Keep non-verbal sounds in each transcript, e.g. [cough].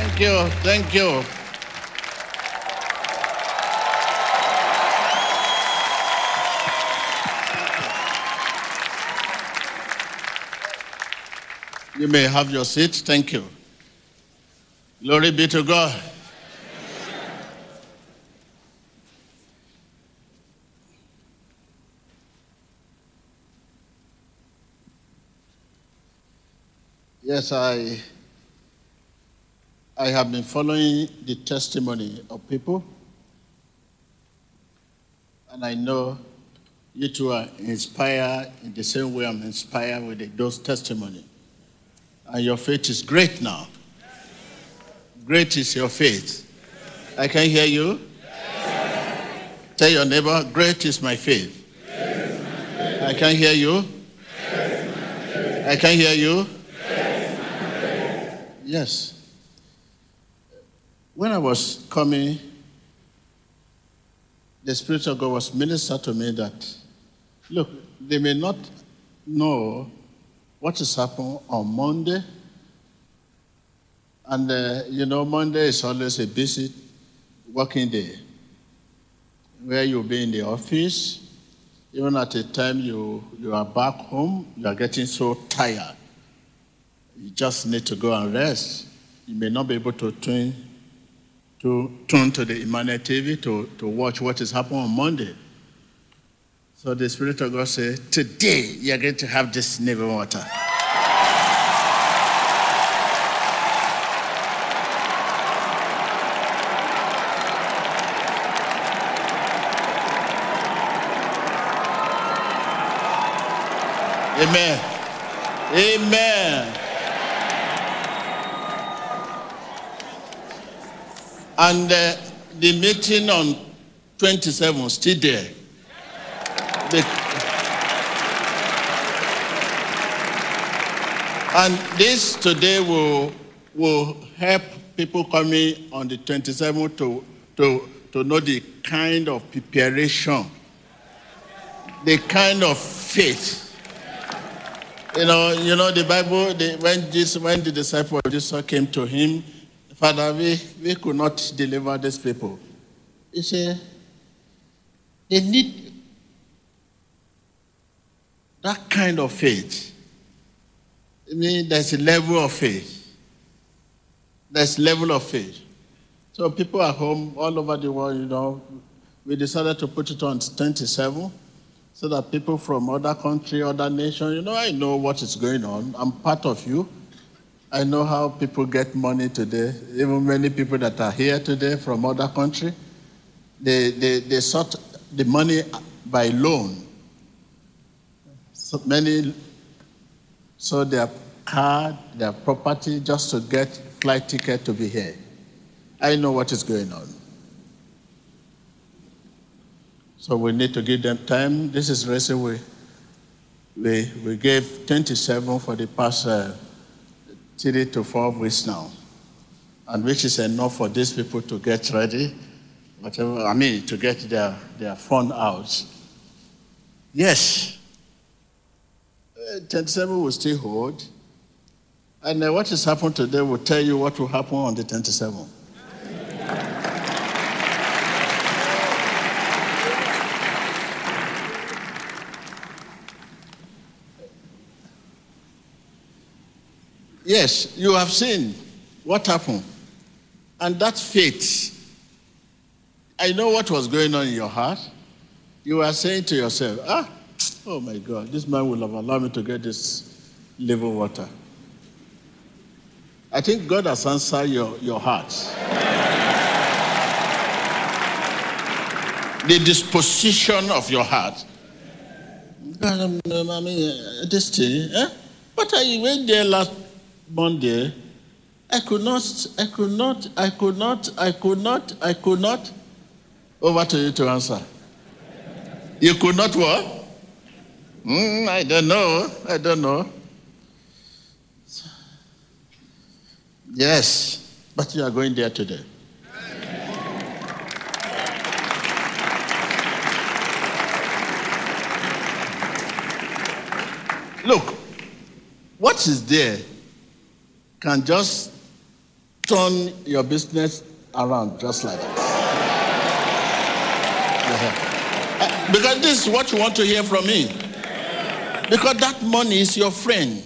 Thank you. Thank you. You may have your seat. Thank you. Glory be to God. Yes, I I have been following the testimony of people, and I know you two are inspired in the same way I'm inspired with those testimony. And your faith is great now. Great is your faith. I can hear you. Tell your neighbor, great is my faith. I can hear you. I can hear you. Yes. When I was coming, the Spirit of God was ministered to me that, look, they may not know what is happening on Monday. And, uh, you know, Monday is always a busy working day where you'll be in the office. Even at the time you, you are back home, you are getting so tired. You just need to go and rest. You may not be able to tune to turn to the Emmanuel TV to, to watch what is happening on Monday. So the Spirit of God said, Today you're going to have this living water. Amen. Amen. And uh, the meeting on 27 still there. The, and this today will, will help people coming on the 27th to, to, to know the kind of preparation, the kind of faith. You know, you know the Bible, the, when, Jesus, when the disciple of Jesus came to him, Father, we, we could not deliver these people. He said, they need that kind of faith. I mean, there's a level of faith. There's level of faith. So people at home, all over the world, you know, we decided to put it on 27 so that people from other country, other nation, you know, I know what is going on. I'm part of you. I know how people get money today. Even many people that are here today from other country, they, they, they sought the money by loan. So many sold their car, their property just to get flight ticket to be here. I know what is going on. So we need to give them time. This is reason we, we, we gave 27 for the past uh, three to four weeks now, and which is enough for these people to get ready, whatever, I mean, to get their, their phone out. Yes, uh, 27 will still hold, and uh, has happened today will tell you what will happen on the 27th. Yes, you have seen what happened. And that faith, I know what was going on in your heart. You were saying to yourself, ah, oh my God, this man will have allowed me to get this living water. I think God has answered your, your heart. the disposition of your heart. God, I mean, uh, this thing, eh? What are you went there last Monday? I could not, I could not, I could not, I could not, I could not. Over to you to answer. You could not what? Mm, I don't know. I don't know. Yes, but you are going there today. Look, what is there can just turn your business around just like that. Uh, because this is what you want to hear from me. Because that money is your friend.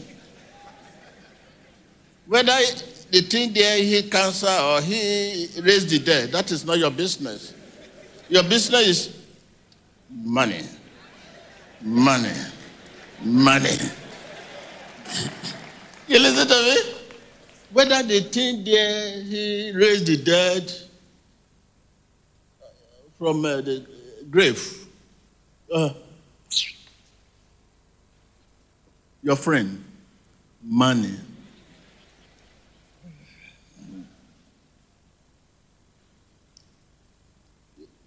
Whether the thing there he cancer or he raised the dead, that is not your business. Your business is money, money, money. you listen to me? Whether they think there he raised the dead from uh, the grave, uh, your friend, money.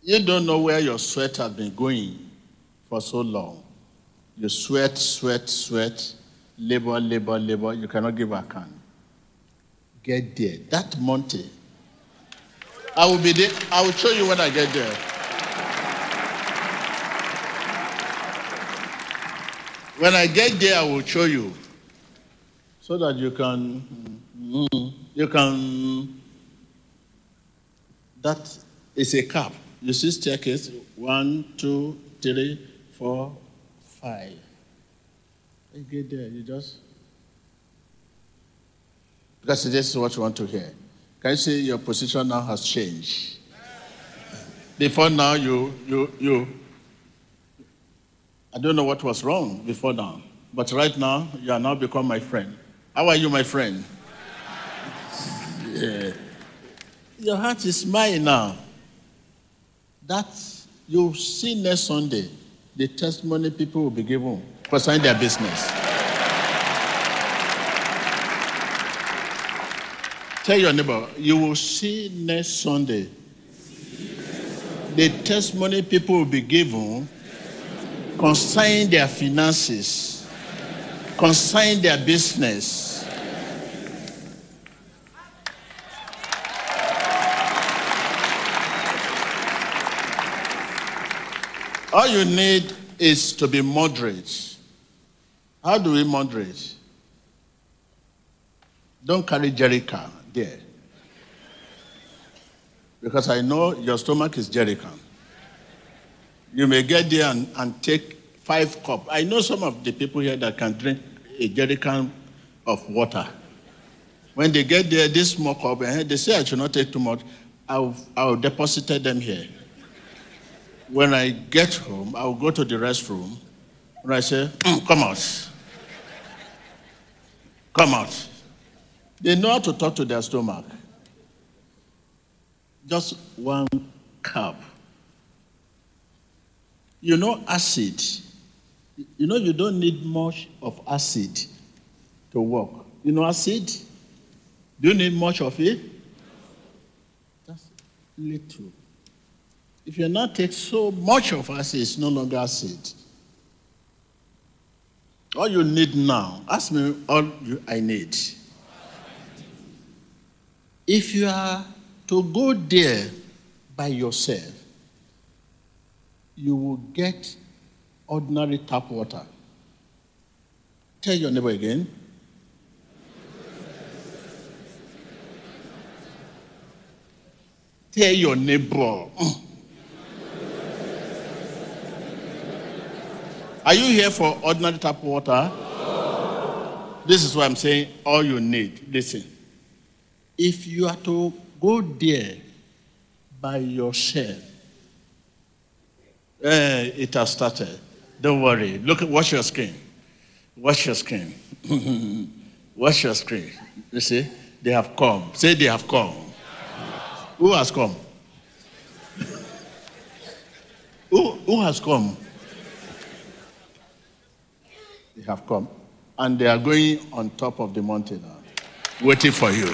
You don't know where your sweat has been going for so long. You sweat, sweat, sweat, labor, labor, labor. You cannot give account. Get there. That mountain. I will be there. I will show you when I get there. When I get there, I will show you so that you can, you can, that is a cap. You see staircase, one, two, three, four, five. You get there, you just, because this is what you want to hear. Can you see your position now has changed? Before now, you, you, you, I don't know what was wrong before now, but right now, you are now become my friend. How are you, my friend? Yeah. Your heart is mine now. That you'll see next Sunday the testimony people will be given concerning their business. Tell your neighbor, you will see next Sunday the testimony people will be given concerning their finances, concerning their business. All you need is to be moderate. How do we moderate? Don't carry Jericho there. Because I know your stomach is Jericho. You may get there and, and take five cups. I know some of the people here that can drink a jerrycan of water. When they get there, this small cup, and they say I should not take too much. I'll, I'll deposit them here. When I get home, I'll go to the restroom. And I say, mm, come out. Come out. They know how to talk to their stomach. Just one cup. You know, acid. You know, you don't need much of acid to work. You know, acid? Do you need much of it? Just little. If you not take so much of acid, it's no longer acid. All you need now, ask me all you, I need. If you are to go there by yourself, you will get ordinary tap water. Tell your neighbor again. Tell your neighbor. [laughs] Are you here for ordinary tap water? This is what I'm saying. All you need. Listen. If you are to go there by yourself, eh, it has started. Don't worry. Look at watch your screen. Watch your screen. [laughs] watch your screen. You see, they have come. Say they have come. Who has come? [laughs] who, who has come? They have come. And they are going on top of the mountain now, waiting for you.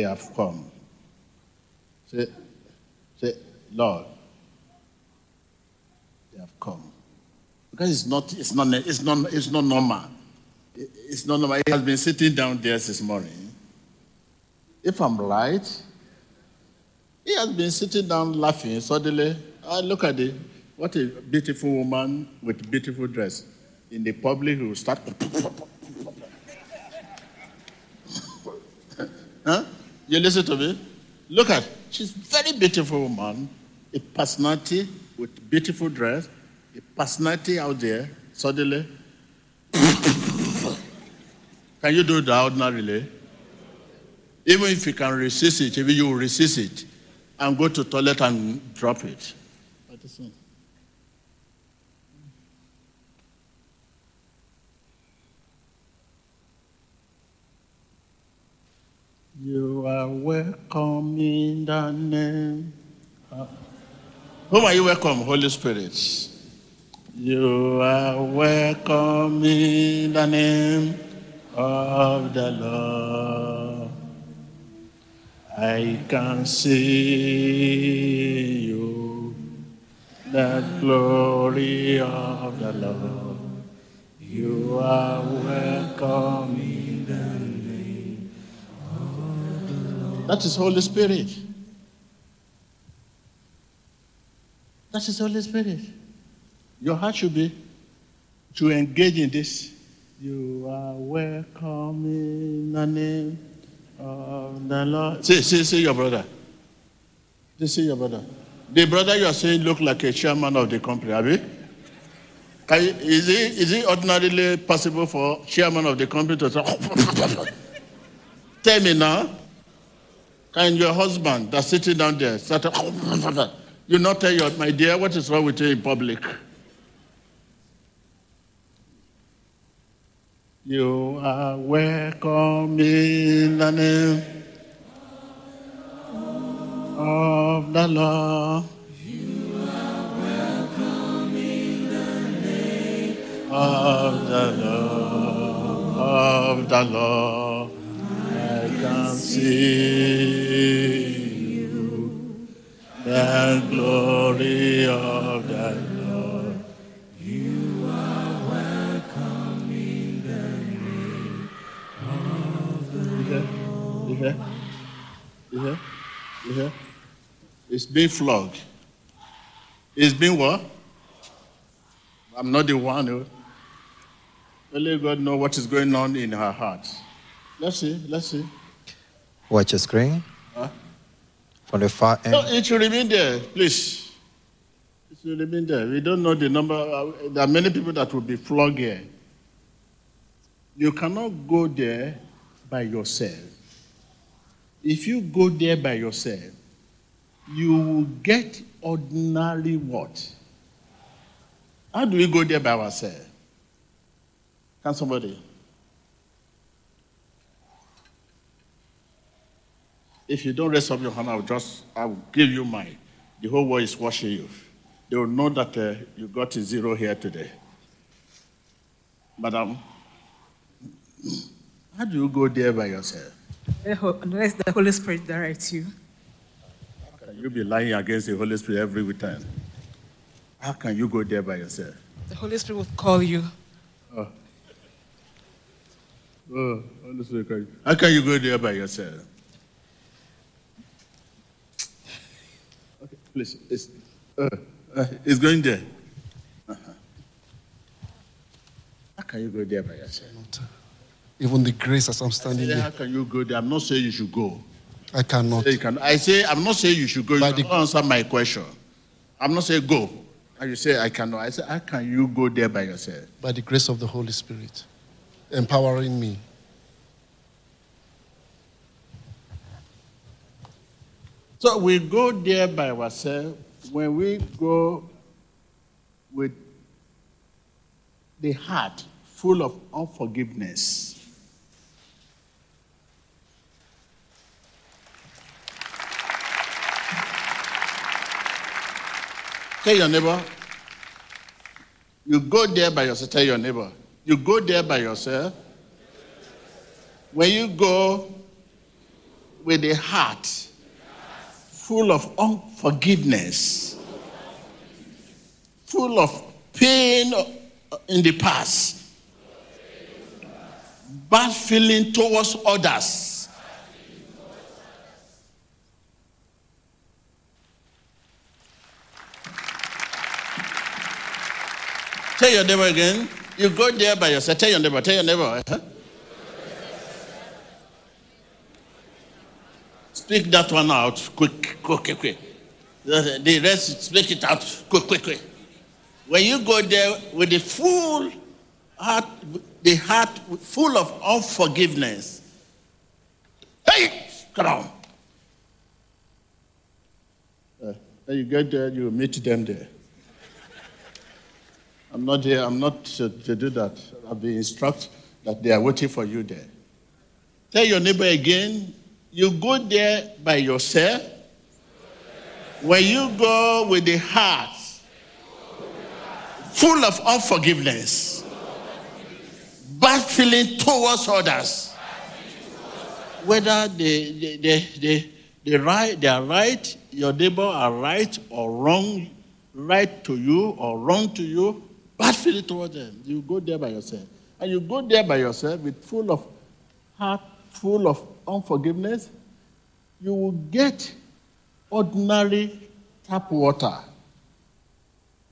They have come. Say, say, Lord, they have come. Because it's not, it's not, it's not, it's not normal. It's not normal. He has been sitting down there this morning. If I'm right, He has been sitting down laughing. Suddenly, I look at it. What a beautiful woman with beautiful dress. In the public, he will start. [laughs] huh? You listen to me? Look at. She's very beautiful woman, a personality with beautiful dress, a personality out there. Suddenly, can you do that ordinarily? Even if you can resist it, even you resist it and go to toilet and drop it. You are welcome in the name. Whom are you welcome, Holy Spirit? You are welcome in the name of the Lord. I can see you, the glory of the Lord. You are welcome in the That is Holy Spirit. That is Holy Spirit. Your heart should be to engage in this. You are welcome in the name of the Lord. See, see, see your brother. See, see your brother. The brother you are saying look like a chairman of the company, Abi? Can you, is, it, is it ordinarily possible for chairman of the company to say, [laughs] oh, [laughs] tell me now, can your husband that's sitting down there start, you not tell your, my dear, what is wrong with you in public? You are welcome in the name of the Lord. You are welcome in the name of the Lord. Of the Lord. I can see you, the glory of the Lord. You are welcome in the name of the Lord. You hear? You hear? You hear? It's being flogged. It's been what? I'm not the one who. Only God know what is going on in her heart. Let's see. Let's see. Watch your screen. Huh? From the far end. No, it should remain there, please. It should remain there. We don't know the number. uh, There are many people that will be flogged here. You cannot go there by yourself. If you go there by yourself, you will get ordinary what? How do we go there by ourselves? Can somebody? If you don't raise up your hand, I'll just I'll give you mine. The whole world is watching you. They will know that uh, you got a zero here today. Madam, how do you go there by yourself? Unless the Holy Spirit directs you. How can you be lying against the Holy Spirit every time? How can you go there by yourself? The Holy Spirit will call you. Oh, oh Holy Spirit, how can you go there by yourself? Okay, please, it's, uh, uh, it's going there. Uh-huh. How can you go there by yourself? Even the grace as I'm standing Say, how can you go there? I'm not saying you should go. I cannot. Say you can, I say, I'm not saying you should go. You By the- cannot answer my question. I'm not saying go. And you say, I cannot. I say, how can you go there by yourself? By the grace of the Holy Spirit, empowering me. So we go there by ourselves when we go with the heart full of unforgiveness. Tell your neighbor, you go there by yourself. Tell your neighbor, you go there by yourself. When you go with the heart full of unforgiveness, full of pain in the past, bad feeling towards others. Tell your neighbor again. You go there by yourself. Tell your neighbor. Tell your neighbor. Huh? Speak that one out quick, quick, quick, quick. The the rest, speak it out quick, quick, quick. When you go there with the full heart, the heart full of unforgiveness, hey, come on. Uh, when you get there, you meet them there. I'm not here, I'm not to, to do that. I've been instructed that they are waiting for you there. Tell your neighbor again, you go there by yourself. When you go with the heart full of unforgiveness, bad feeling towards others, whether they, they, they, they, they, right, they are right, your neighbor are right or wrong, right to you or wrong to you, bad feeling towards them. You go there by yourself. And you go there by yourself with full of heart, full of unforgiveness, you will get ordinary tap water.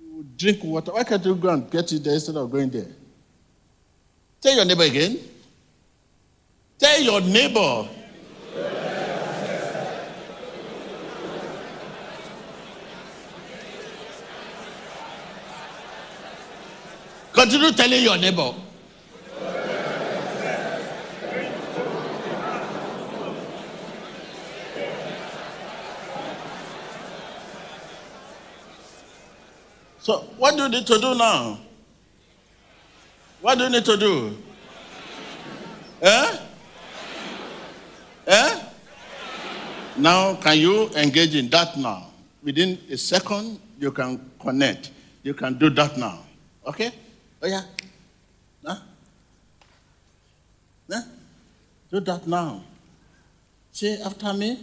You will drink water. Why can't you go and get it there instead of going there? Tell your neighbor again. Tell your neighbor. Continue telling your neighbor. So, what do you need to do now? What do you need to do? Eh? Eh? Now, can you engage in that now? Within a second, you can connect. You can do that now. Okay? Oh, yeah. Huh? Huh? Do that now. Say after me,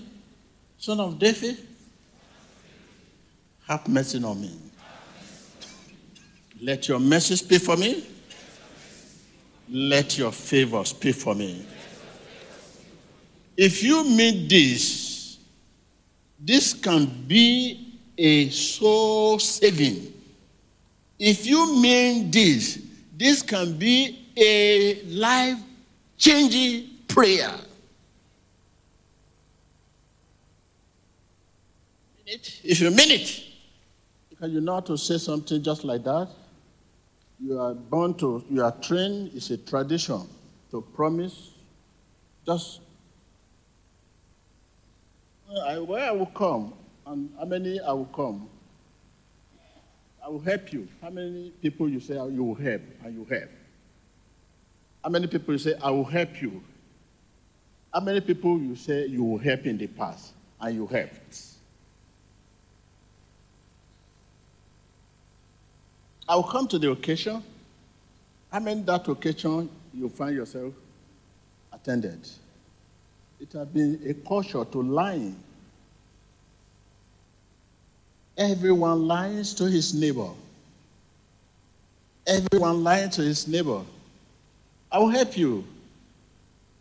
son of David, have mercy on me. Let your mercy speak for me. Let your favor speak for me. If you mean this, this can be a soul saving. If you mean this, this can be a life changing prayer. If you mean it, because you how to say something just like that, you are born to, you are trained, it's a tradition to promise. Just, I, where I will come, and how many I will come. I will help you. How many people you say you will help, and you help? How many people you say, I will help you? How many people you say you will help in the past, and you helped? I will come to the occasion. How many that occasion you find yourself attended? It has been a culture to lying. Everyone lies to his neighbor. Everyone lying to his neighbor. I will help you.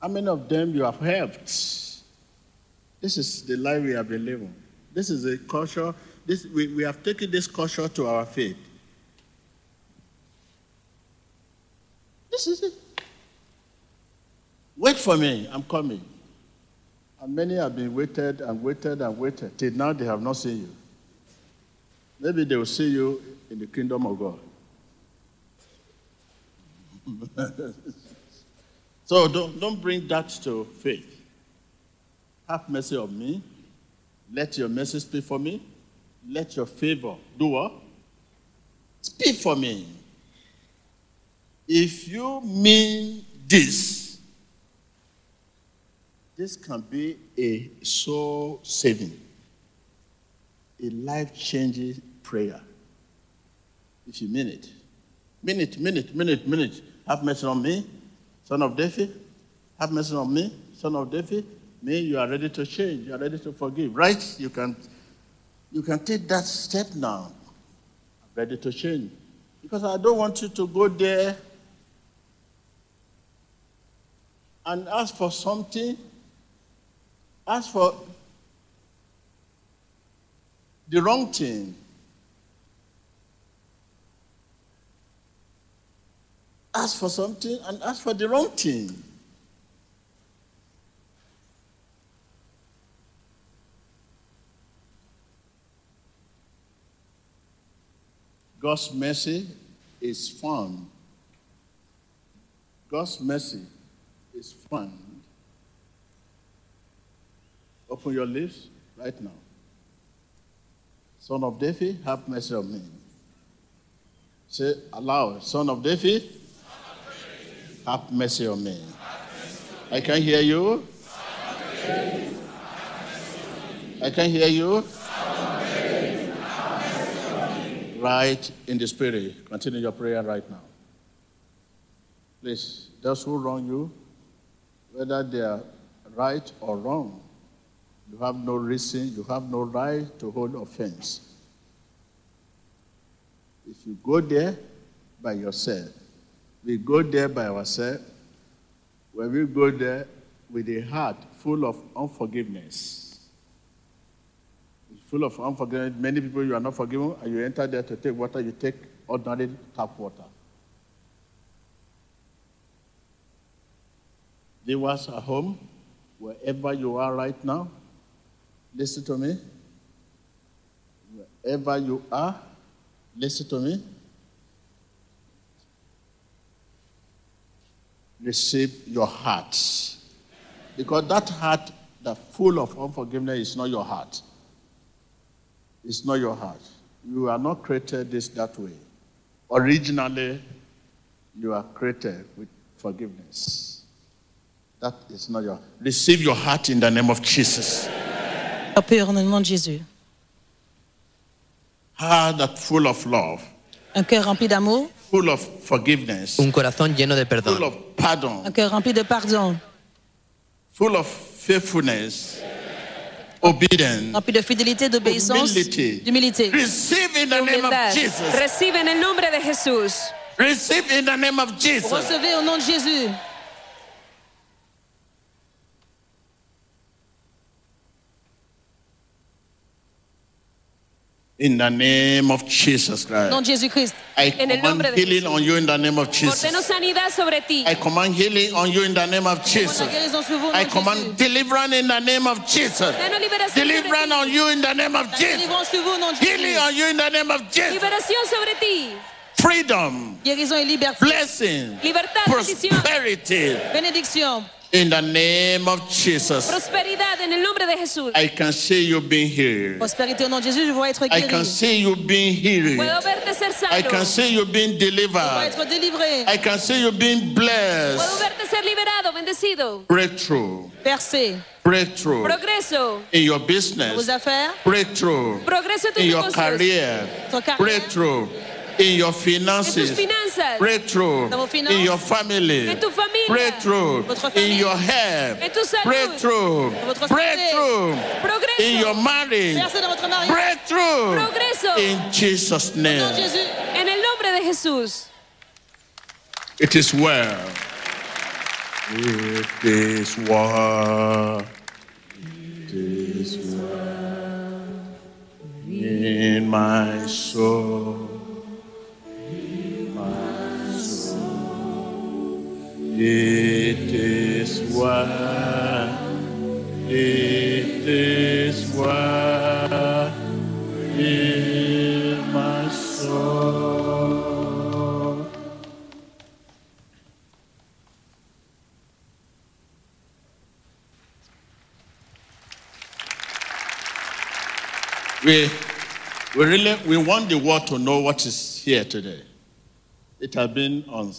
How many of them you have helped? This is the life we have been living. This is a culture. This, we, we have taken this culture to our faith. This is it. Wait for me, I'm coming. And many have been waited and waited and waited till now they have not seen you. Maybe they will see you in the kingdom of God. [laughs] so don't, don't bring that to faith. Have mercy on me. Let your mercy speak for me. Let your favor do what? Speak for me. If you mean this, this can be a soul saving, a life changing prayer. If you mean it. Mean it, mean it. Have mercy on me, son of David. Have mercy on me, son of David. Me, you are ready to change. You are ready to forgive. Right? You can, you can take that step now. I'm Ready to change. Because I don't want you to go there and ask for something, ask for the wrong thing. ask for something and ask for the wrong thing. God's mercy is found. God's mercy is. Open your lips right now. Son of David, have mercy on me. Say aloud, Son of David, have mercy on me. I can hear you. I can hear you. Right in the spirit. Continue your prayer right now. Please, those who wrong you, whether they are right or wrong, you have no reason, you have no right to hold offense. If you go there by yourself, we go there by ourselves, when we go there with a heart full of unforgiveness, full of unforgiveness, many people you are not forgiven, and you enter there to take water, you take ordinary tap water. Viewers at home, wherever you are right now, listen to me. Wherever you are, listen to me. Receive your heart. Because that heart that full of unforgiveness is not your heart. It's not your heart. You are not created this that way. Originally, you are created with forgiveness. That is not your. Receive your heart in the name of Jesus. Pur en le nom de Jésus. Heart that full of love, Un cœur rempli d'amour, full of forgiveness, Un corazón lleno de full of pardon, un cœur rempli de pardon, full of faithfulness, obedience, rempli de fidélité, d'obéissance, Humility. d'humilité. Receive in the name of. Jesus. Recibe en el nombre de Jesús. Receive in the name of Jesus. Recevez au nom de Jésus. In the name of Jesus Christ. de Jésus-Christ. I En el nombre command de healing on you in the name of Ordeno Jesus. sanidad sobre ti. I command healing on you in the name of Jesus. la guérison sur vous au nom I command deliverance in the name of Jesus. Deliverance on you in the name of Jesus. délivrance sur vous au nom de Healing on you in the name of Jesus. Liberación sobre ti. Freedom, Guérison et liberté. blessing, Libertad, prosperity Bénédiction. In the name of Jesus. Prosperidad en el nombre de Jesús. I can see you being healed. Prospérité au nom de Jésus, je vois être I can see you being healed. Puedo verte ser I can see you being Je vois delivered. être délivré. I can see you being Puedo blessed. verte ser liberado, bendecido. Breakthrough, Percé. breakthrough Progreso. in your Vos business. affaires. Breakthrough Progreso en tus in your career. Ton carrière. Breakthrough in your finances. finanzas. Breakthrough Dans vos finances. in your family. En tu familia. Breakthrough in your health. Salud. Breakthrough. Breakthrough Progreso. in your marriage. Percé dans votre mariage. Breakthrough Progreso. in Jesus' Au nom de name. Jésus. En el nombre de Jesús. It is well. It is well. It is well in my soul. It is well. It is well in my soul. We, we really we want the world to know what is here today. It has been on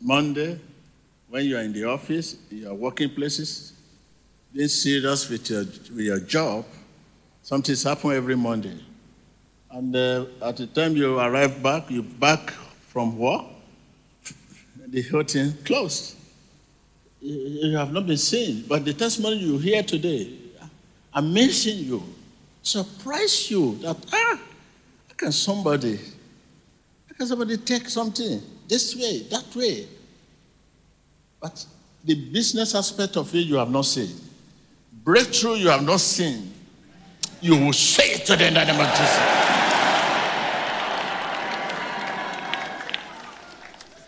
Monday when you are in the office, your working places, being serious with your, with your job. Something's happened every Monday. And uh, at the time you arrive back, you back from work, [laughs] the thing closed. You have not been seen, but the testimony you hear today amazing you, surprise you that ah, how can somebody, can somebody take something this way, that way? But the business aspect of it you have not seen. Breakthrough you have not seen. You will say it to the name of Jesus.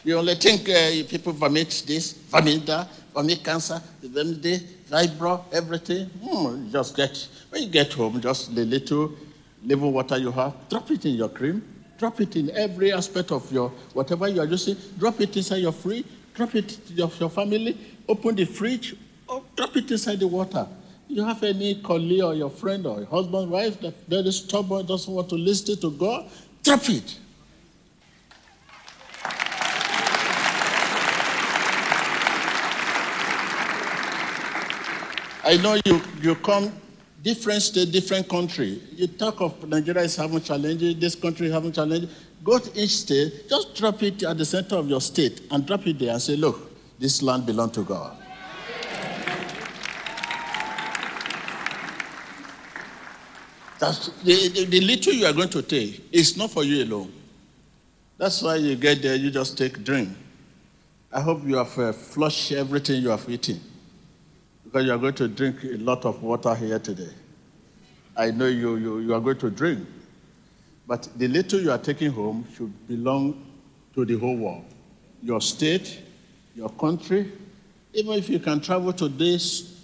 You only think uh, people vomit this, vomit that, vomit cancer, vomit this, fibro, everything. Hmm, just get, when you get home, just the little living water you have, drop it in your cream, drop it in every aspect of your, whatever you are using, drop it inside your fridge, drop it to your, your family, open the fridge, oh, drop it inside the water. You have any colleague or your friend or your husband, wife that very stubborn, doesn't want to listen to God, drop it. I know you, you come different state, different country. You talk of Nigeria is having challenges, this country having challenges. Go to each state, just drop it at the center of your state and drop it there and say, look, this land belongs to God. That's, the, the, the little you are going to take is not for you alone. That's why you get there, you just take drink. I hope you have uh, flushed everything you have eaten because you are going to drink a lot of water here today. I know you, you, you are going to drink, but the little you are taking home should belong to the whole world your state, your country. Even if you can travel to this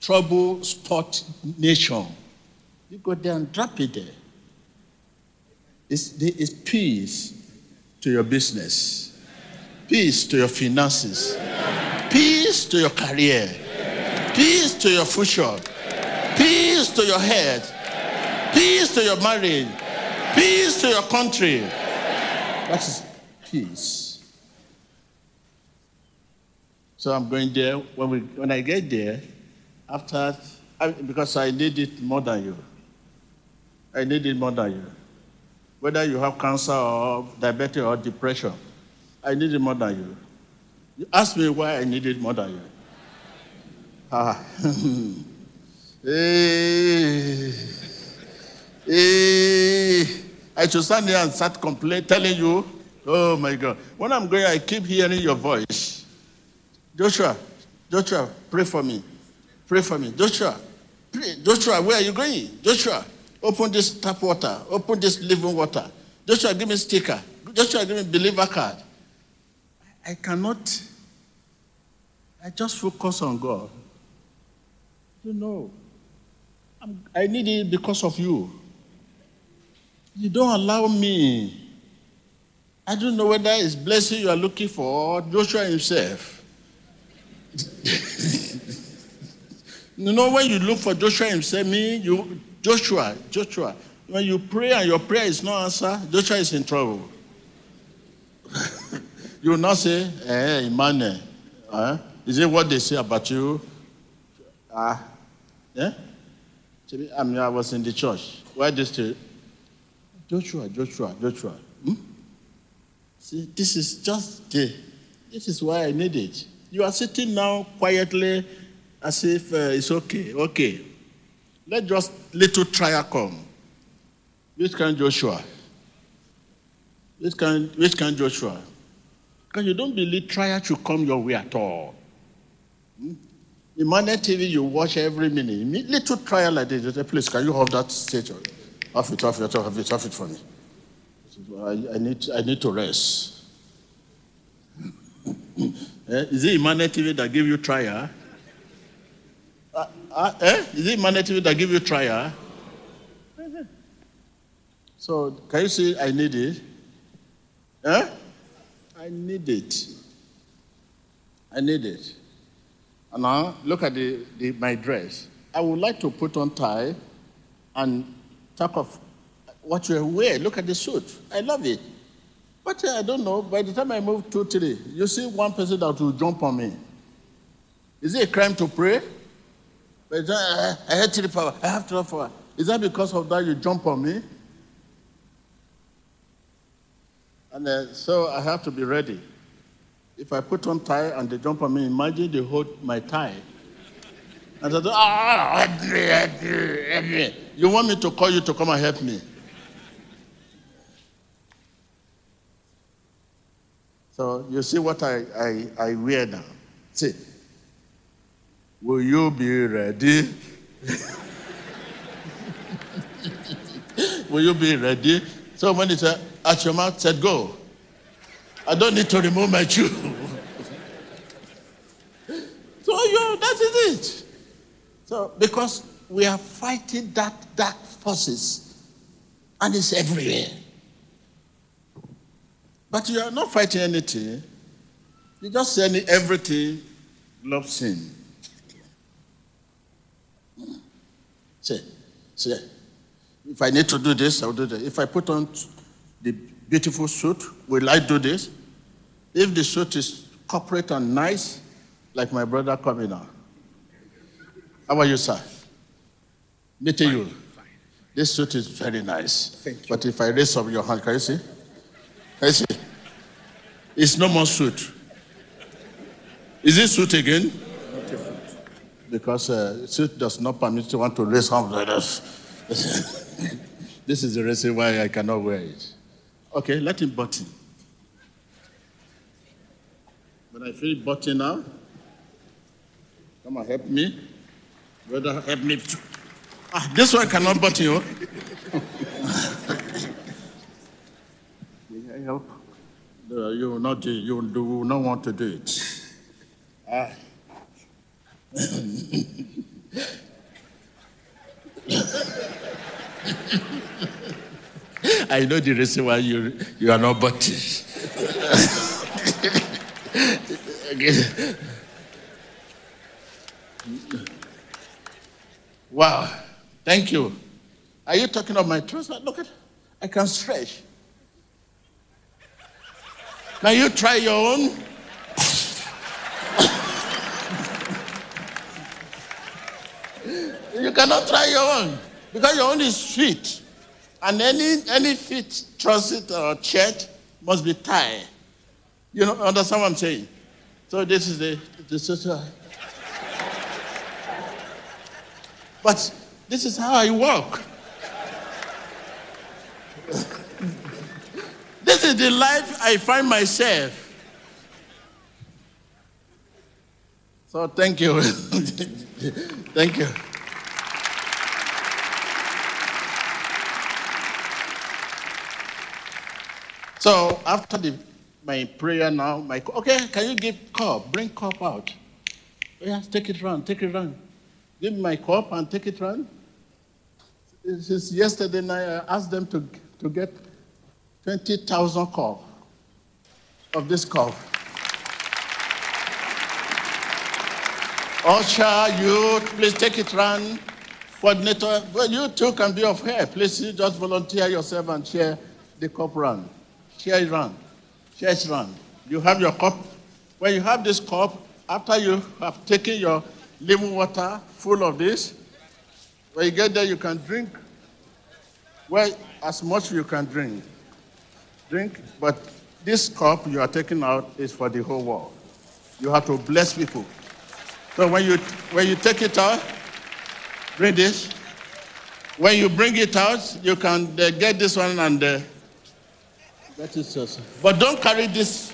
trouble spot nation, you go there and drop it there. It's, it's peace to your business, peace to your finances, peace to your career, peace to your future, peace to your head, peace to your marriage, peace to your country. That is peace. So I'm going there. When, we, when I get there, after, I, because I need it more than you. I need it more than you. Whether you have cancer or diabetes or depression, I need it more than you. You ask me why I need it more than you. Ah. hey. [laughs] Hey. I should stand here and start complaining, telling you, oh my God. When I'm going, I keep hearing your voice. Joshua, Joshua, pray for me. Pray for me. Joshua, pray. Joshua, where are you going? Joshua, open this tap water. Open this living water. Joshua, give me sticker. Joshua, give me believer card. I cannot. I just focus on God. You know, I'm, I need it because of you. You don't allow me. I don't know whether it's blessing you are looking for or Joshua himself. [laughs] you know, when you look for Joshua himself, me, you, Joshua, Joshua, when you pray and your prayer is not answered, Joshua is in trouble. [laughs] you will not say, eh, Emmanuel, eh? is it what they say about you? Ah, yeah? I mean, I was in the church. Why this to Joshua, Joshua, Joshua. Hmm? See, this is just the, this is why I need it. You are sitting now quietly as if uh, it's okay, okay. Let just little trial come. Which kind Joshua? Which kind, which kind Joshua? Because you don't believe trial should come your way at all. Hmm? In Emmanuel TV, you watch every minute. Little trial like this, you say, please, can you hold that stage? Off it, off it, off it, off it for me. I, I, need, I need to rest. [coughs] eh? Is it Emmanuel TV that give you trial? Uh, uh, eh? Is it Emmanuel TV that give you trial? [laughs] So, can you see I need it? Eh? I need it. I need it. And now, look at the, the, my dress. I would like to put on tie and talk of what you wear. Look at the suit. I love it. But uh, I don't know. By the time I move two, three, you see one person that will jump on me. Is it a crime to pray? But uh, I had three power. I have twelve power. Is that because of that you jump on me? And uh, so I have to be ready. If I put on tie and they jump on me, imagine they hold my tie. And I said, ah, you want me to call you to come and help me? So you see what I, I, I wear now. See, will you be ready? [laughs] will you be ready? So when he said, at your mouth, said go. I don't need to remove my shoe. [laughs] so you, that is it. So because we are fighting that dark forces, and it's everywhere. But you are not fighting anything. You just saying everything love sin. Hmm. Say, say, if I need to do this, I'll do that. If I put on the beautiful suit, will I do this? If the suit is corporate and nice, like my brother coming now. How are you, sir? Meeting you. This suit is very nice. Thank you. But if I raise up your hand, can you see? Can you see? It's no more suit. Is it suit again? Because uh, suit does not permit you want to raise hand like this. [laughs] this is the reason why I cannot wear it. Okay, let him button. When I feel button now, come on, help me. Brother, help me. Ah, this one cannot button you. May I help? No, you will not do. You will not want to do it. Ah. [laughs] [laughs] I know the reason why you you are not button. Okay. [laughs] Wow, thank you. Are you talking of my trouser? Look at, I can stretch. Now you try your own. [laughs] you cannot try your own because your own is fit, and any any fit trouser or shirt must be tied. You know, understand what I'm saying? So this is the this is. uh, but this is how I walk. [laughs] this is the life I find myself. So thank you. [laughs] thank you. So after the, my prayer now, my okay, can you give cup? Bring cup out. Oh, yes, take it round, take it round. Give me my cup and take it round. Since yesterday night, I asked them to, to get 20,000 cup of this cup. Usher, you, please take it round. Coordinator, well, you too can be of help. Please just volunteer yourself and share the cup round. Share it round. Share it round. You have your cup. When you have this cup, after you have taken your living water full of this, when you get there, you can drink. Well, as much you can drink. Drink, but this cup you are taking out is for the whole world. You have to bless people. So when you when you take it out, bring this. When you bring it out, you can uh, get this one and uh, But don't carry this.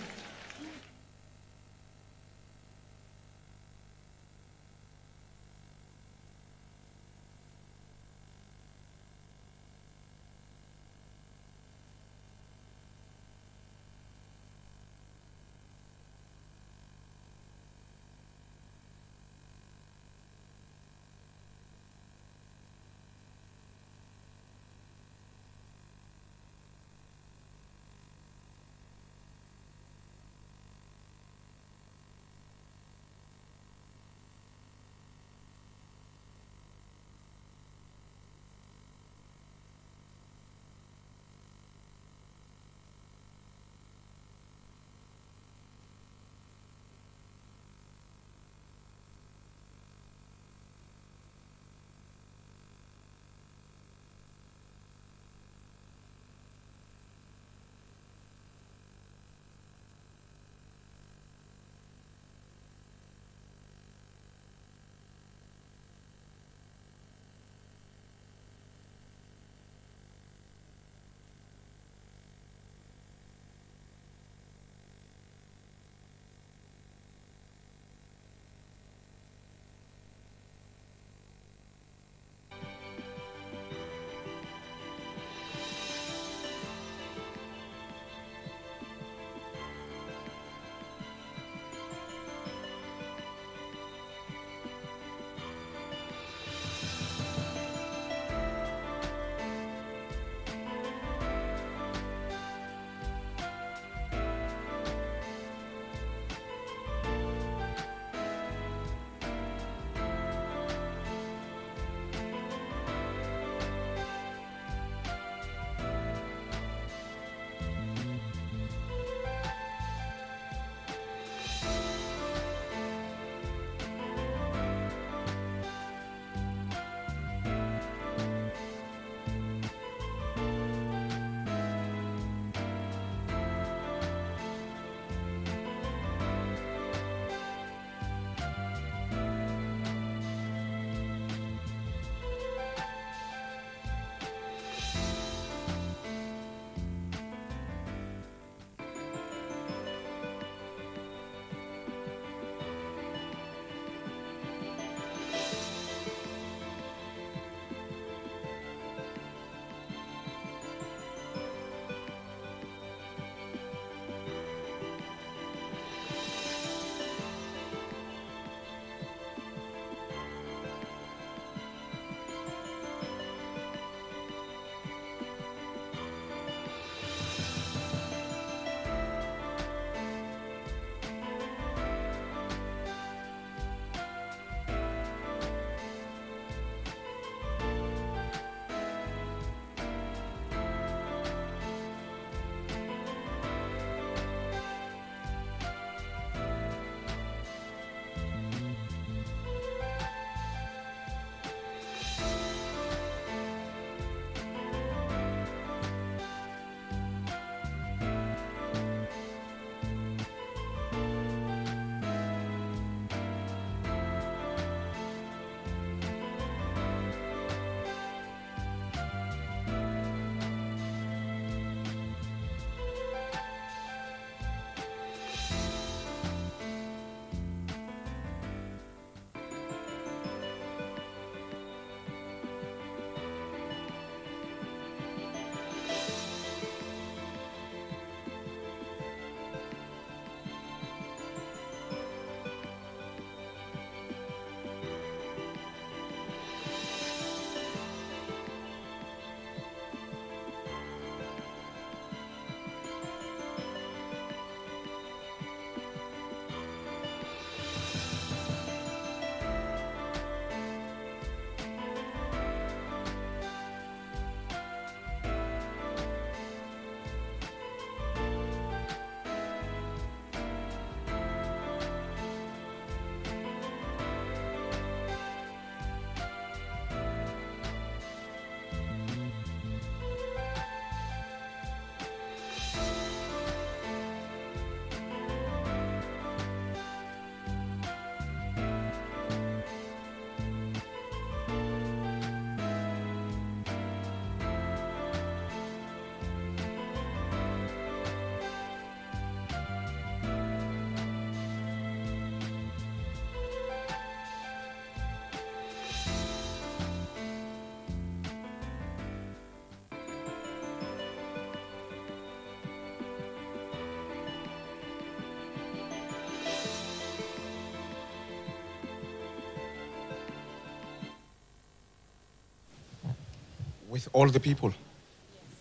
With all the people.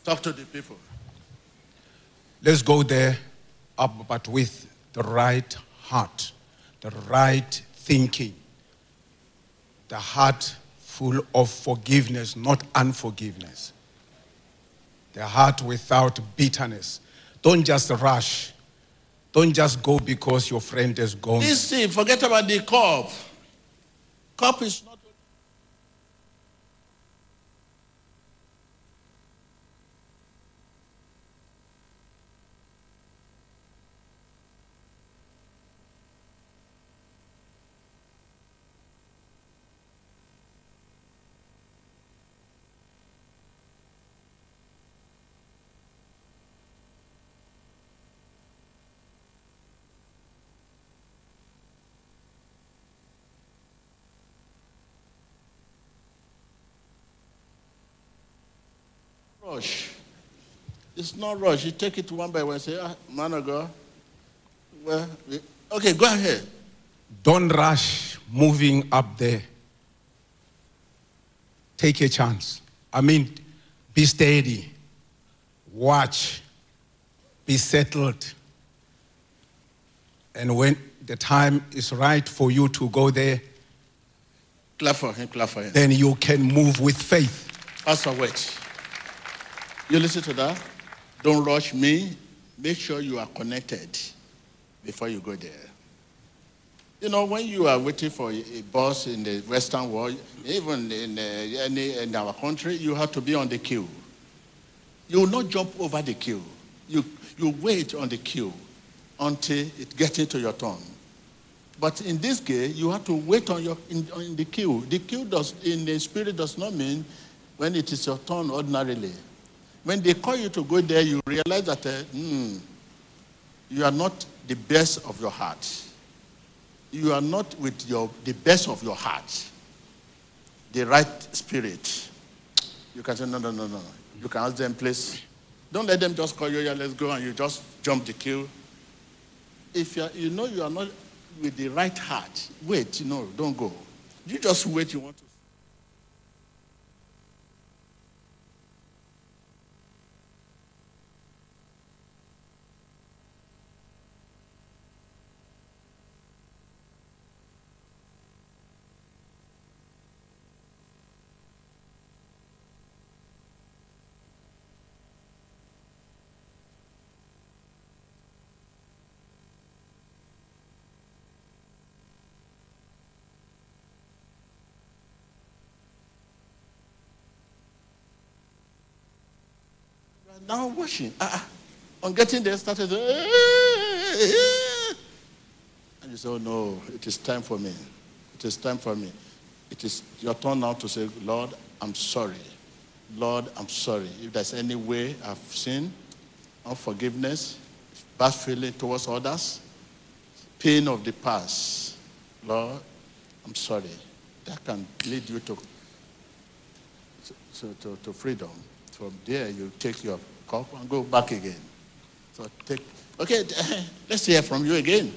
Talk to the people. Let's go there, up, but with the right heart, the right thinking, the heart full of forgiveness, not unforgiveness, the heart without bitterness. Don't just rush. Don't just go because your friend is gone. Listen, forget about the cup. Cup is not. Rush. It's not rush. You take it one by one. Say, ah, man of God. Well, we- okay, go ahead. Don't rush moving up there. Take a chance. I mean, be steady. Watch. Be settled. And when the time is right for you to go there, Clap for him. Clap for him. then you can move with faith. Pastor, wait. You listen to that? Don't rush me. Make sure you are connected before you go there. You know, when you are waiting for a bus in the Western world, even in, uh, any, in our country, you have to be on the queue. You will not jump over the queue. You, you wait on the queue until it gets into your turn. But in this case, you have to wait on your in, in the queue. The queue does in the spirit does not mean when it is your turn ordinarily. When they call you to go there, you realize that uh, hmm, you are not the best of your heart. You are not with your the best of your heart, the right spirit. You can say no, no, no, no. You can ask them, please. Don't let them just call you. Yeah, let's go, and you just jump the queue if you, you know you are not with the right heart, wait, you know, don't go. You just wait, you want to. Now washing. Ah, ah. on getting there, started. "Eh, And you say, oh no, it is time for me. It is time for me. It is your turn now to say, Lord, I'm sorry. Lord, I'm sorry. If there's any way I've sinned, unforgiveness, bad feeling towards others, pain of the past, Lord, I'm sorry. That can lead you to, to, to, to freedom. From there, you take your cup and go back again. So take, okay, [laughs] let's hear from you again.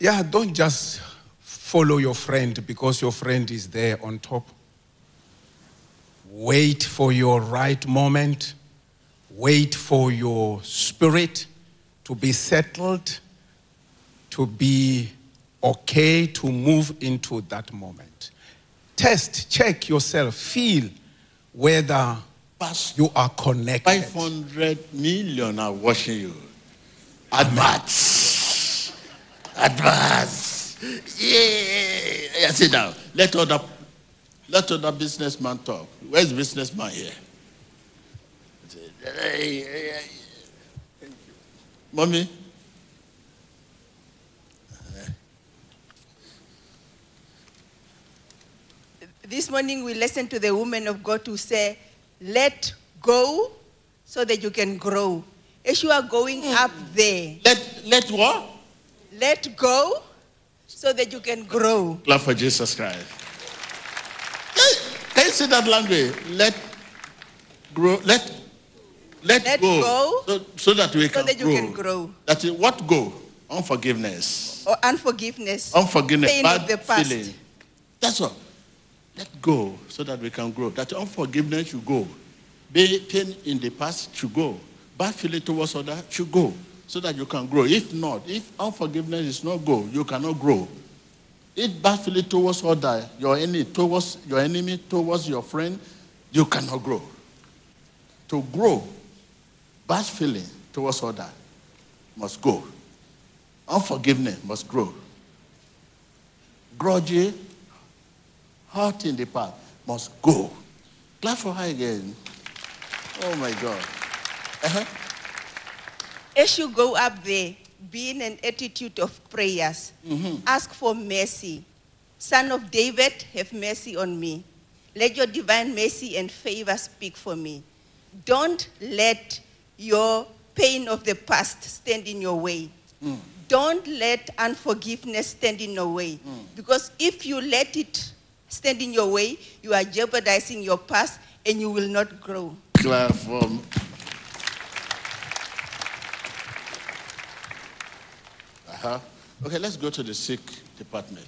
Yeah, don't just follow your friend because your friend is there on top. Wait for your right moment. Wait for your spirit to be settled, to be okay to move into that moment. Test, check yourself, feel whether Past you are connected. 500 million are watching you. Advance. Advance. Yeah. yeah. Sit down. Let other, let other businessman talk. Where's businessman here? Mommy? This morning we listened to the woman of God who say, let go so that you can grow. As you are going hmm. up there, Let, let what? let go so that you can grow. Clap for Jesus Christ. Can- you say that language? Let grow. Let let, Let go, go so, so that we so can that you grow. can grow. That is what go? Unforgiveness. Or unforgiveness. Unforgiveness. Pain bad of the past. feeling. That's all. Let go so that we can grow. That unforgiveness should go. Pain in the past should go. Bad feeling towards others should go so that you can grow. If not, if unforgiveness is not go, you cannot grow. If bad feeling towards other, your enemy, towards your enemy, towards your friend, you cannot grow. To grow, bad feeling towards other must go. Unforgiveness must grow. Grudgy, hurt in the past must go. Clap for her again. Oh my God. Uh-huh. As you go up there, be in an attitude of prayers. Mm-hmm. Ask for mercy. Son of David, have mercy on me. Let your divine mercy and favor speak for me. Don't let your pain of the past stand in your way. Mm. Don't let unforgiveness stand in your way. Mm. Because if you let it stand in your way, you are jeopardizing your past and you will not grow. Clap for Uh-huh. Okay, let's go to the sick department.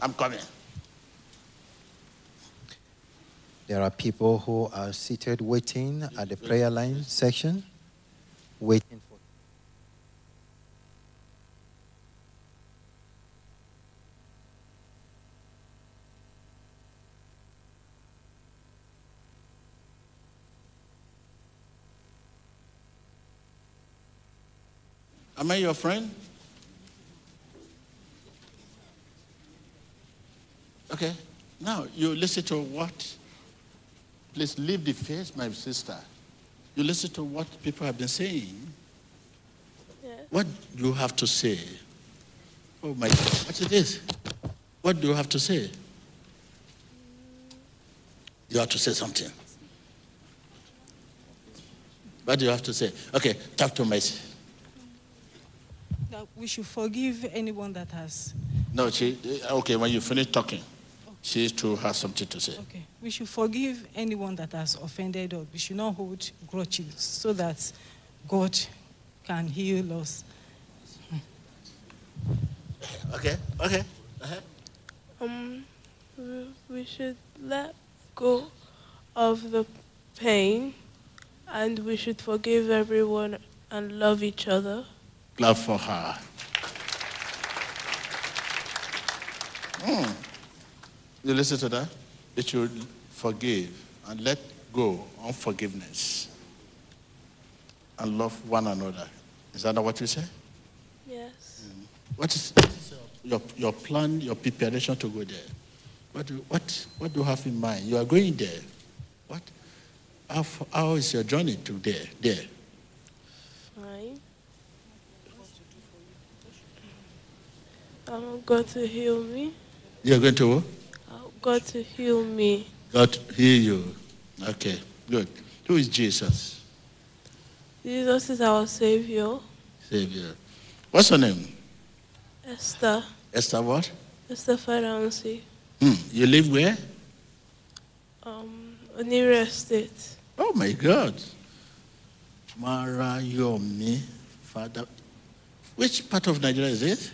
I'm coming. There are people who are seated waiting at the prayer line section, waiting for. Am I your friend? Okay. Now you listen to what? Please leave the face, my sister. You listen to what people have been saying. What do you have to say? Oh my God. What is this? What do you have to say? You have to say something. What do you have to say? Okay, talk to Mercy. That we should forgive anyone that has. No, she, okay, when you finish talking, she too has something to say. Okay. We should forgive anyone that has offended us. We should not hold grudges so that God can heal us. Okay, okay. Uh-huh. Um, we- we should let go of the pain and we should forgive everyone and love each other. Clap for her. Hmm. You listen to that? It should forgive and let go of unforgiveness and love one another. Is that not what you say? Yes. What is your, your plan, your preparation to go there? What do, what, what do you have in mind? You are going there. What? How, f- how is your journey to there? there? Fine. I want God to heal me. You are going to want God to heal me. God heal you. Okay, good. Who is Jesus? Jesus is our Savior. Savior. What's your name? Esther. Esther what? Esther Faransi. Hmm. You live where? Um, Onira Estate. Oh my God. Marayomi, Father. Which part of Nigeria is it?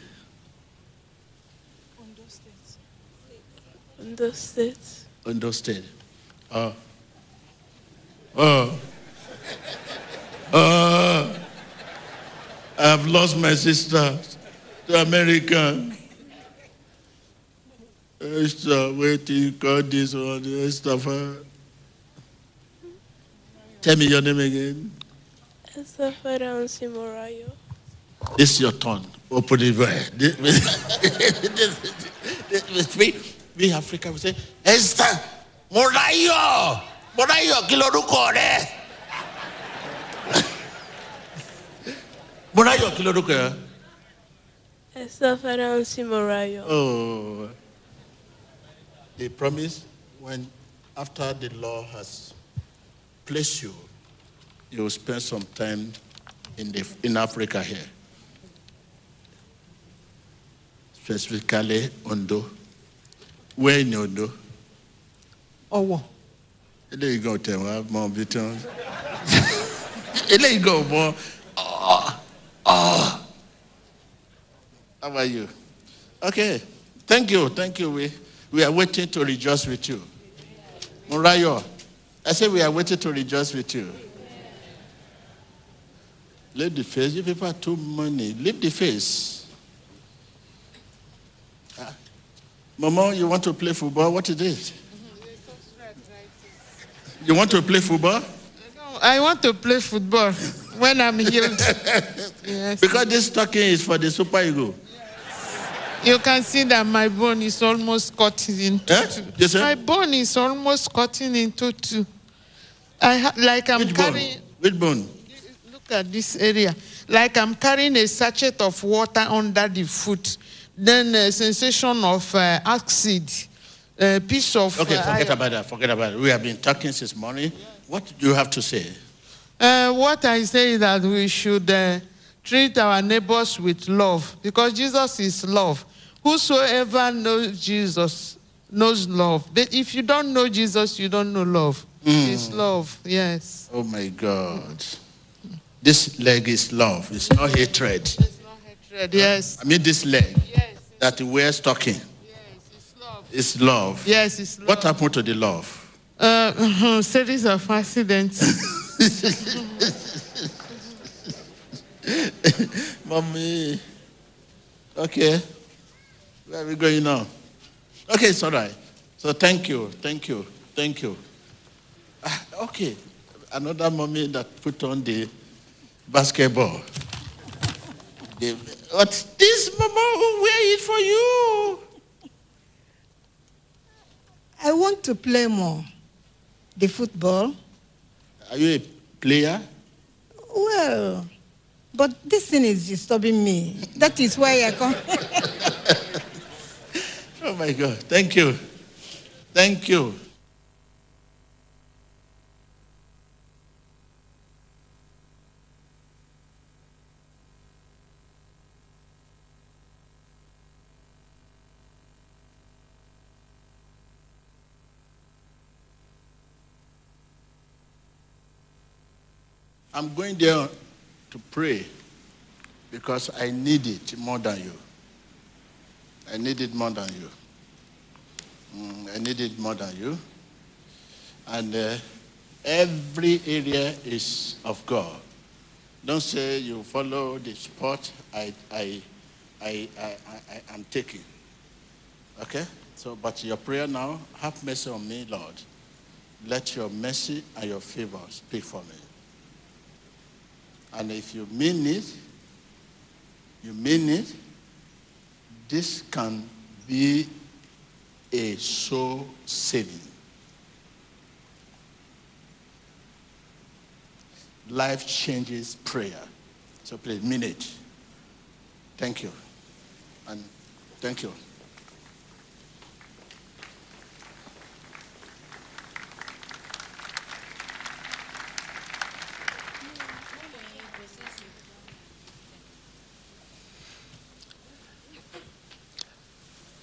Understood. State. Oh. Oh. Oh. I've lost my sister to America. Esther, wait till you call this one, Esther. Tell me your name again. Esther Morayo. This is your turn. Open it wide. [laughs] We, Africa, we say, Esther, Morayo, Morayo, kí lorúkọ rẹ? [laughs] Morayo, kí lorúkọ rẹ? Esther Faransi Morayo. Oh. They promise when, after the law has placed you, you will spend some time in, the, in Africa here. Specifically, Ondo. Where in Ondo? Owo. eléyìí gan tẹ̀ wọ́n mọ bí tí wọ́n eléyìí gan mọ ọ̀ ọ̀ How are you? Okay. Thank you. Thank you. We, we are waiting to rejoice with you. Morayo, I say we are waiting to rejoice with you. Leave the face. You people are too money. Leave the face. Ah. Mama, you want to play football? What is it? You want to play football? I want to play football when I'm healed. [laughs] yes. Because this stocking is for the super ego. You can see that my bone is almost cutting into Eh? two. Yes, sir? My bone is almost cutting into two. I ha- like I'm Which bone? Which bone? Look at this area. Like I'm carrying a sachet of water under the foot. Then a sensation of uh, acid. A piece of. Okay, uh, forget about that. Forget about it. We have been talking since morning. What do you have to say? Uh, what I say is that we should uh, treat our neighbors with love because Jesus is love. Whosoever knows Jesus knows love. But if you don't know Jesus, you don't know love. It's love, yes. Oh my God. This leg is love. It's not hatred. It's not hatred, Yes, I mean, this leg yes, that wears stocking Yes, it's love. It's love. Yes, it's love. What happened to the love? Uh, series of accidents. [laughs] Mommy. Okay. Where are we going now? Okay, it's all right. So thank you, thank you, thank you. Ah, okay. Another mommy that put on the basketball. The, what's this, mama? Who wear it for you? I want to play more. The football. Are you a player? Well, but this thing is disturbing me. That is why I come. [laughs] Oh my God. Thank you. Thank you. I'm going there to pray because I need it more than you. I need it more than you. Mm, I need it more than you. And uh, every area is of God. Don't say you follow the spot I, I, I, I, I, am taking. Okay? So, but your prayer now, have mercy on me, Lord. Let your mercy and your favor speak for me. And if you mean it, you mean it, this can be a soul saving. Life changes prayer. So please mean it. Thank you. And thank you.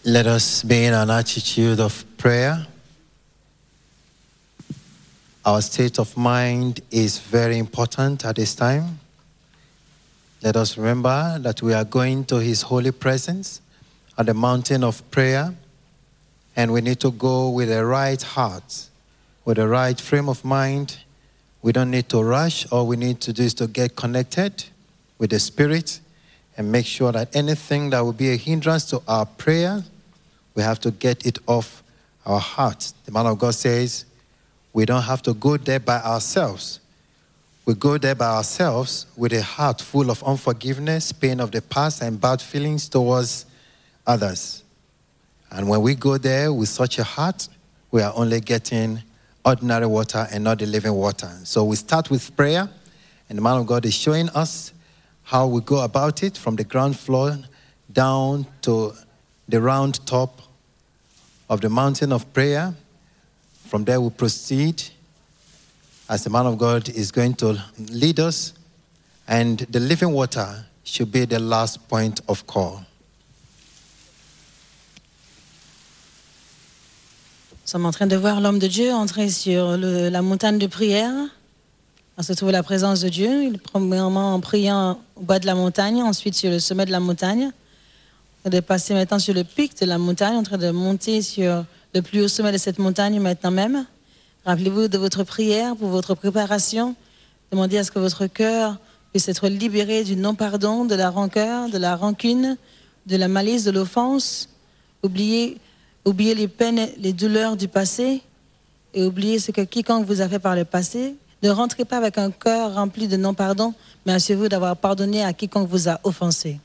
Let us be in an attitude of prayer. Our state of mind is very important at this time. Let us remember that we are going to His holy presence at the mountain of prayer, and we need to go with the right heart, with the right frame of mind. We don't need to rush. All we need to do is to get connected with the Spirit and make sure that anything that will be a hindrance to our prayer, we have to get it off our hearts. The man of God says, we don't have to go there by ourselves. We go there by ourselves with a heart full of unforgiveness, pain of the past, and bad feelings towards others. And when we go there with such a heart, we are only getting ordinary water and not the living water. So we start with prayer, and the man of God is showing us how we go about it from the ground floor down to the round top of the mountain of prayer. From there, we proceed as the man of God is going to lead us, and the living water should be the last point of call. Nous sommes en train de voir l'homme de Dieu entrer sur le- la montagne de prière. On se trouve la présence de Dieu. Premièrement en priant au bas de la montagne, ensuite sur le sommet de la montagne. De passer maintenant sur le pic de la montagne, en train de monter sur le plus haut sommet de cette montagne maintenant même. Rappelez-vous de votre prière pour votre préparation. Demandez à ce que votre cœur puisse être libéré du non-pardon, de la rancœur, de la rancune, de la malice, de l'offense. Oubliez, oubliez les peines, les douleurs du passé et oubliez ce que quiconque vous a fait par le passé. Ne rentrez pas avec un cœur rempli de non-pardon, mais assurez-vous d'avoir pardonné à quiconque vous a offensé.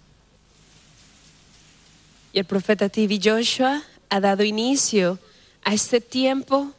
Y el profeta TV Joshua ha dado inicio a este tiempo,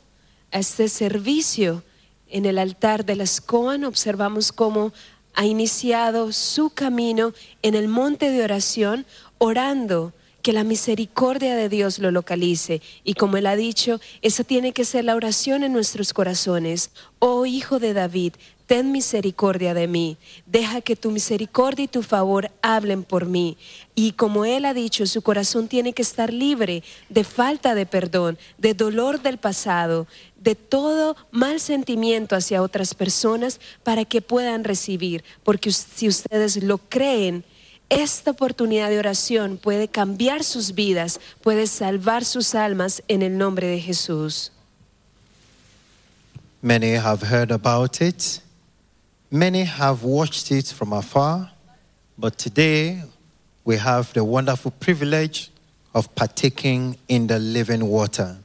a este servicio en el altar de las Coan. Observamos cómo ha iniciado su camino en el monte de oración, orando que la misericordia de Dios lo localice. Y como él ha dicho, esa tiene que ser la oración en nuestros corazones. Oh Hijo de David, ten misericordia de mí. Deja que tu misericordia y tu favor hablen por mí. Y como él ha dicho, su corazón tiene que estar libre de falta de perdón, de dolor del pasado, de todo mal sentimiento hacia otras personas para que puedan recibir. Porque si ustedes lo creen, esta oportunidad de oración puede cambiar sus vidas, puede salvar sus almas en el nombre de Jesús. Many have heard about it. Many have watched it from afar. But today, we have the wonderful privilege of partaking in the living water.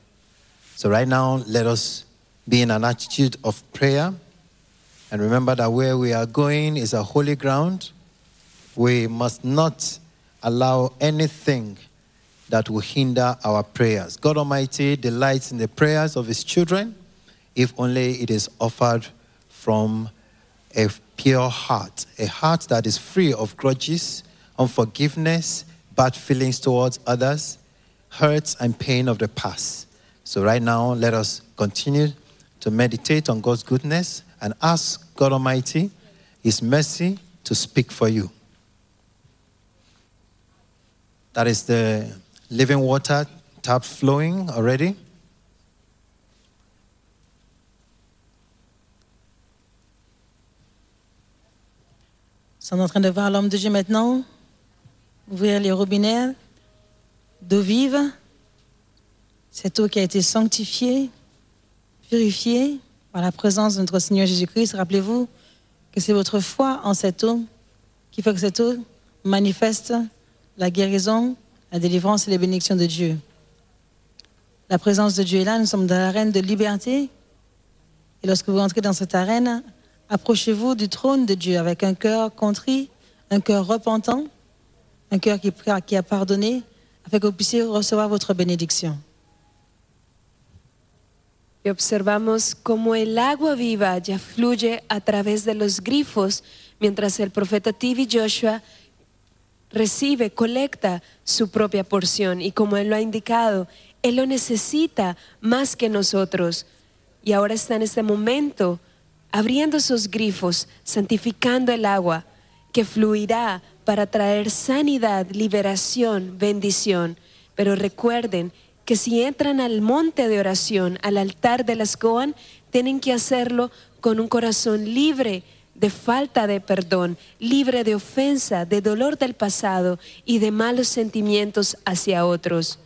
So, right now, let us be in an attitude of prayer. And remember that where we are going is a holy ground. We must not allow anything that will hinder our prayers. God Almighty delights in the prayers of His children if only it is offered from a pure heart, a heart that is free of grudges, unforgiveness, bad feelings towards others, hurts and pain of the past. So, right now, let us continue to meditate on God's goodness and ask God Almighty, His mercy, to speak for you. That is the living water tap flowing already. Sommes en train de voir l'homme de Dieu maintenant ouvrir les robinets d'eau vive. Cette eau qui a été sanctifiée, purifiée par la présence de notre Seigneur Jésus-Christ. Rappelez-vous que c'est votre foi en cette eau qui fait que cette eau manifeste la guérison, la délivrance et les bénédictions de Dieu. La présence de Dieu est là, nous sommes dans l'arène de liberté. Et lorsque vous entrez dans cette arène, approchez-vous du trône de Dieu avec un cœur contrit, un cœur repentant, un cœur qui, qui a pardonné, afin que vous puissiez recevoir votre bénédiction. Y observamos cómo el agua viva ya fluye a través de los grifos, mientras el profeta TV Joshua recibe, colecta su propia porción. Y como él lo ha indicado, él lo necesita más que nosotros. Y ahora está en este momento abriendo esos grifos, santificando el agua que fluirá para traer sanidad, liberación, bendición. Pero recuerden que si entran al monte de oración, al altar de las Coan, tienen que hacerlo con un corazón libre de falta de perdón, libre de ofensa, de dolor del pasado y de malos sentimientos hacia otros.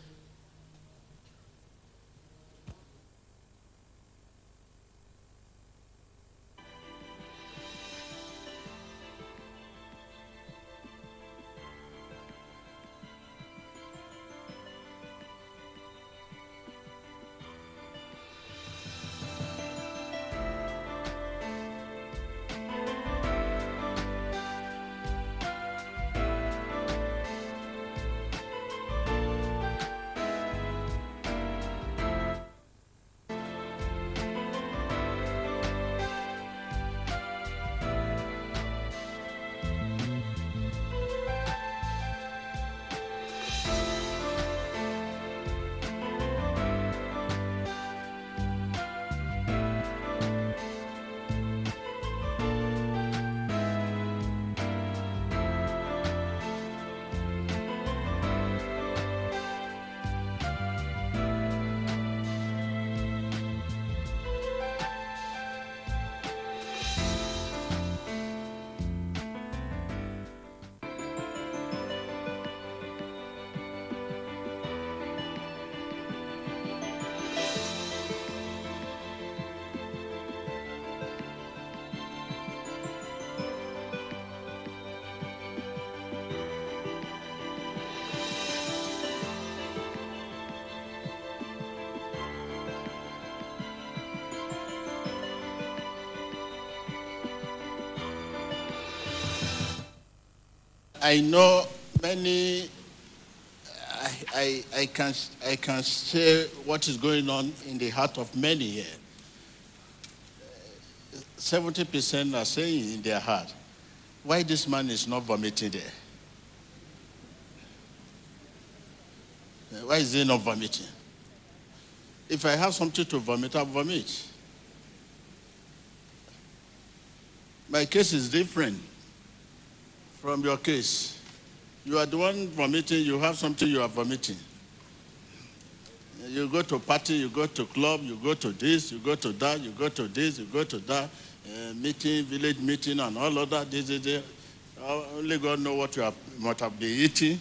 I know many, I, I, I, can, I can say what is going on in the heart of many here. 70% are saying in their heart, why this man is not vomiting there? Why is he not vomiting? If I have something to vomit, I'll vomit. My case is different from your case. You are the one vomiting, you have something you are vomiting. You go to party, you go to club, you go to this, you go to that, you go to this, you go to that, uh, meeting, village meeting, and all of that. This, this, this. Only God know what you have, might have been eating.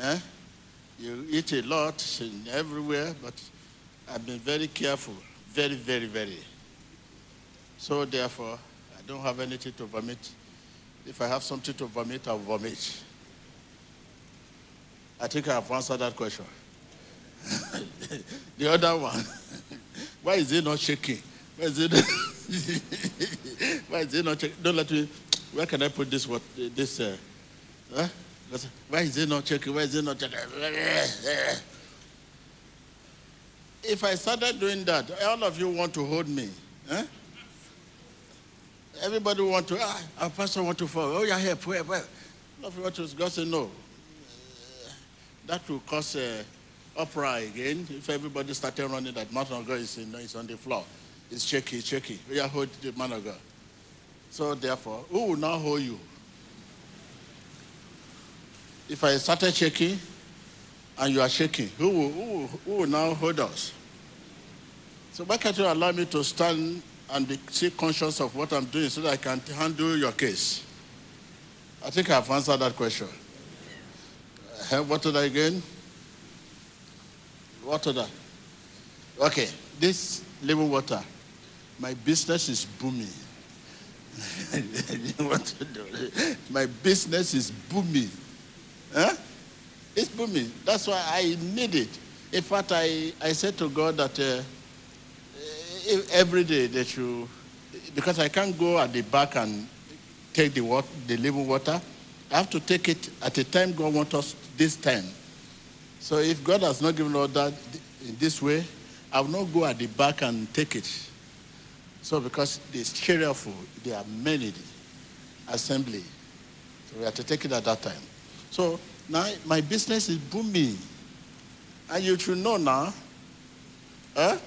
Eh? You eat a lot everywhere, but I've been very careful, very, very, very. So therefore, I don't have anything to vomit. If I have something to vomit, I'll vomit. I think I have answered that question. [laughs] the other one, [laughs] why is it not shaking? Why is it? [laughs] why is it not shaking? Don't let me. Where can I put this? What this? Uh, huh? Why is it not shaking? Why is it not shaking? If I started doing that, all of you want to hold me. Huh? Everybody want to, ah, our pastor want to follow. Oh, yeah, help, help, help. Want to, God say no. Uh, that will cause uh, uproar again if everybody started running that man of God is, in, is on the floor. It's shaky, shaky. We are hold the man of God. So therefore, who will now hold you? If I started shaking and you are shaking, who will, who will, who will now hold us? So why can't you allow me to stand and be still conscious of what I'm doing so that I can handle your case? I think I've answered that question. Uh, what did I again? What I? Okay, this living water, my business is booming. [laughs] My business is booming. Huh? It's booming. That's why I need it. In fact, I, I said to God that uh, every day they should, because I can't go at the back and take the, water, the living water. I have to take it at the time God wants us this time. So if God has not given that in this way, I will not go at the back and take it. So because the cheerful, there are many assembly. So we have to take it at that time. So now my business is booming. And you should know now, eh?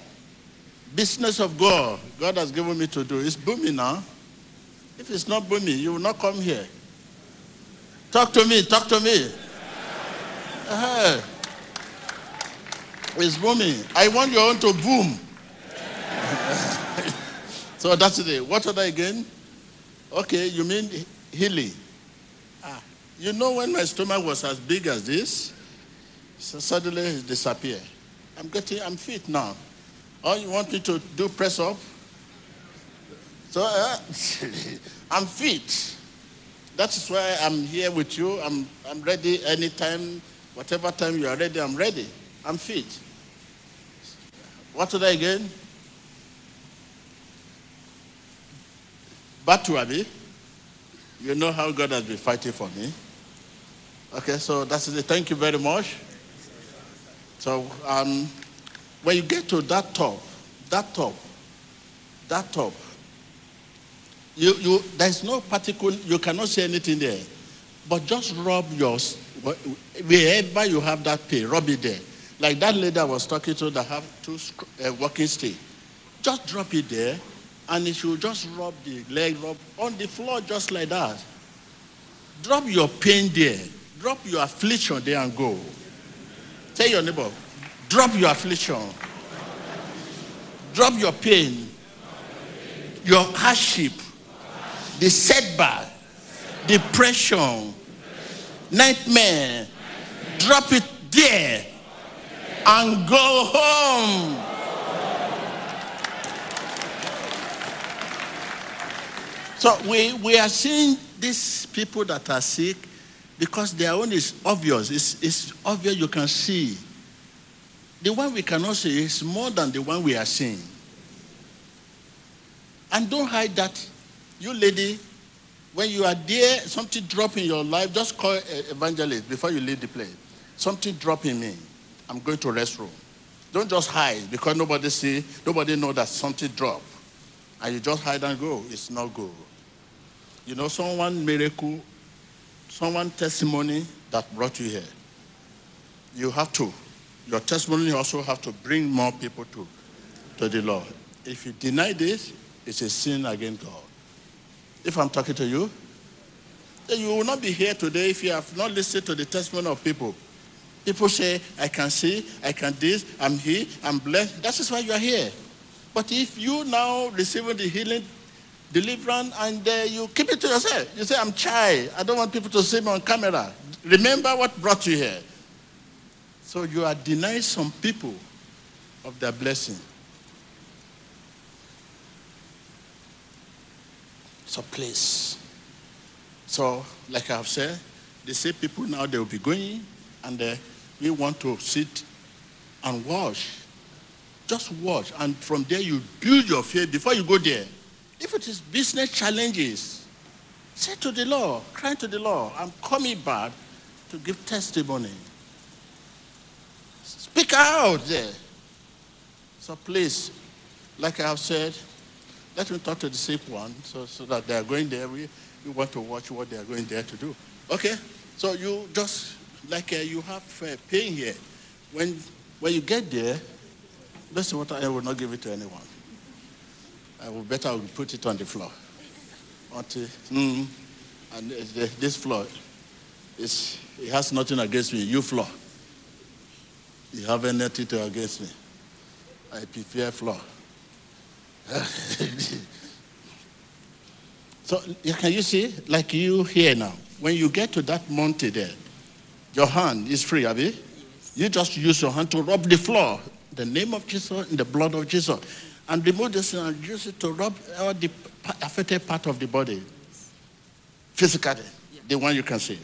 Business of God, God has given me to do, It's booming now. If it's not booming, you will not come here. Talk to me, talk to me. Uh-huh. It's booming. I want your own to boom. [laughs] so that's it. What other again? Okay, you mean healing. Ah, you know when my stomach was as big as this, so suddenly it disappeared. I'm getting, I'm fit now. Oh, you want me to do press up? So uh, [laughs] I'm fit. That is why I'm here with you. I'm, I'm ready anytime, whatever time you are ready, I'm ready. I'm fit. What did I again? Batu. You know how God has been fighting for me. Okay, so that's it. Thank you very much. So um, when you get to that top, that top, that top, you, you, there's no particle, you cannot see anything there. But just rub yours, wherever you have that pain, rub it there. Like that lady I was talking to that have two uh, walking stick. Just drop it there, and it will just rub the leg rub on the floor just like that. Drop your pain there. Drop your affliction there and go. Tell your neighbor, drop your affliction. Drop your pain, your hardship, the setback, depression, nightmare. Drop it there and go home. So we, we are seeing these people that are sick because their own is obvious. It's, it's obvious you can see. The one we cannot see is more than the one we are seeing. And don't hide that. You lady, When you are there, something drop in your life, just call evangelist before you leave the place. Something drop in me. I'm going to restroom. Don't just hide because nobody see, nobody know that something drop. And you just hide and go. It's not good. You know, someone miracle, someone testimony that brought you here. You have to. Your testimony also have to bring more people to, to the Lord. If you deny this, it's a sin against God. If I'm talking to you, you will not be here today if you have not listened to the testimony of people. People say, I can see, I can this, I'm here, I'm blessed. That is why you are here. But if you now receiving the healing, deliverance, and uh, you keep it to yourself, you say, I'm shy. I don't want people to see me on camera. Remember what brought you here. So you are denying some people of their blessing. So please. So, like I've said, they say people now they will be going and uh, we want to sit and watch. Just watch. And from there you build your faith before you go there. If it is business challenges, say to the Lord, cry to the Lord, I'm coming back to give testimony. Speak out there. So please, like I have said, let me talk to the sick one so, so that they are going there. We, we want to watch what they are going there to do. Okay? So you just, like uh, you have uh, pain here. When, when you get there, listen what I will not give it to anyone. I will better I will put it on the floor. Until, mm, and uh, this floor, is, it has nothing against me. You floor. You have anything to against me. I prefer floor. [laughs] so you- can you see, like you here now, when you get to that mountain there, your hand is free, Abby. You just use your hand to rub the floor, the name of Jesus, in the blood of Jesus, and remove this and use it to rub all the affected part of the body, physically, the one you can see.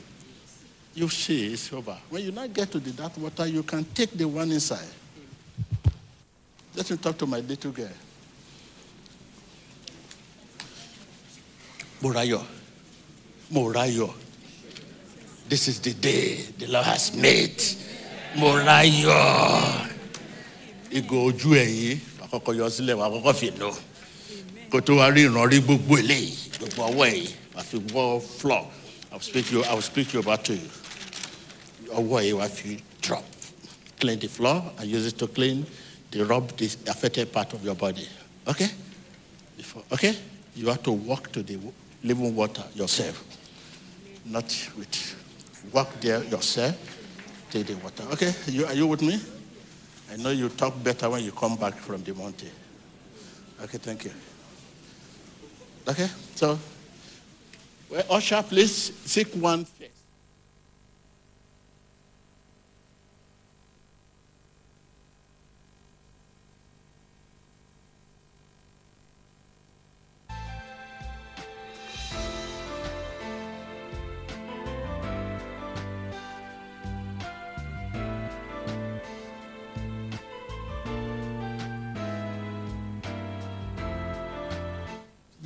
You see, it's over. When you now get to the dark water, you can take the one inside. Let me talk to my little girl. Morayo. Morayo. This is the day the Lord has made. Morayo. Ìgò ojú ẹ̀ yìí, àkọ́kọ́ yọ sílẹ̀ wà àkọ́kọ́ fi nù. Kò tó wá rí ìrànrí gbogbo eléyìí, gbogbo ọwọ́ ẹ̀ yìí, wà fi wọ́ floor. I will speak you, I will speak you about to you. Ọwọ́ yìí you drop. Clean the floor and use it to clean the rub the affected part of your body. Okay? Before, okay? You have to walk to the living water yourself. Not with walk there yourself, take the water. Okay? You, are you with me? I know you talk better when you come back from the mountain. Okay, thank you. Okay, so well, please seek one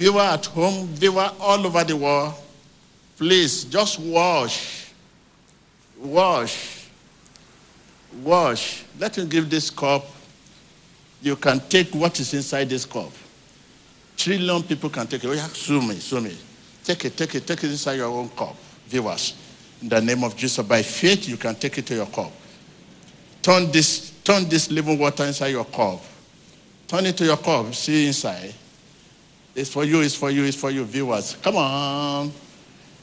Viewer at home, viewer all over the world, please just wash. Wash. Wash. Let me give this cup. You can take what is inside this cup. Trillion people can take it. Oh, yeah, sue me, sue me. Take it, take it, take it inside your own cup. Viewers, in the name of Jesus, by faith, you can take it to your cup. Turn this, turn this living water inside your cup. Turn it to your cup. See inside. It's for you, it's for you, it's for you, viewers. Come on.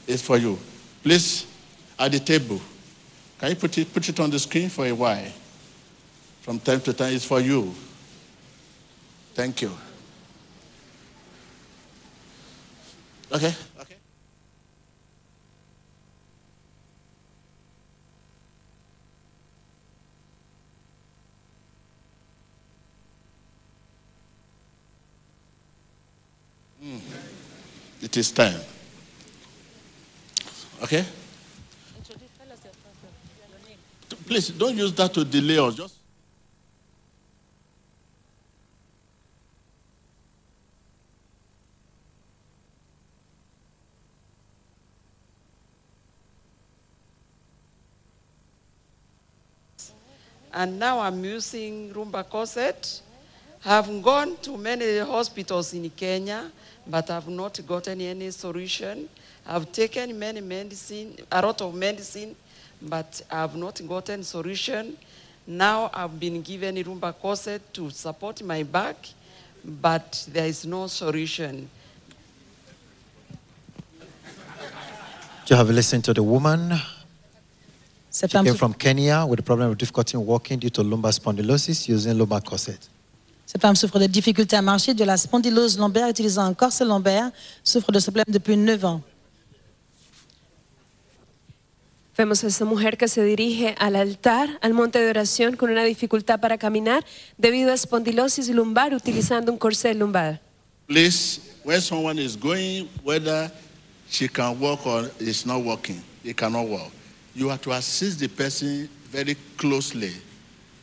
It's for you. Please, at the table. Can you put it, put it on the screen for a while? From time to time, it's for you. Thank you. Okay? Mm. It is time. Okay? Please don't use that to delay us. Just and now I'm using lumbar corset. I've gone to many hospitals in Kenya but I've not gotten any solution. I've taken many medicine, a lot of medicine, but I've not gotten solution. Now I've been given lumbar corset to support my back, but there is no solution. Do you have listened to the woman. Cette She came from Kenya with a problem of difficulty in walking due to lumbar spondylosis using lumbar corset. Cette femme souffre de difficultés à marcher, de la spondylose lombaire, utilisant un corset lombaire, souffre de ce problème depuis 9 ans. Vemos a esta mujer que se dirige al altar, al monte de oración, con una dificultad para caminar debido a espondilosis lumbar utilizando un corsé lumbar. Please, when someone is going, whether she can walk or is not walking, they cannot walk. You have to assist the person very closely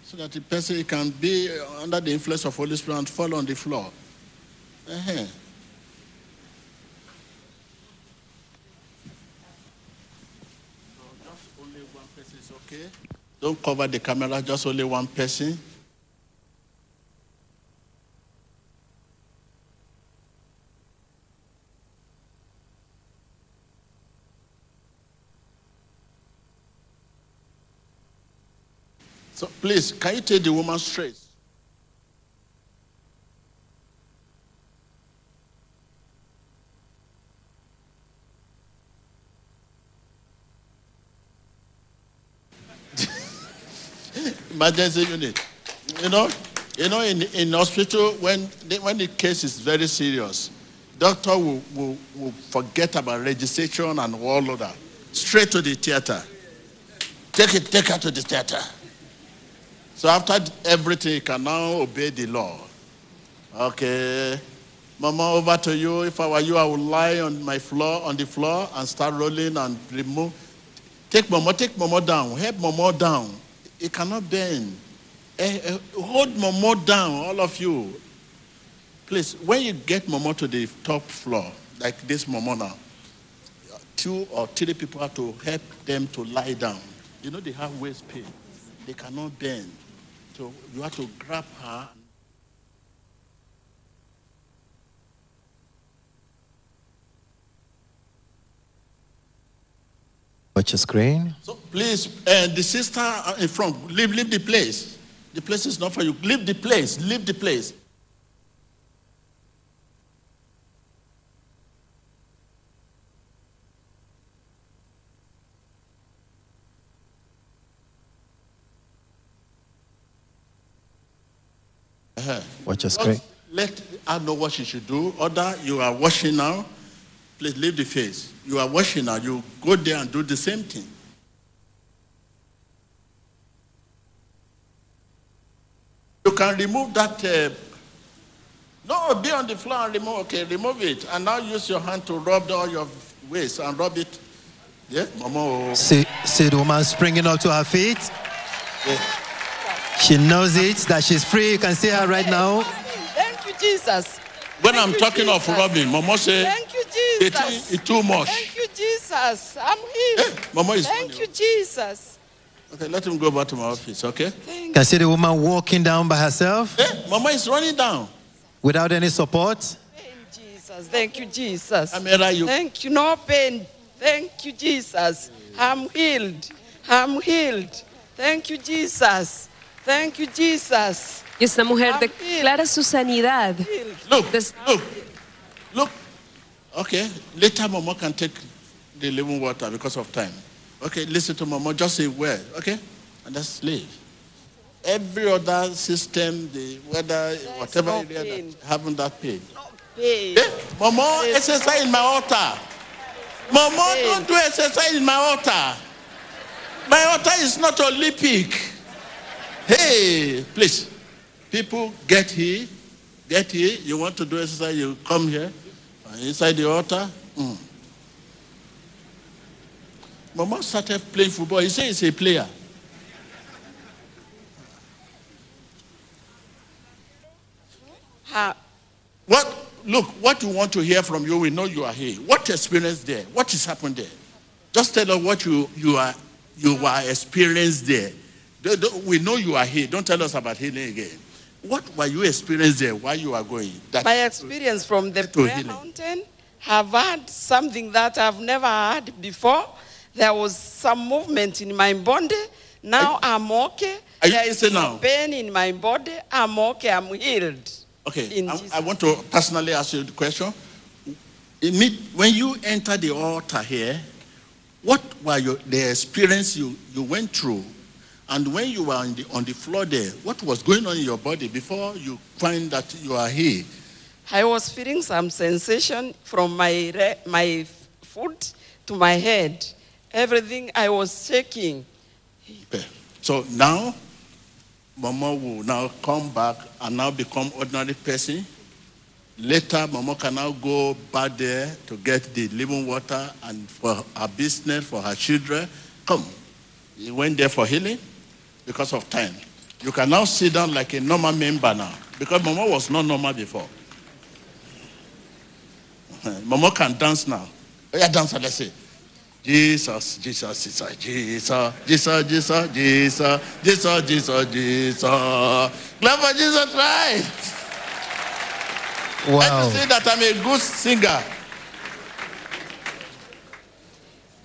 so that the person can be under the influence of Holy Spirit and fall on the floor. Uh-huh. So just only one person is okay. Don't cover the camera, just only one person. So please, can you take the woman straight? [laughs] Emergency unit. You know, you know, in, in hospital, when the, when the case is very serious, doctor will, will, will forget about registration and all of that. Straight to the theater. Take it, take her to the theater. So after everything, you can now obey the law. Okay. Mama, over to you. If I were you, I would lie on my floor, on the floor, and start rolling and remove. Take Mama, take Mama down. Help Mama down. It cannot bend. Eh, eh, hold Mama down, all of you. Please, when you get Mama to the top floor, like this Mama now, two or three people have to help them to lie down. You know they have waist pain. They cannot bend. So you have to grab her. Watch your screen. So please, uh, the sister uh, in front, leave, leave the place. The place is not for you. Leave the place. Leave the place. Uh-huh. Watch your screen. Let her know what she should do. Other, you are washing now. Please leave the face. You are washing now. You go there and do the same thing. You can remove that. Uh, no, be on the floor and remove. Okay, remove it. And now use your hand to rub all your waist and rub it. Yeah, Mama. See, see the woman springing up to her feet. She knows it, that she's free. You can see her right now. Thank you, Jesus. When I'm talking of rubbing, Mama say Thank you, it, Jesus. it's too much. Thank you, Jesus. I'm healed. Mama is Thank you, Jesus. Okay, let him go back to my office, okay? You can see the woman walking down by herself Mama is running down. without any support. Jesus. Thank you, Jesus. Amira, you- Thank you. No pain. Thank you, Jesus. I'm healed. I'm healed. Thank you, Jesus. Thank you, Jesus. Y esta mujer declara su sanidad. Look, look, look. Okay, later Mama can take the living water because of time. Okay, listen to Mama, just say where, okay? And just leave. Every other system, the whether whatever no area pain. that having that pain. Pain. Eh, Mama, exercise in my altar. Mama, don't do exercise in my altar. My altar is not Olympic. Hey, please, people get here, get here. You want to do exercise, you come here. Uh, Inside the altar. Mm. Mama started playing football. He said he's a player. Ha- What? Look, what you want to hear from you, we know you are here. What experience there? What is happened there? Just tell us what you, you are you are experienced there. We know you are here. Don't tell us about healing again. What were you experiencing there while you were going? That My experience from the prayer healing. mountain have had something that I've never had before. There was some movement in my body. Now I'm okay. Are you There is no pain in my body. I'm okay. I'm healed. Okay, I, I want to personally ask you the question. When you enter the altar here, what were your, the experience you, you went through? And when you were on the, on the floor there, what was going on in your body before you find that you are here? I was feeling some sensation from my, re- my foot to my head. Everything I was shaking. Okay. So now, Mama will now come back and now become ordinary person. Later, Mama can now go back there to get the living water and for her business, for her children. Come. He went there for healing because of time. You can now sit down like a normal member now because Mama was not normal before. [laughs] Mama can dance now. Oh, yeah, dance, let's say. Jesus, Jesus, Jesus, Jesus, Jesus, Jesus, Jesus, Jesus, Jesus, Jesus. Clap for Jesus Christ. Wow. Let me say that I'm a good singer.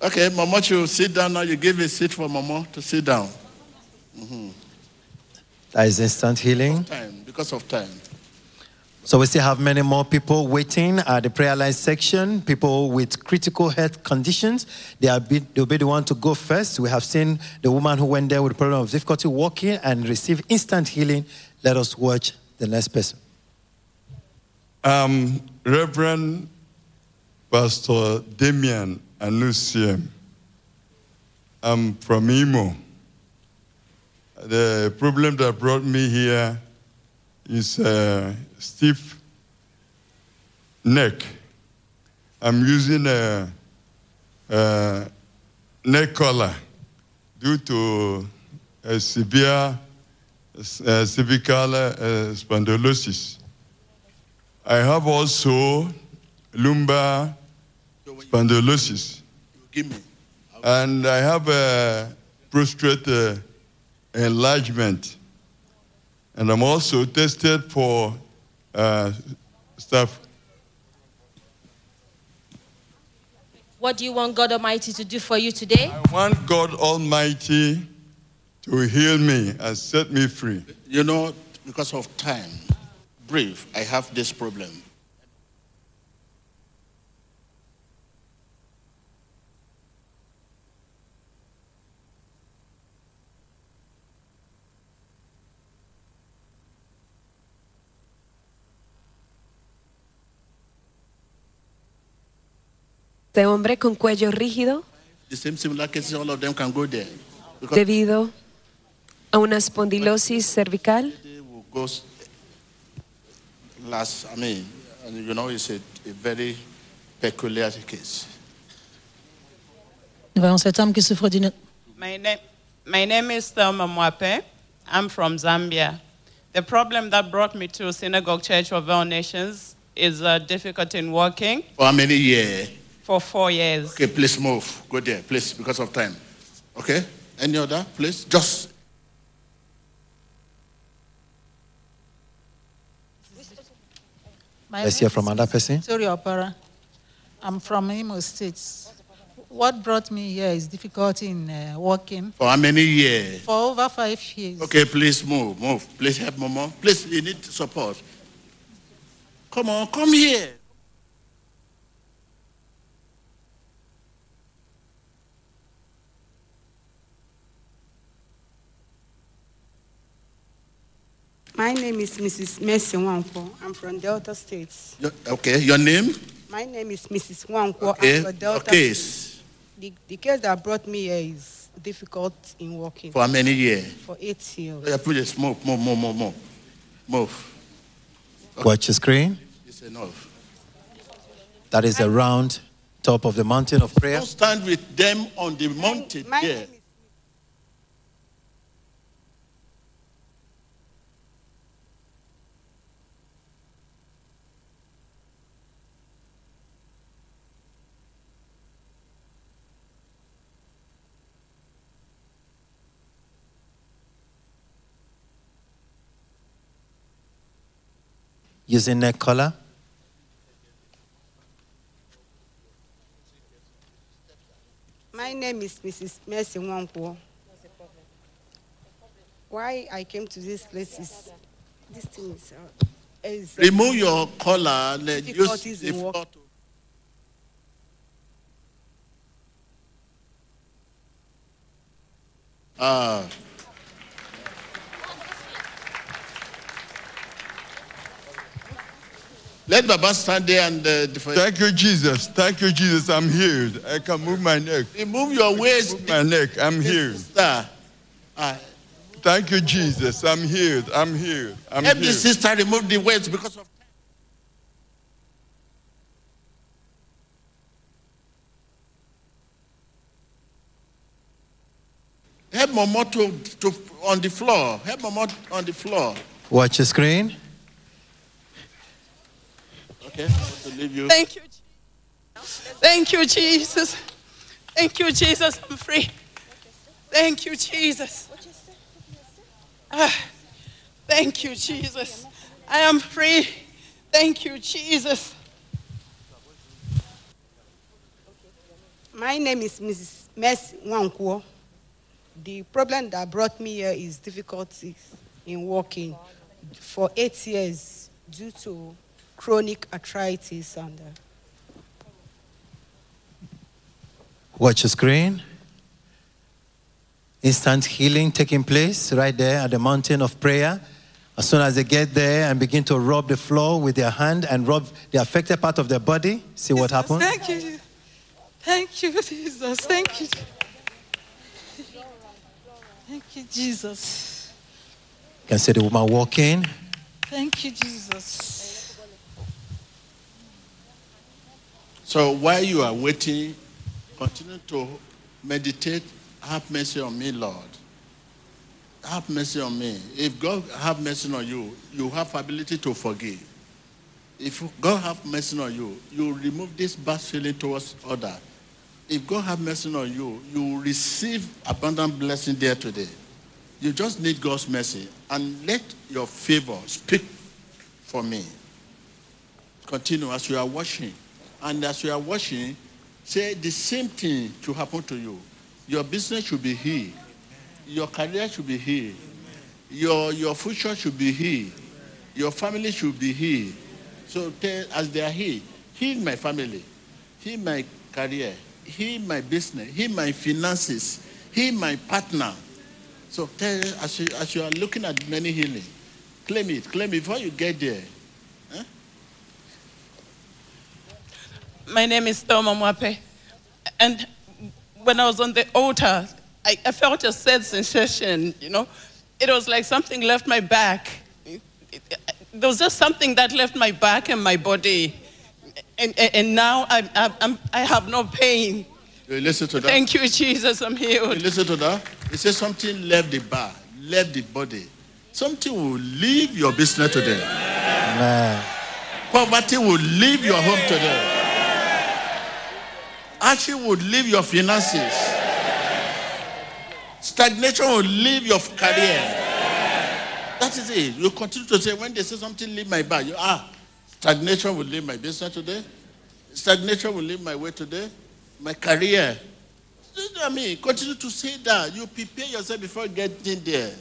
Okay, Mama, you sit down now. You give a seat for Mama to sit down. Mhm. That is instant healing. Time, because of time. So we still have many more people waiting at the prayer line section. People with critical health conditions, they are be, they'll be the one to go first. We have seen the woman who went there with a problem of difficulty walking and received instant healing. Let us watch the next person. Um, Reverend Pastor Damian Anusiam. I'm from Imo. The problem that brought me here is uh, stiff neck. I'm using a, a neck collar due to a severe uh, cervical uh, spondylosis. I have also lumbar spondylosis. Give me. And I have a prostate uh, enlargement. And I'm also tested for uh, stuff. What do you want God Almighty to do for you today? I want God Almighty to heal me and set me free. You know, because of time, brief, I have this problem. Este hombre con cuello rígido The same similar cases, all of them can go there. Because debido a una espondilosis cervical. will go s- last, I mean, and you know, it's a, a very peculiar case. Nous voyons cet homme qui souffre d'une My name, my name is Thelma Mwape. I'm from Zambia. The problem that brought me to Synagogue Church of All Nations is uh, difficulty in walking For how many years? For four years. Okay, please move. Go there, please, because of time. Okay? Any other, please? Just My Let's name hear from is another person. Victoria Opara. I'm from Imo State. What brought me here is difficulty in uh, walking for how many years? for over five years. Okay, please move, move. Please help Mama. Please, you need support. Come on, come here. My name is Mrs. Mercy Nwankwo. I'm from Delta State. Your- Okay, your name? My name is Mrs. Nwankwo. Okay, I'm from Delta okay. State. The, the case that brought me here is difficult in walking. For how many years? For eight years. Yeah, please move, move, move, move, move. Move. Watch the screen. It's enough. That is the round top of the mountain of prayer. Don't stand with them on the mountain my there. Using neck collar. My name is Mrs. Mercy Nwankwo. Why I came to this place is this thing is, uh, is uh, Remove your collar. Let use the in floor walking. to Ah. Let Baba stand there and uh, defend. Thank you, Jesus. Thank you, Jesus. I'm healed. I can move my neck. Remove your waist. Move my neck. I'm healed. Sister. Ah. Thank you, Jesus. I'm healed. I'm healed. I'm Help the sister remove the weight because of. Help Momo to, to on the floor. Help Momo on the floor. Watch the screen. Okay, I want to leave you. Thank you. Thank you, Jesus. Thank you, Jesus. I'm free. Thank you, Jesus. Ah, thank you, Jesus. I am free. Thank you, Jesus. My name is Mrs. Mercy Nwankwo. The problem that brought me here is difficulties in walking for eight years due to chronic arthritis and uh, Watch your screen. Instant healing taking place right there at the mountain of prayer. As soon as they get there and begin to rub the floor with their hand and rub the affected part of their body, see what happens. Thank you. Thank you, Jesus. Thank you. Thank you, Jesus. You can see the woman walking. Thank you, Jesus. So while you are waiting, continue to meditate. Have mercy on me, Lord. Have mercy on me. If God have mercy on you, you have ability to forgive. If God have mercy on you, you remove this bad feeling towards other. If God have mercy on you, you receive abundant blessing there today. You just need God's mercy and let your favor speak for me. Continue as you are washing. And as you are watching, say the same thing to happen to you. Your business should be healed. Your career should be healed. Your, your future should be healed. Your family should be healed. So tell, as they are healed, heal my family, heal my career, heal my business, heal my finances, heal my partner. So tell, as you, as you are looking at many healing, claim it, claim it before you get there. My name is Thelma Mwape. And when I was on the altar, I, I felt a sad sensation, you know. It was like something left my back. It- it- there was just something that left my back and my body. And, and, and now I'm, I'm, I'm, have no pain. You listen to that. Thank you, Jesus. I'm You healed. listen to that. It says something left the back, left the body. Something will leave your business today. Amen. Poverty will leave your home today. Hardship will leave your finances. Stagnation will leave your career. That is it. You continue to say, when they say something, leave my bar. You ah, stagnation will leave my business today. Stagnation will leave my way today. My career. You know what I mean? Continue to say that. You prepare yourself before getting there.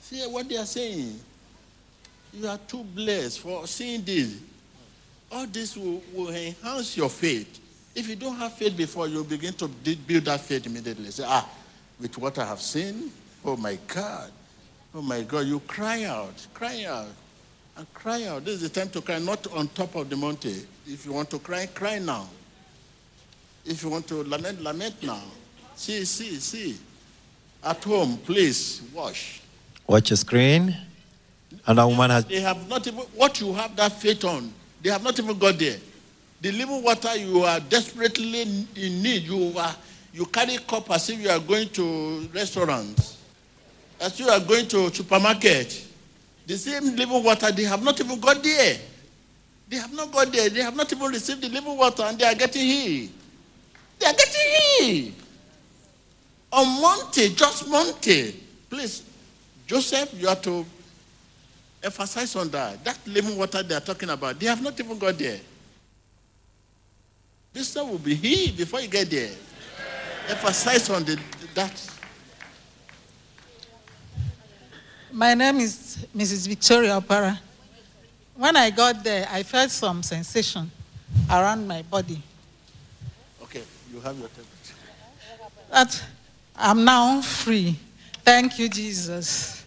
See what they are saying. You are too blessed for seeing this. All this will, will enhance your faith. If you don't have faith before, you begin to build that faith immediately. Say, ah, with what I have seen, oh my God, oh my God, you cry out, cry out, and cry out. This is the time to cry, not on top of the mountain. If you want to cry, cry now. If you want to lament, lament now. See, see, see. At home, please wash. Watch your screen. Another woman has They have not even, what you have that faith on, they have not even got there. The living water you are desperately in need, you are, you carry cup as if you are going to restaurants, as you are going to supermarket. The same living water, they have not even got there. They have not got there. They have not even received the living water and they are getting healed. They are getting healed. On Monday, just Monday. Please, Joseph, you have to Emphasize on that. That living water they are talking about, they have not even got there. This stuff will be here before you get there. Emphasize on the, that. My name is Mrs. Victoria Opara. When I got there, I felt some sensation around my body. Okay, you have your temperature. That I'm now free. Thank you, Jesus.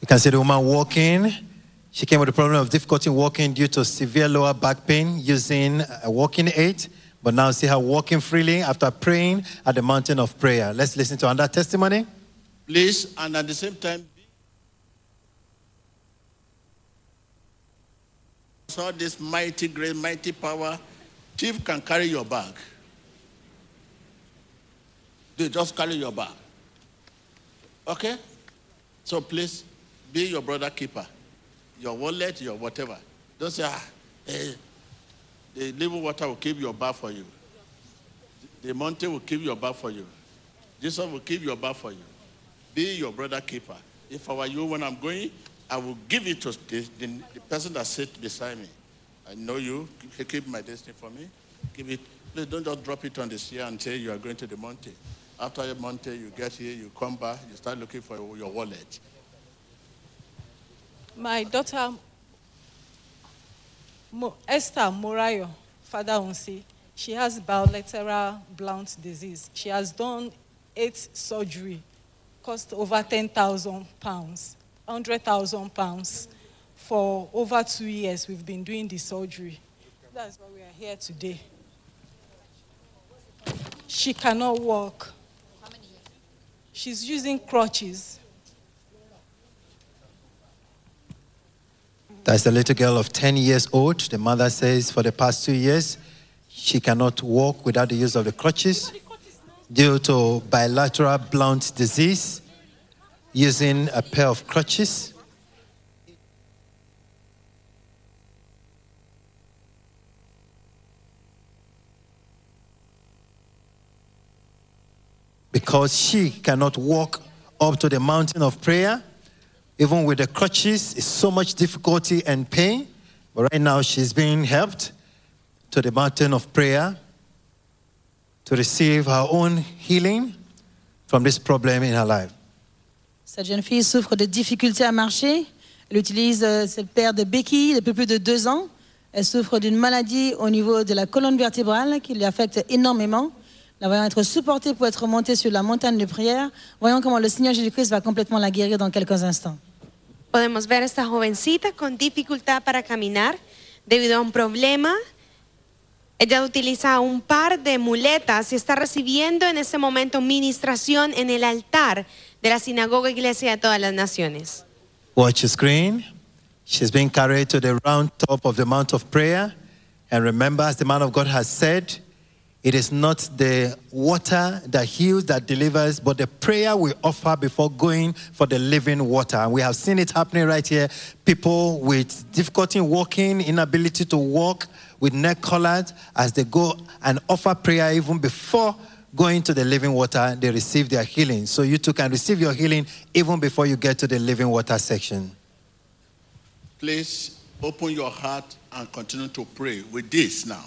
You can see the woman walking. She came with a problem of difficulty walking due to severe lower back pain using a walking aid. But now see her walking freely after praying at the mountain of prayer. Let's listen to another testimony. Please, and at the same time, saw this mighty great, mighty power. Thief can carry your bag. They just carry your bag. Okay? So please be your brother keeper. Your wallet, your whatever. Don't say, ah, eh, the living water will keep your bag for you. The mountain will keep your bag for you. Jesus will keep your bag for you. Be your brother keeper. If I were you when I'm going, I will give it to the, the, the person that sits beside me. I know you. Keep my destiny for me. Give it. Please don't just drop it on the sea say you are going to the mountain. After the mountain, you get here, you come back, you start looking for your wallet. My daughter, Mo- Esther Morayo, Father Unsi, she has bilateral blunt disease. She has done eight surgery, cost over 10,000 pounds, 100,000 pounds. For over two years, we've been doing the surgery. That's why we are here today. She cannot walk. She's using crutches. That's a little girl of 10 years old. The mother says for the past two years, she cannot walk without the use of the crutches due to bilateral Blount disease, using a pair of crutches. Because she cannot walk up to the mountain of prayer, even with the crutches, it's so much difficulty and pain. But right now, she's being helped to the mountain of prayer to receive her own healing from this problem in her life. Cette jeune fille souffre de difficultés à marcher. Elle utilise euh, cette paire de béquilles depuis plus de deux ans. Elle souffre d'une maladie au niveau de la colonne vertébrale qui l'affecte énormément. La voyant être supportée pour être montée sur la montagne de prière. Voyons comment le Seigneur Jésus-Christ va complètement la guérir dans quelques instants. Podemos ver a esta jovencita con dificultad para caminar debido a un problema. Ella utiliza un par de muletas y está recibiendo en este momento ministración en el altar de la sinagoga iglesia de todas las naciones. Watch the screen. She's being carried to the round top of the Mount of Prayer. And remember, as the man of God has said, it is not the water that heals, that delivers, but the prayer we offer before going for the living water. And we have seen it happening right here. People with difficulty in walking, inability to walk, with neck collars, as they go and offer prayer even before going to the living water, they receive their healing. So you too can receive your healing even before you get to the living water section. Please open your heart and continue to pray with this now.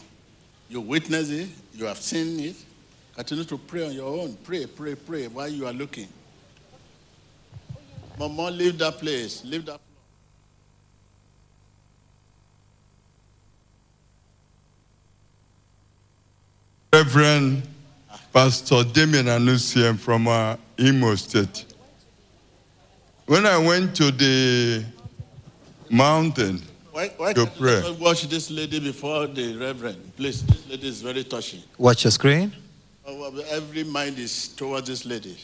You witness it, you have seen it. Continue to pray on your own. Pray, pray, pray while you are looking. Mama, leave that place. Leave that. Reverend Pastor Damien Anusian from uh, Imo State. When I went to the mountain Why, why to can't you pray, watch this lady before the reverend? Please, this lady is very touching. Watch your screen. Oh, Every mind is towards this lady.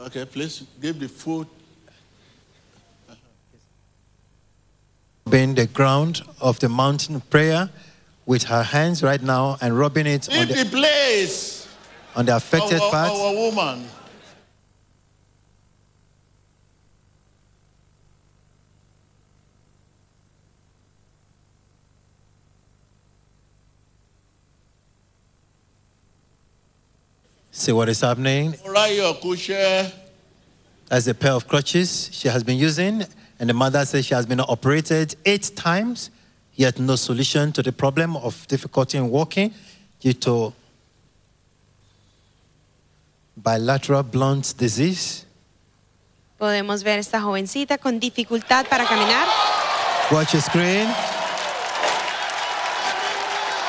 Okay, please give the food. Uh-huh. Rubbing the ground of the mountain prayer with her hands right now and rubbing it on the the, place. on the affected our, parts. Our woman. See what is happening. That's a pair of crutches she has been using, and the mother says she has been operated eight times, yet no solution to the problem of difficulty in walking due to bilateral Blount disease. Podemos ver esta jovencita con dificultad para caminar. Watch your screen.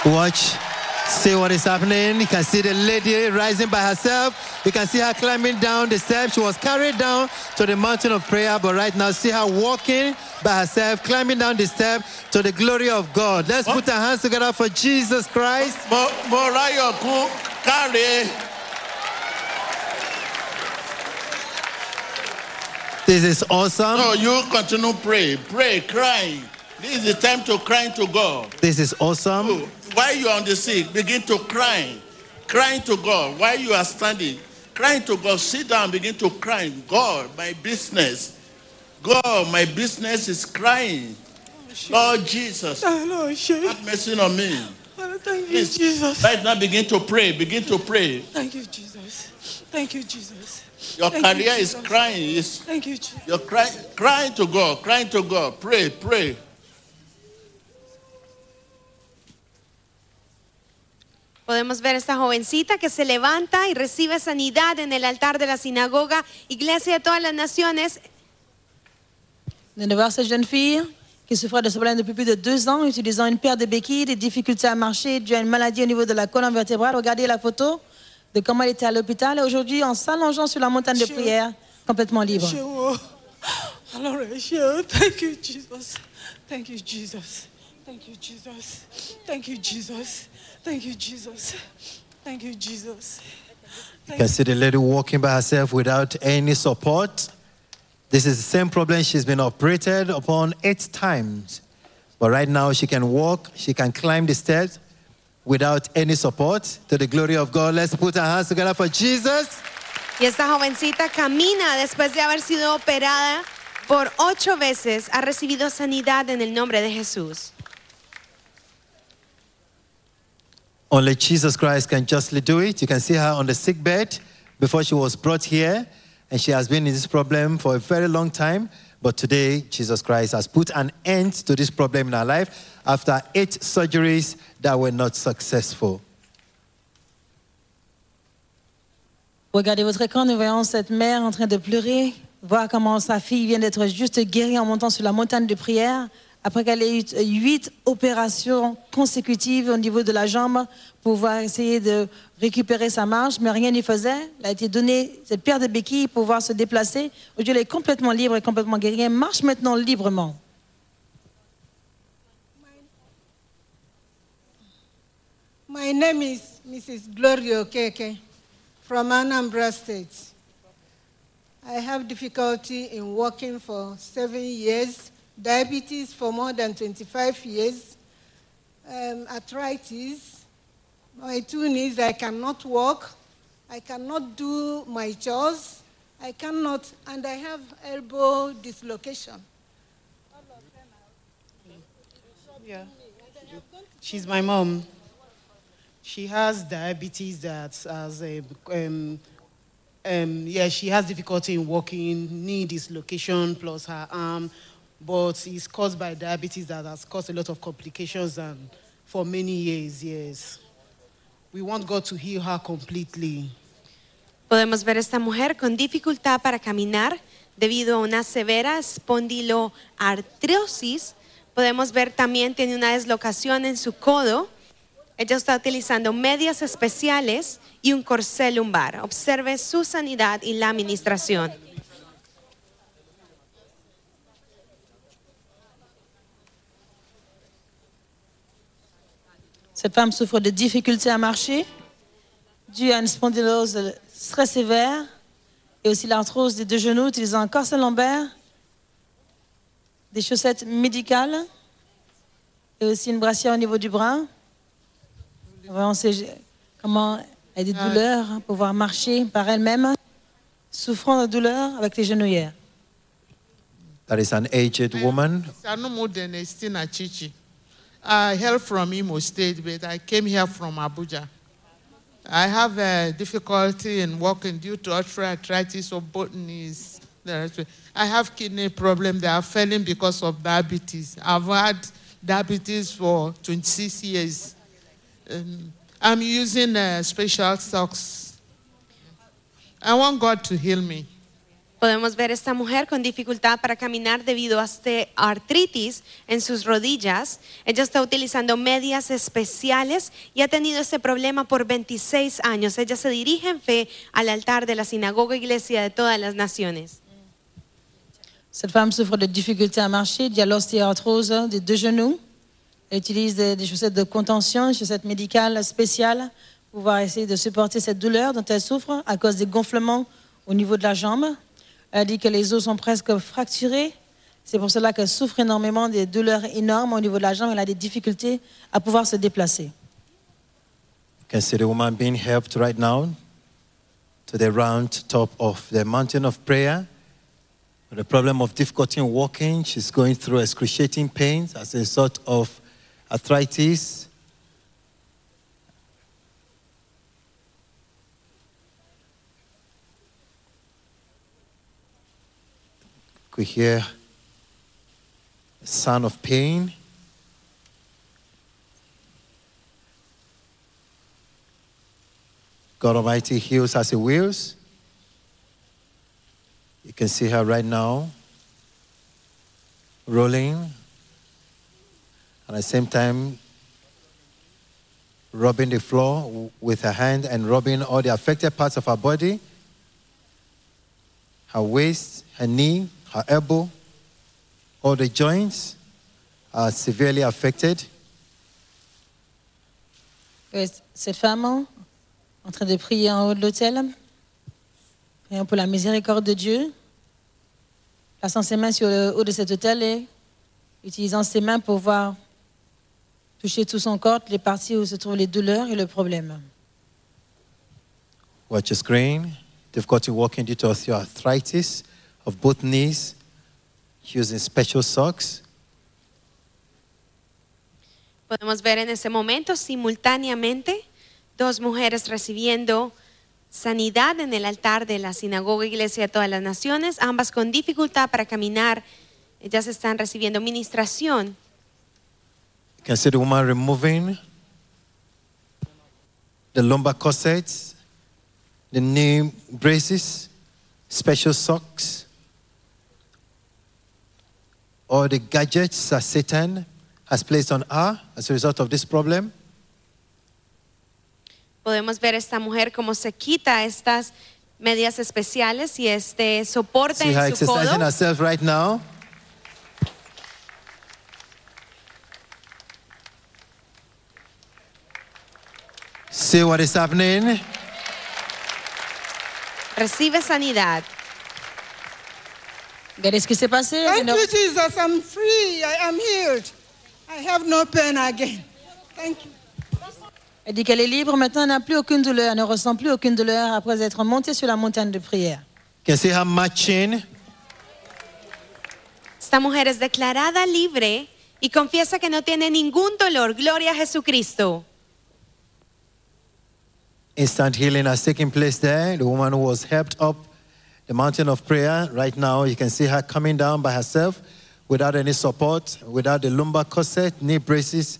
Watch. See what is happening. You can see the lady rising by herself. You can see her climbing down the steps. She was carried down to the mountain of prayer, but right now, see her walking by herself, climbing down the step to the glory of God. Let's put our hands together for Jesus Christ. Morayo ku carry. This is awesome. No, you continue pray, pray, crying. This is the time to cry to God. This is awesome. While you are on the sick, begin to cry, crying to God. While you are standing, crying to God. Sit down, begin to cry. God, my business. God, my business is crying. Lord Jesus, have mercy on me. Thank you, Please, Jesus. right now, begin to pray. Begin to pray. Thank you, Jesus. Thank you, Jesus. Your Thank you, career is crying. It's, Thank you, Jesus. you're crying, crying to God, crying to God. Pray, pray. Podemos ver esta jovencita que se levanta y recibe sanidad en el altar de la sinagoga, iglesia de todas las naciones. Nous venons de voir cette jeune fille qui souffrait de ce problème depuis plus de deux ans, utilisant une paire de béquilles, des difficultés à marcher dû à une maladie au niveau de la colonne vertébrale. Regardez la photo de comment elle était à l'hôpital et aujourd'hui en s'allongeant sur la montagne de prière, complètement libre. Thank you, Jesus. Thank you, Jesus. Thank you, Jesus. Thank you, Jesus. Thank you, Jesus. Thank you, Jesus. You can see the lady walking by herself without any support. This is the same problem she's been operated upon eight times. But right now she can walk, she can climb the stairs without any support. To the glory of God, let's put our hands together for Jesus. Y esta jovencita camina después de haber sido operada por ocho veces. Ha recibido sanidad en el nombre de Jesús. Only Jesus Christ can justly do it. You can see her on the sick bed before she was brought here, and she has been in this problem for a very long time. But today, Jesus Christ has put an end to this problem in her life after eight surgeries that were not successful. Regardez votre écran, nous voyons cette mère en train de pleurer, voir comment sa fille vient d'être juste guérie en montant sur la montagne de prière, après qu'elle ait eu huit opérations consécutives au niveau de la jambe pour essayer de récupérer sa marche, mais rien n'y faisait. Elle a été donnée cette paire de béquilles pour pouvoir se déplacer. Aujourd'hui, elle est complètement libre et complètement guérie. Elle marche maintenant librement. My name is Mrs. Gloria Okeke from Anambra State. I have difficulty in walking for seven years, diabetes for more than 25 years, um, arthritis. My two knees, I cannot walk. I cannot do my chores. I cannot, and I have elbow dislocation. Yeah. She's my mom. She has diabetes that has a, um, um, yeah, she has difficulty in walking, knee dislocation plus her arm, but it's caused by diabetes that has caused a lot of complications and for many years, yes. We want God to heal her completely. Podemos ver esta mujer con dificultad para caminar debido a una severa espondiloartrosis. Podemos ver también tiene una deslocación en su codo. Ella está utilizando medias especiales y un corsé lumbar. Observe su sanidad y la administración. Cette femme souffre de difficultés à marcher, due à une spondylose très sévère et aussi l'arthrose des deux genoux, utilisant un corset lombaire, des chaussettes médicales et aussi une brassière au niveau du bras. Voyons ses- comment elle a des douleurs pour pouvoir marcher par elle-même, souffrant de douleurs avec les genouillères. That is an aged woman. I hail from Imo State, but I came here from Abuja. I have a difficulty in walking due to osteoarthritis of both knees. I have kidney problem. They are failing because of diabetes. I've had diabetes for 26 years. Um, I'm using uh, special socks. I want God to heal me. Podemos ver esta mujer con dificultad para caminar debido a este artritis en sus rodillas. Ella está utilizando medias especiales y ha tenido este problema por 26 años. Ella se dirige en fe al altar de la sinagoga iglesia de todas las naciones. Cette femme souffre de difficultés à marcher, il y a l'ostéoarthrose des deux genoux. Elle utilise des, des chaussettes de contention, des chaussettes médicales spéciales pour pouvoir essayer de supporter cette douleur dont elle souffre à cause des gonflements au niveau de la jambe. Elle dit que les os sont presque fracturés. C'est pour cela qu'elle souffre énormément des douleurs énormes au niveau de la jambe. Elle a des difficultés à pouvoir se déplacer. Can see the woman being helped right now? To the round top of the mountain of prayer. The problem of difficulty in walking, she's going through excruciating pains as a result of arthritis. We hear a sound of pain. God Almighty heals as He wills. You can see her right now rolling, and at the same time, rubbing the floor with her hand and rubbing all the affected parts of her body her waist, her knee, her elbow, all the joints are severely affected. Et Cette femme, en train de prier en haut de l'autel, priant pour la miséricorde de Dieu, plaçant ses mains sur le haut de cet autel et utilisant ses mains pour pouvoir toucher tout son corps, les parties où se trouvent les douleurs et le problème. Watch your screen. Difficulty walking due to osteoarthritis of both knees, using special socks. Podemos ver en ese momento simultáneamente dos mujeres recibiendo sanidad en el altar de la sinagoga iglesia de todas las naciones, ambas con dificultad para caminar. Ellas están recibiendo ministración. You can see the woman removing the lumbar corsets, the knee braces, special socks, all the gadgets that Satan has placed on her as a result of this problem. Podemos ver esta mujer cómo se quita estas medias especiales y este soporte See her en su exercising codo. herself right now. See what is happening? Recibe sanidad. Regardez ce qui s'est passé. Thank Une- you, Jesus. I'm free. I am healed. I have no pain again. Thank you. Elle dit qu'elle est libre, maintenant elle n'a plus aucune douleur, elle ne ressent plus aucune douleur après être montée sur la montagne de prière. You can see her marching. Esta mujer es declarada libre y confiesa que no tiene ningún dolor. Gloria a Jesucristo. Instant healing has taken place there. The woman who was helped up the mountain of prayer, right now, you can see her coming down by herself without any support, without the lumbar corset, knee braces,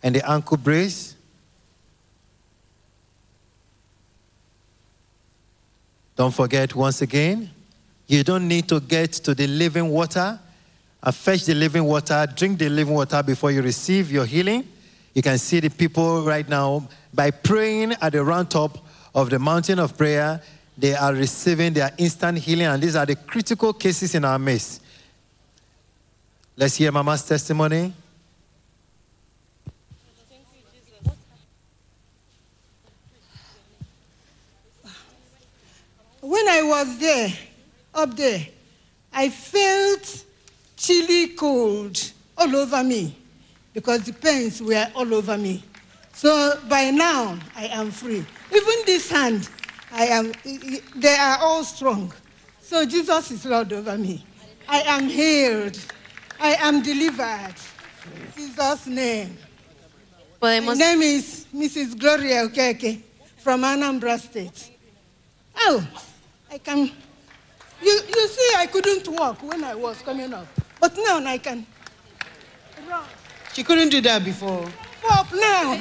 and the ankle brace. Don't forget, once again, you don't need to get to the living water and fetch the living water, drink the living water before you receive your healing. You can see the people right now by praying at the round top of the mountain of prayer, they are receiving their instant healing, and these are the critical cases in our midst. Let's hear Mama's testimony. When I was there, up there, I felt chilly cold all over me because the pains were all over me. So by now, I am free. Even this hand, I am, they are all strong. So Jesus is Lord over me. I am healed. I am delivered. Jesus' name. My name is Mrs. Gloria Okeke from Anambra State. Oh, I can You, you see, I couldn't walk when I was coming up. But now I can. run. She couldn't do that before. Walk now.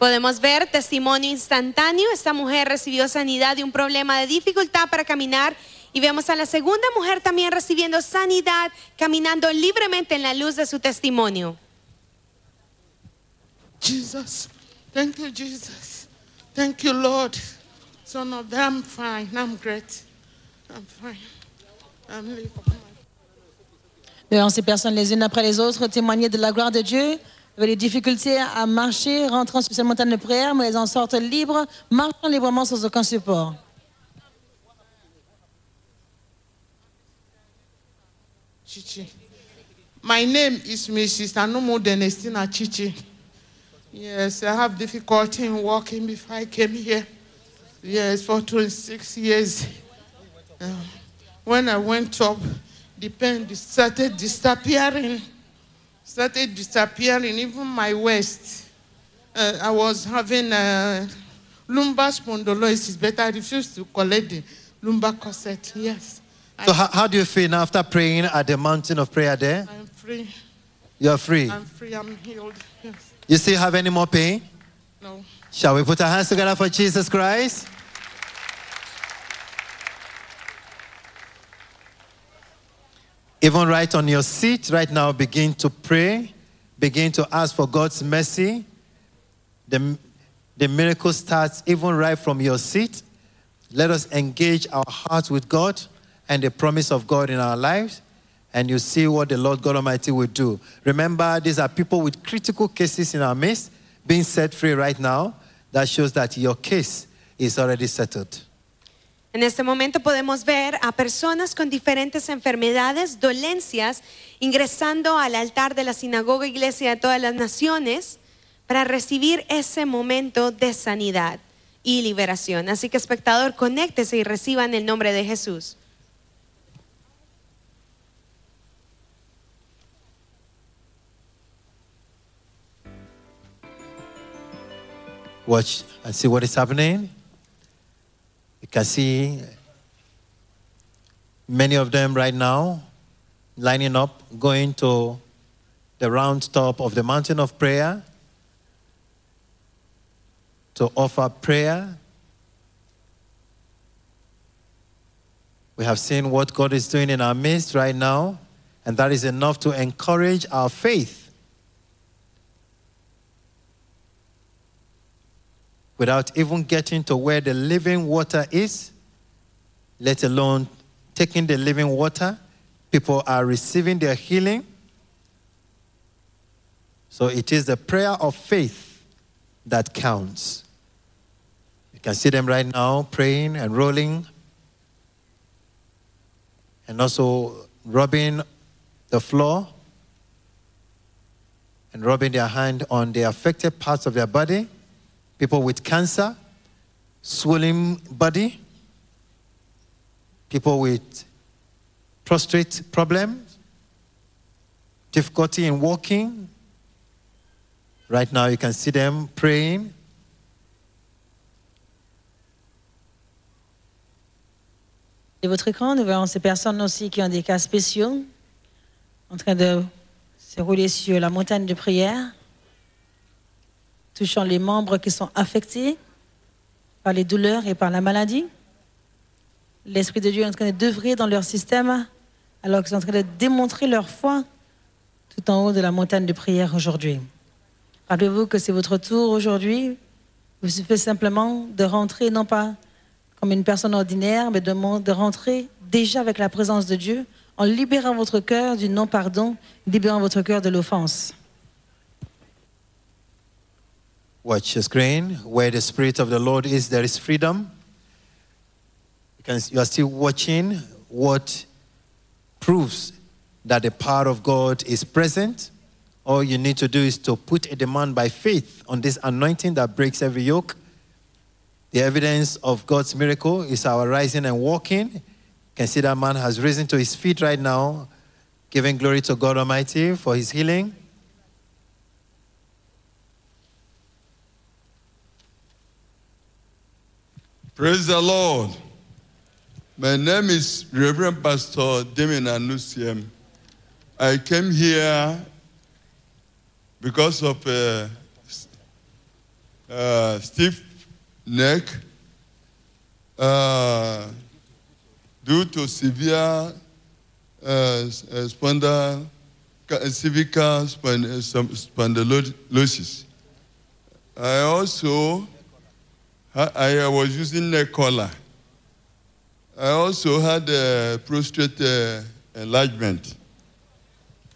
Podemos ver testimonio instantáneo. Esta mujer recibió sanidad de un problema de dificultad para caminar. Y vemos a la segunda mujer también recibiendo sanidad, caminando libremente en la luz de su testimonio. Jesus. Thank you, Jesus. Thank you, Lord. Son of them, I'm fine. I'm great. I'm fine. I'm living. Devant ces personnes les unes après les autres témoigner de la gloire de Dieu, avec des difficultés à marcher, rentrant sur cette montagne de prière, mais elles en sortent libres, marchant librement sans aucun support. Chichi. My name is Mrs. Anumu Denestina Chichi. Yes, I have difficulty in walking before I came here. Yes, for 26 years. Uh, when I went up, the pain started disappearing. Started disappearing, even my waist. Uh, I was having uh, lumbar spondylosis, but I refused to collect the lumbar corset. Yes, So, how, how do you feel now after praying at the mountain of prayer there? I'm free. You're free. I'm free. I'm healed. Yes. You still have any more pain? No. Shall we put our hands together for Jesus Christ? Even right on your seat right now, begin to pray. Begin to ask for God's mercy. The, the miracle starts even right from your seat. Let us engage our hearts with God and the promise of God in our lives, and you see what the Lord God Almighty will do. Remember, these are people with critical cases in our midst being set free right now. That shows that your case is already settled. En este momento podemos ver a personas con diferentes enfermedades, dolencias, ingresando al altar de la sinagoga iglesia de todas las naciones para recibir ese momento de sanidad y liberación. Así que espectador, conéctese y reciba en el nombre de Jesús. Watch and see what is happening. Can see many of them right now lining up, going to the round top of the mountain of prayer to offer prayer. We have seen what God is doing in our midst right now, and that is enough to encourage our faith. Without even getting to where the living water is, let alone taking the living water. People are receiving their healing. So it is the prayer of faith that counts. You can see them right now praying and rolling and also rubbing the floor and rubbing their hand on the affected parts of their body people with cancer, swollen body, people with prostate problems, difficulty in walking. Right now, you can see them praying. Et votre écran, nous verrons ces personnes aussi qui ont des cas spéciaux, en train de se rouler sur la montagne de prière, touchant les membres qui sont affectés par les douleurs et par la maladie. L'Esprit de Dieu est en train d'œuvrer dans leur système alors qu'ils sont en train de démontrer leur foi tout en haut de la montagne de prière aujourd'hui. Rappelez-vous que c'est votre tour aujourd'hui. Vous suffit simplement de rentrer, non pas comme une personne ordinaire, mais de, de rentrer déjà avec la présence de Dieu en libérant votre cœur du non-pardon, libérant votre cœur de l'offense. Watch the screen. Where the Spirit of the Lord is, there is freedom. You, you are still watching what proves that the power of God is present. All you need to do is to put a demand by faith on this anointing that breaks every yoke. The evidence of God's miracle is our rising and walking. You can see that man has risen to his feet right now, giving glory to God Almighty for his healing. Praise the Lord. My name is Reverend Pastor Damien Anusiem. I came here because of uh, stiff neck uh, due to severe uh, s- spondal, ca- cervical uh, spondylosis. I also I, I was using neck collar. I also had uh, prostate uh, enlargement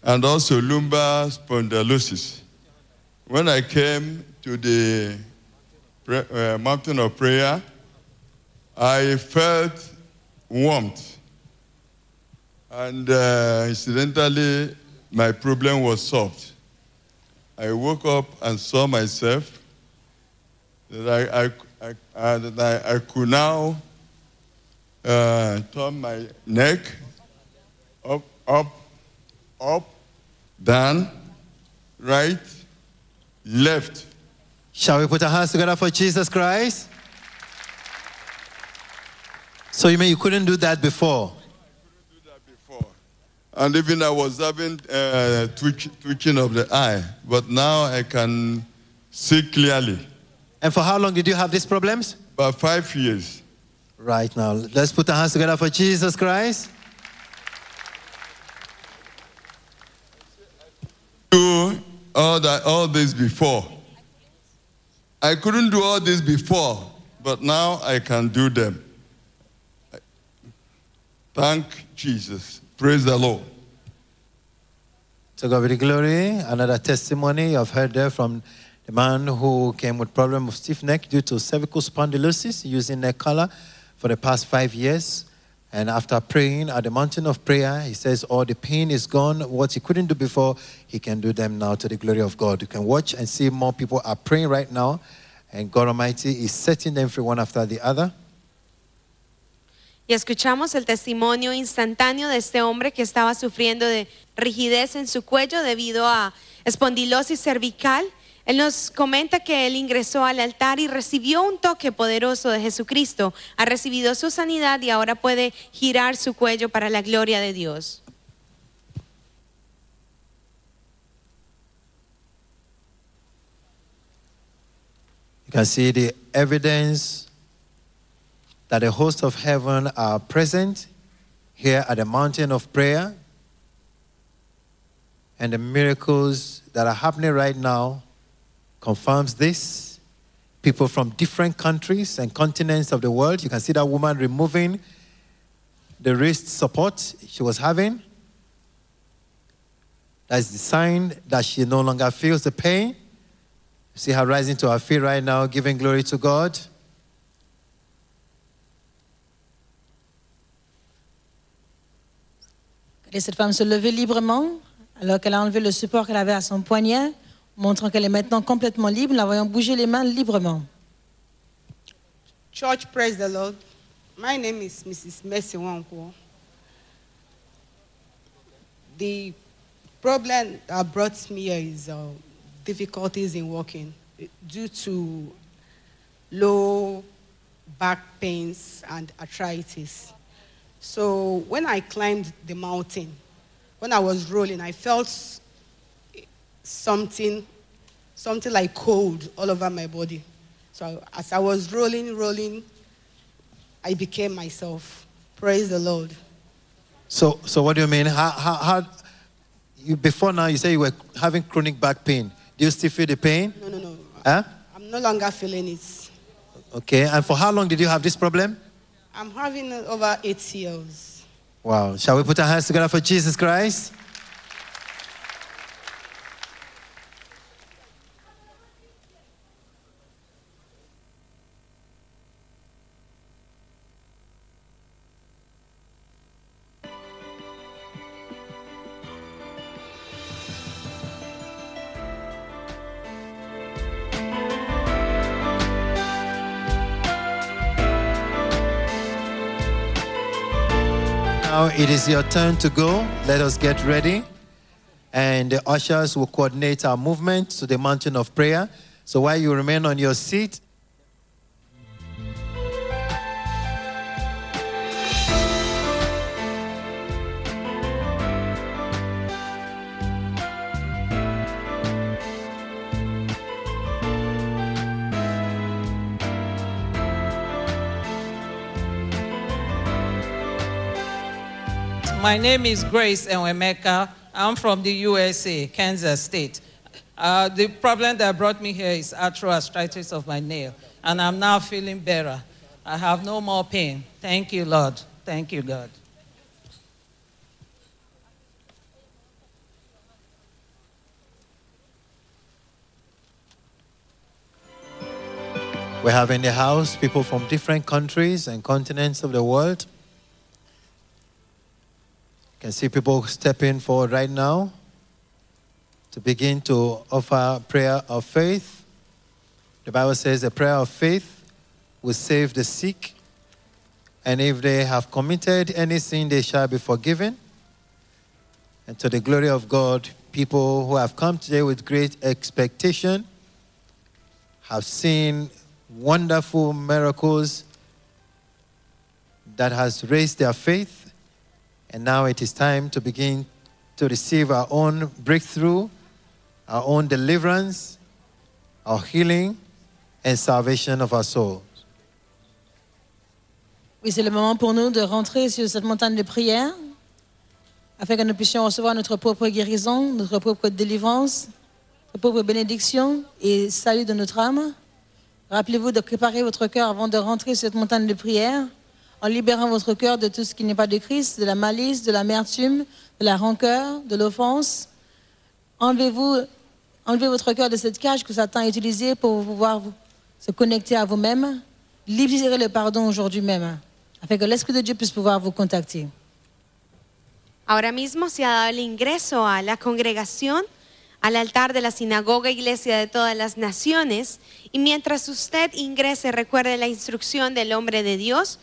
and also lumbar spondylosis. When I came to the uh, mountain of prayer, I felt warmth. And uh, incidentally, my problem was solved. I woke up and saw myself that I, I, I, uh, that I, I could now uh, turn my neck up, up, up, down, right, left. Shall we put our hands together for Jesus Christ? So you mean you couldn't do that before? And even I was having uh, twitch, twitching of the eye, but now I can see clearly. And for how long did you have these problems? About five years. Right now, let's put our hands together for Jesus Christ. Do all that, all this before. I couldn't do all this before, but now I can do them. Thank Jesus. Praise the Lord. To God be the glory. Another testimony you've heard there from the man who came with problem of stiff neck due to cervical spondylosis using neck collar for the past five years. And after praying at the mountain of prayer, he says all the pain is gone. What he couldn't do before, he can do them now to the glory of God. You can watch and see more people are praying right now. And God Almighty is setting them free one after the other. Y escuchamos el testimonio instantáneo de este hombre que estaba sufriendo de rigidez en su cuello debido a espondilosis cervical. Él nos comenta que él ingresó al altar y recibió un toque poderoso de Jesucristo. Ha recibido su sanidad y ahora puede girar su cuello para la gloria de Dios. You can see the evidence that the hosts of heaven are present here at the mountain of prayer. And the miracles that are happening right now confirms this. People from different countries and continents of the world. You can see that woman removing the wrist support she was having. That's the sign that she no longer feels the pain. See her rising to her feet right now, giving glory to God. Cette femme se lever librement, alors qu'elle a enlevé le support qu'elle avait à son poignet, montrant qu'elle est maintenant complètement libre, la voyant bouger les mains librement. Church, praise the Lord. My name is Mrs. Mercy Wankwo. The problem that brought me here is uh, difficulties in walking due to low back pains and arthritis. So when I climbed the mountain, when I was rolling, I felt something, something like cold all over my body. So as I was rolling, rolling, I became myself. Praise the Lord. So, so what do you mean? How, how, how, you, before now, you say you were having chronic back pain. Do you still feel the pain? No, no, no. Huh? I'm no longer feeling it. Okay. And for how long did you have this problem? I'm having over eight years. Wow. Shall we put our hands together for Jesus Christ? It is your turn to go. Let us get ready. And the ushers will coordinate our movement to the mountain of prayer. So while you remain on your seat, my name is Grace Enwemeka. I'm from the USA, Kansas State. Uh, the problem that brought me here is arthritis of my nail, and I'm now feeling better. I have no more pain. Thank you, Lord. Thank you, God. We have in the house people from different countries and continents of the world. Can see people stepping forward right now to begin to offer prayer of faith. The Bible says the prayer of faith will save the sick, and if they have committed any sin, they shall be forgiven. And to the glory of God, people who have come today with great expectation have seen wonderful miracles that has raised their faith. And now it is time to begin to receive our own breakthrough, our own deliverance, our healing, and salvation of our souls. Oui, c'est le moment pour nous de rentrer sur cette montagne de prière afin que nous puissions recevoir notre propre guérison, notre propre délivrance, notre propre bénédiction et salut de notre âme. Rappelez-vous de préparer votre cœur avant de rentrer sur cette montagne de prière en libérant votre cœur de tout ce qui n'est pas de Christ, de la malice, de l'amertume, de la rancœur, de l'offense. Enlevez-vous, enlevez votre cœur de cette cage que Satan a utilisée pour pouvoir vous- se connecter à vous-même. Libérez le pardon aujourd'hui même, afin que l'Esprit de Dieu puisse pouvoir vous contacter. Ahora mismo se ha dado el ingreso a la congregación, al altar de la sinagoga iglesia de todas las naciones. Y mientras usted ingrese, recuerde la instrucción del hombre de Dios.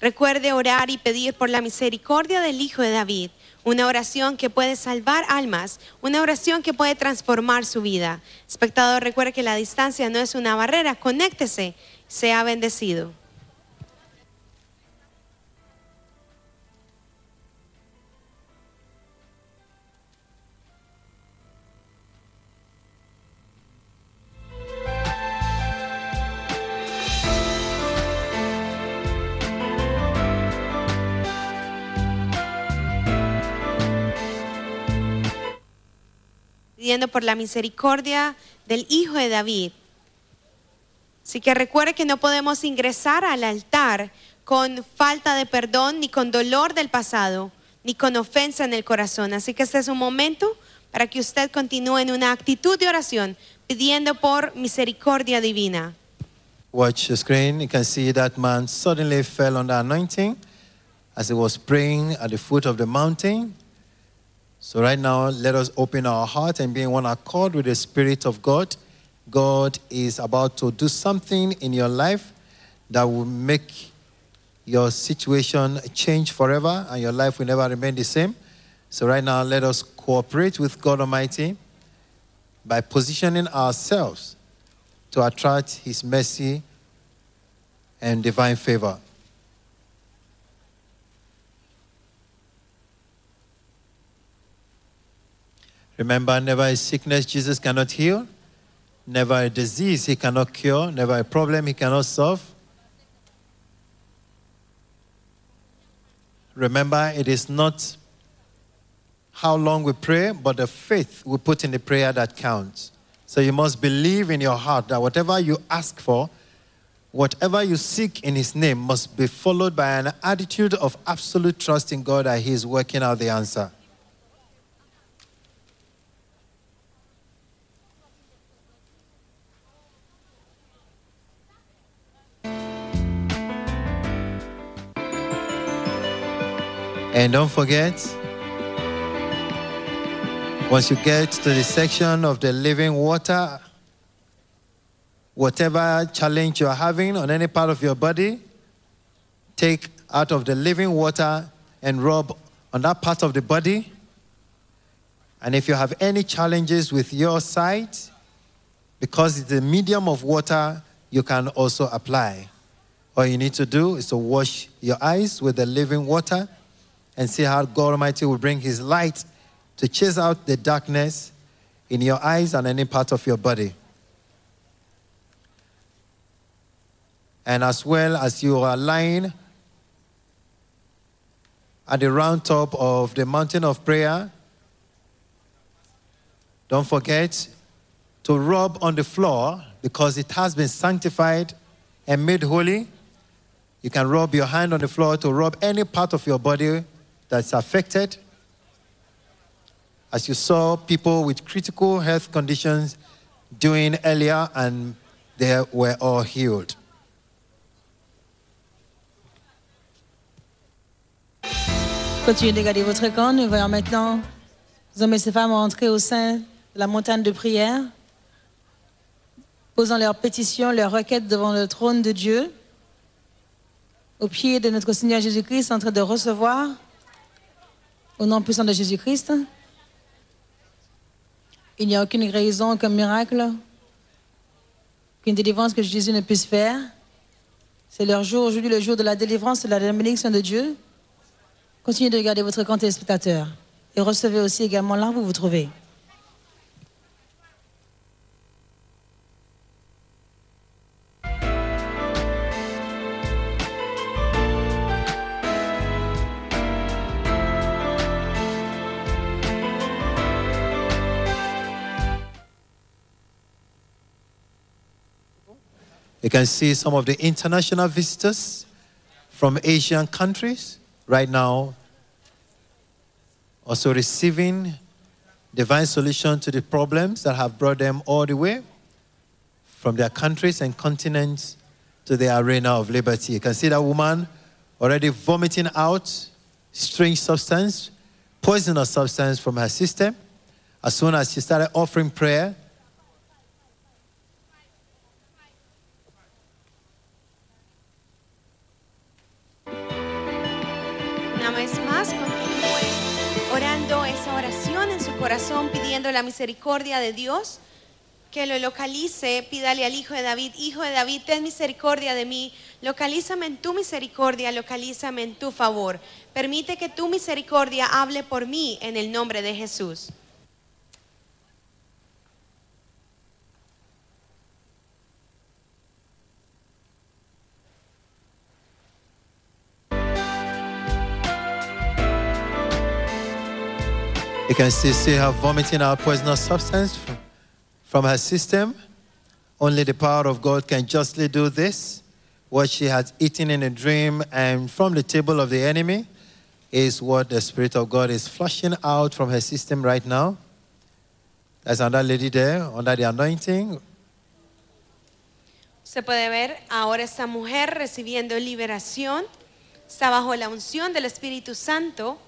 Recuerde orar y pedir por la misericordia del Hijo de David. Una oración que puede salvar almas, una oración que puede transformar su vida. Espectador, recuerde que la distancia no es una barrera. Conéctese, sea bendecido. Pidiendo por la misericordia del Hijo de David. Así que recuerde que no podemos ingresar al altar con falta de perdón, ni con dolor del pasado, ni con ofensa en el corazón. Así que este es un momento para que usted continúe en una actitud de oración, pidiendo por misericordia divina. Watch the screen. You can see that man suddenly fell under anointing as he was praying at the foot of the mountain. So, right now, let us open our heart and be in one accord with the Spirit of God. God is about to do something in your life that will make your situation change forever and your life will never remain the same. So, right now, let us cooperate with God Almighty by positioning ourselves to attract His mercy and divine favor. Remember, never a sickness Jesus cannot heal, never a disease He cannot cure, never a problem He cannot solve. Remember, it is not how long we pray, but the faith we put in the prayer that counts. So you must believe in your heart that whatever you ask for, whatever you seek in His name, must be followed by an attitude of absolute trust in God that He is working out the answer. And don't forget, once you get to the section of the living water, whatever challenge you're having on any part of your body, take out of the living water and rub on that part of the body. And if you have any challenges with your sight, because it's a medium of water, you can also apply. All you need to do is to wash your eyes with the living water and see how God Almighty will bring His light to chase out the darkness in your eyes and any part of your body. And as well as you are lying at the round top of the mountain of prayer, don't forget to rub on the floor because it has been sanctified and made holy. You can rub your hand on the floor to rub any part of your body that's affected. As you saw people with critical health conditions doing earlier, and they were all healed. Continuez de garder votre camp. Nous voyons maintenant les hommes et ces femmes entrer au sein de la montagne de prière, posant leurs pétitions, leurs requêtes devant le trône de Dieu, au pied de notre Seigneur Jésus-Christ, en train de recevoir, au nom puissant de Jésus-Christ. Il n'y a aucune raison, aucun miracle, qu'une délivrance que Jésus ne puisse faire. C'est leur jour, aujourd'hui, le jour de la délivrance, de la bénédiction de Dieu. Continuez de regarder votre compte téléspectateur et recevez aussi également là où vous vous trouvez. You can see some of the international visitors from Asian countries right now also receiving divine solution to the problems that have brought them all the way from their countries and continents to the arena of liberty. You can see that woman already vomiting out strange substance, poisonous substance from her system. As soon as she started offering prayer, la misericordia de Dios. Que lo localice, pídale al Hijo de David, Hijo de David, ten misericordia de mí, localízame en tu misericordia, localízame en tu favor. Permite que tu misericordia hable por mí en el nombre de Jesús. You can still see her vomiting out poisonous substance from, her system. Only the power of God can justly do this. What she has eaten in a dream and from the table of the enemy is what the Spirit of God is flushing out from her system right now. There's another lady there under the anointing. Se puede ver ahora esta mujer recibiendo liberación, está bajo la unción del Espíritu Santo.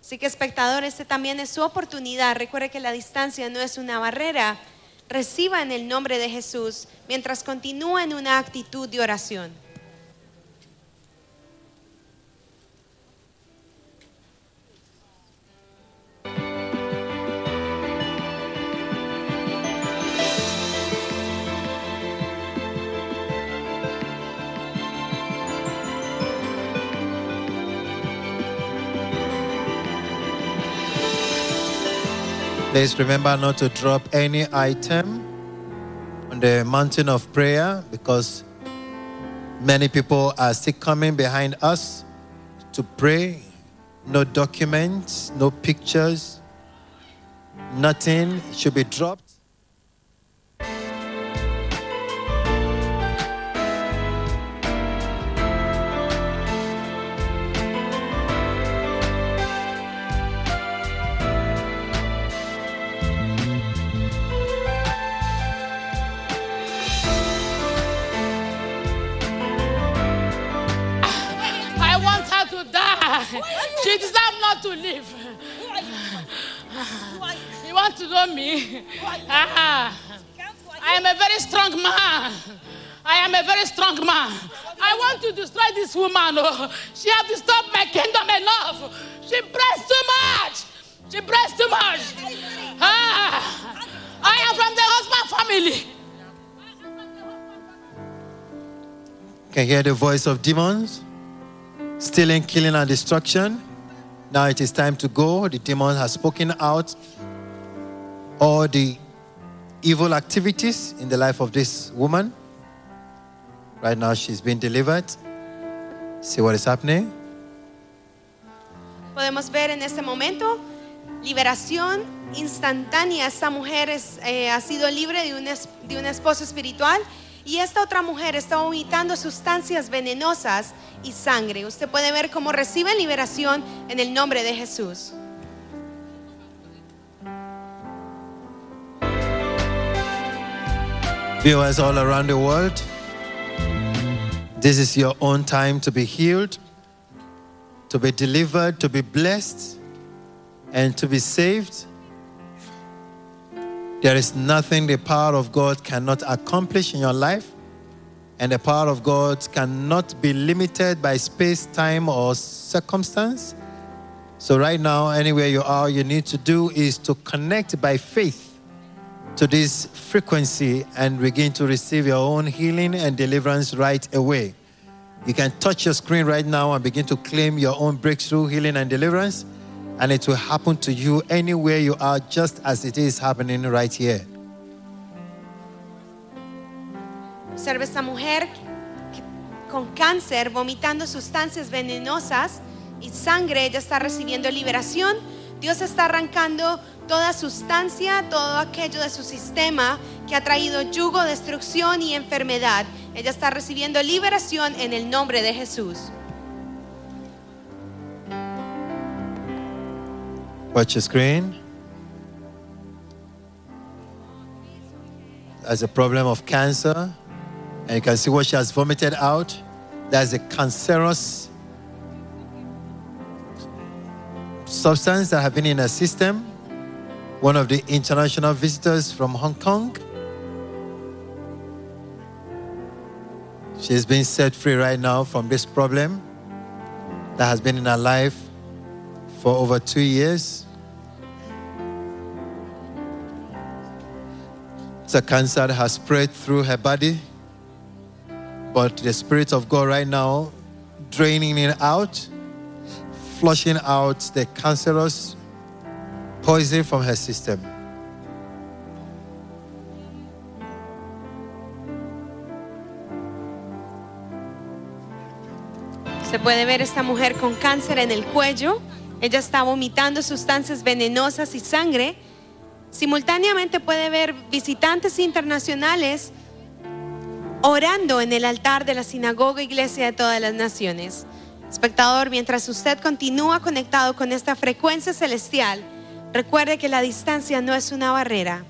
Así que espectador, este también es su oportunidad. Recuerde que la distancia no es una barrera. Reciba en el nombre de Jesús mientras continúa en una actitud de oración. Please remember not to drop any item on the mountain of prayer because many people are still coming behind us to pray. No documents, no pictures, nothing should be dropped. She deserves not to live. You want to know me? I am a very strong man. I am a very strong man. I want to destroy this woman. Oh, she has disturbed my kingdom enough. She prays too much. She prays too much. Ah, I am from the husband family. Can you hear the voice of demons, stealing, killing, and destruction. Now it is time to go. The demon has spoken out all the evil activities in the life of this woman. Right now, she's been delivered. See what is happening? Podemos ver en este momento liberación instantánea. Esta mujer es, eh, ha sido libre de un, es- de un esposo espiritual y esta otra mujer está vomitando sustancias venenosas y sangre. Usted puede ver cómo recibe liberación en el nombre de Jesús. Viewers all around the world, this is your own time to be healed, to be delivered, to be blessed, and to be saved. There is nothing the power of God cannot accomplish in your life, and the power of God cannot be limited by space, time, or circumstance. So, right now, anywhere you are, you need to do is to connect by faith to this frequency and begin to receive your own healing and deliverance right away. You can touch your screen right now and begin to claim your own breakthrough, healing, and deliverance, and it will happen to you anywhere you are, just as it is happening right here. Esta mujer con cáncer vomitando sustancias venenosas y sangre. Ella está recibiendo liberación. Dios está arrancando toda sustancia, todo aquello de su sistema que ha traído yugo, destrucción y enfermedad. Ella está recibiendo liberación en el nombre de Jesús. Watch your screen. There's a problem of cancer, and you can see what she has vomited out. There's a cancerous substance that have been in her system. One of the international visitors from Hong Kong. She's been set free right now from this problem that has been in her life for over two years. The cancer has spread through her body, but the Spirit of God right now draining it out, flushing out the cancerous poison from her system. Se puede ver esta mujer con cáncer en el cuello. Ella está vomitando sustancias venenosas y sangre. Simultáneamente puede ver visitantes internacionales orando en el altar de la sinagoga iglesia de todas las naciones. Espectador, mientras usted continúa conectado con esta frecuencia celestial, recuerde que la distancia no es una barrera.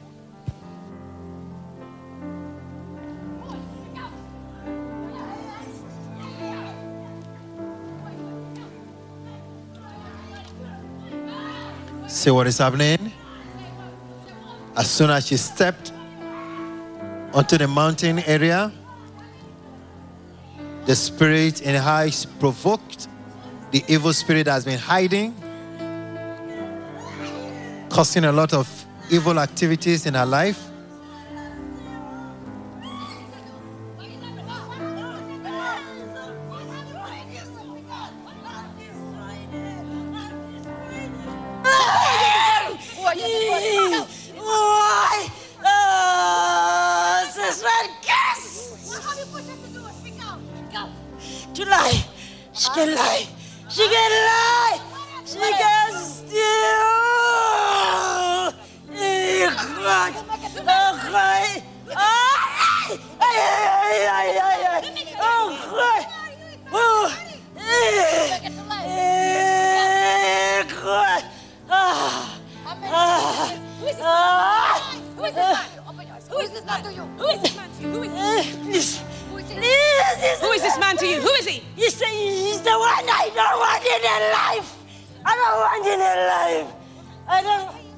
What is happening? As soon as she stepped onto the mountain area, the spirit in her is provoked. The evil spirit has been hiding, causing a lot of evil activities in her life. Can lie. She can lie. She can steal. Oh, ay. Oh. Oh, eh, eh. Ah, ah, ah. Who is this man? Open your eyes. Who is this man to you? Who is this man to you? Who is Eh. Please, Who is this man to you? Who is he? He's the, he's the one I don't want in a life. I don't want in a life. I don't.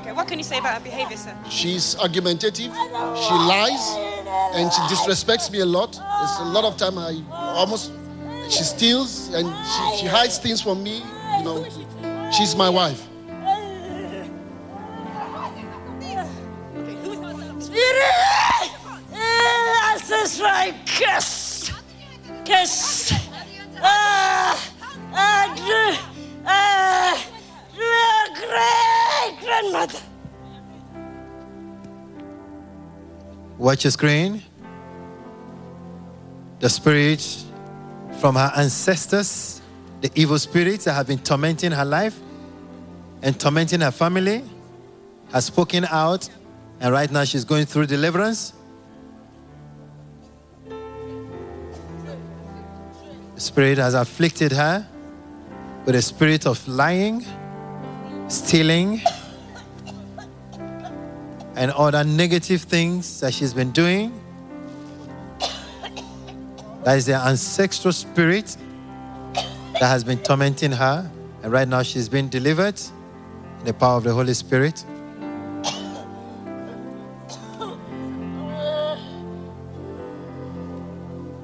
Okay, what can you say about her behavior, sir? She's argumentative, she lies, and she disrespects me a lot. It's a lot of time I almost, she steals and she, she hides things from me. You know, she's my wife. Spirit! Eh, Ancestral curse! Curse! Ah! Ah! Ah! Great grandmother! Watch your screen. The spirit from her ancestors the evil spirits that have been tormenting her life and tormenting her family has spoken out, and right now she's going through deliverance. Spirit has afflicted her with a spirit of lying, stealing, and other negative things that she's been doing. That is the ancestral spirit that has been tormenting her. And right now she's been delivered in the power of the Holy Spirit.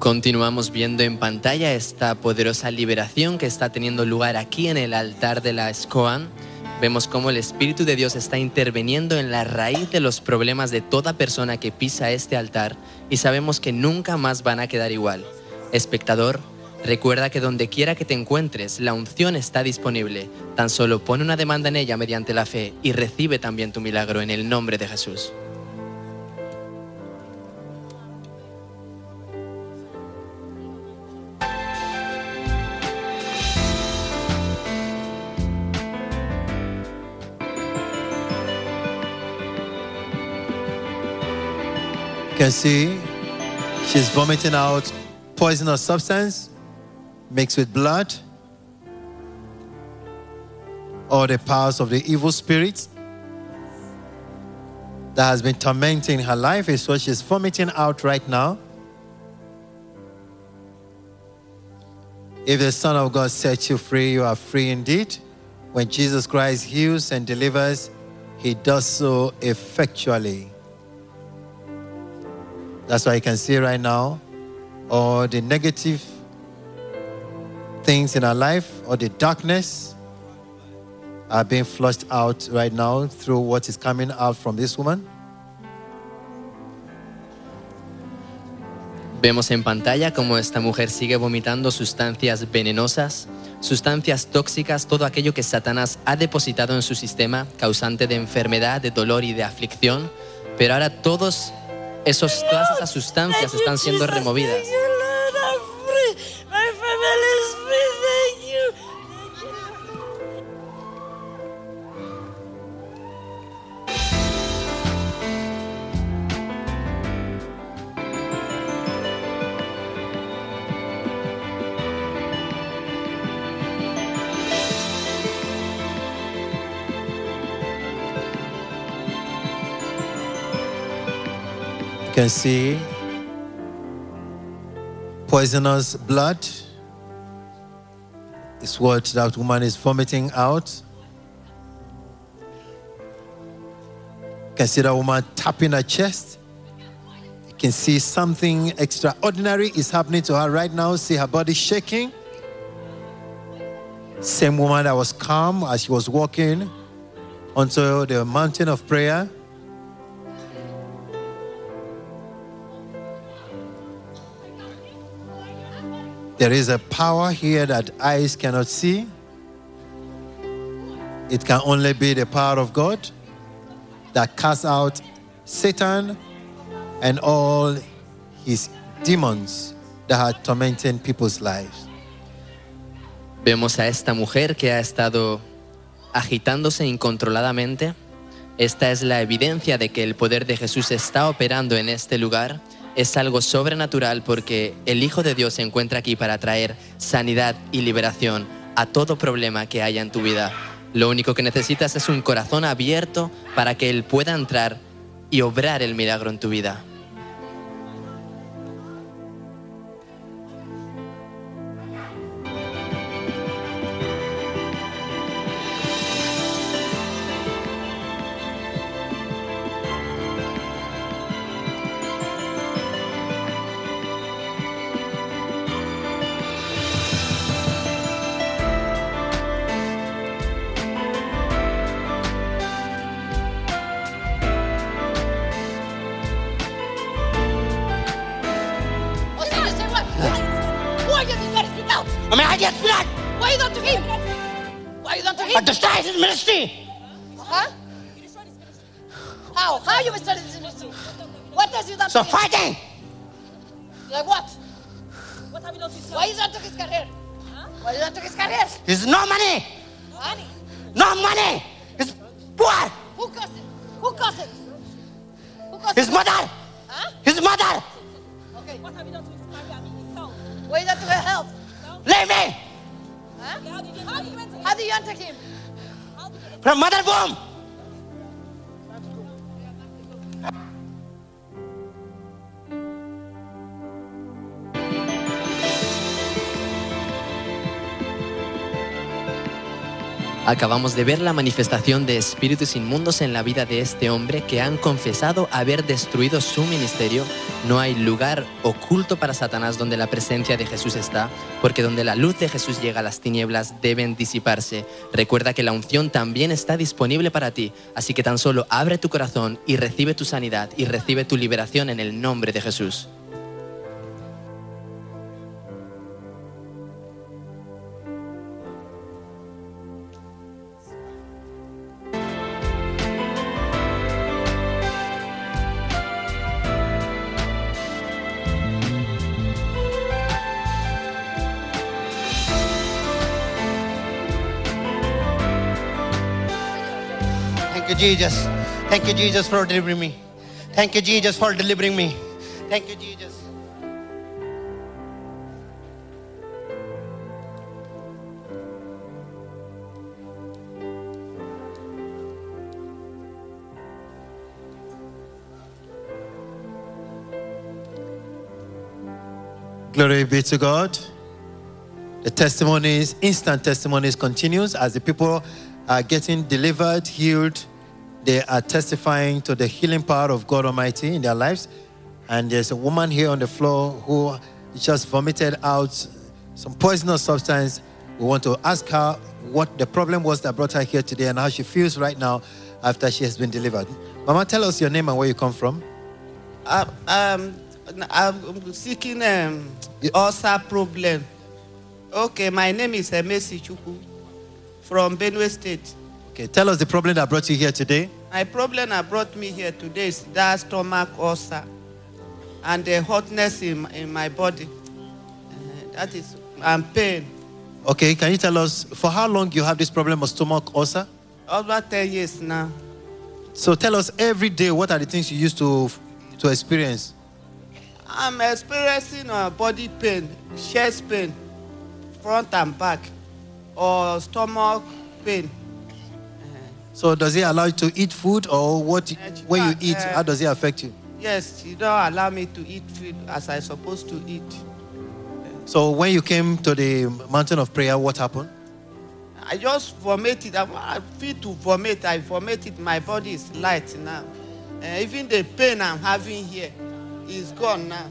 Continuamos viendo en pantalla esta poderosa liberación que está teniendo lugar aquí en el altar de la SCOAN. Vemos cómo el Espíritu de Dios está interviniendo en la raíz de los problemas de toda persona que pisa este altar y sabemos que nunca más van a quedar igual. Espectador, recuerda que donde quiera que te encuentres, la unción está disponible. Tan solo pone una demanda en ella mediante la fe y recibe también tu milagro en el nombre de Jesús. Can see she's vomiting out poisonous substance mixed with blood. All the powers of the evil spirits that has been tormenting her life is what she's vomiting out right now. If the Son of God sets you free, you are free indeed. When Jesus Christ heals and delivers, he does so effectually. That's why you can see right now all the negative things in our life or the darkness are being flushed out right now through what is coming out from this woman. Vemos en pantalla cómo esta mujer sigue vomitando sustancias venenosas, sustancias tóxicas, todo aquello que Satanás ha depositado en su sistema, causante de enfermedad, de dolor y de aflicción. Pero ahora todos esos, todas esas sustancias están siendo removidas. Can see poisonous blood is what that woman is vomiting out. You can see that woman tapping her chest. You can see something extraordinary is happening to her right now. See her body shaking. Same woman that was calm as she was walking onto the mountain of prayer. There is a power here that eyes cannot see. It can only be the power of God that casts out Satan and all his demons that are tormenting people's lives. Vemos a esta mujer que ha estado agitándose incontroladamente. Esta es la evidencia de que el poder de Jesús está operando en este lugar. Es algo sobrenatural porque el Hijo de Dios se encuentra aquí para traer sanidad y liberación a todo problema que haya en tu vida. Lo único que necesitas es un corazón abierto para que Él pueda entrar y obrar el milagro en tu vida. Acabamos de ver la manifestación de espíritus inmundos en la vida de este hombre que han confesado haber destruido su ministerio. No hay lugar oculto para Satanás donde la presencia de Jesús está, porque donde la luz de Jesús llega las tinieblas deben disiparse. Recuerda que la unción también está disponible para ti, así que tan solo abre tu corazón y recibe tu sanidad y recibe tu liberación en el nombre de Jesús. Jesus. Thank you, Jesus, for delivering me. Thank you, Jesus, for delivering me. Thank you, Jesus. Glory be to God. The testimonies, instant testimonies continues as the people are getting delivered, healed. They are testifying to the healing power of God Almighty in their lives. And there's a woman here on the floor who just vomited out some poisonous substance. We want to ask her what the problem was that brought her here today and how she feels right now after she has been delivered. Mama, tell us your name and where you come from. Uh, um, I'm seeking um, ulcer problem. Okay, my name is Emesi Chuku from Benue State. Okay, tell us the problem that brought you here today. My problem that brought me here today is that stomach ulcer and the hotness in, in my body. Uh, that is, and pain. Okay, can you tell us for how long you have this problem of stomach ulcer? Over 10 years now. So tell us every day what are the things you used to to experience? I'm experiencing uh, body pain, chest pain, front and back, or stomach pain. So does it allow you to eat food or what when you eat, uh, how does it affect you? Yes, you don't allow me to eat food as I supposed to eat. So when you came to the mountain of prayer, what happened? I just vomited. I, I feel to vomit. I vomited. My body is light now. Uh, even the pain I'm having here is gone now.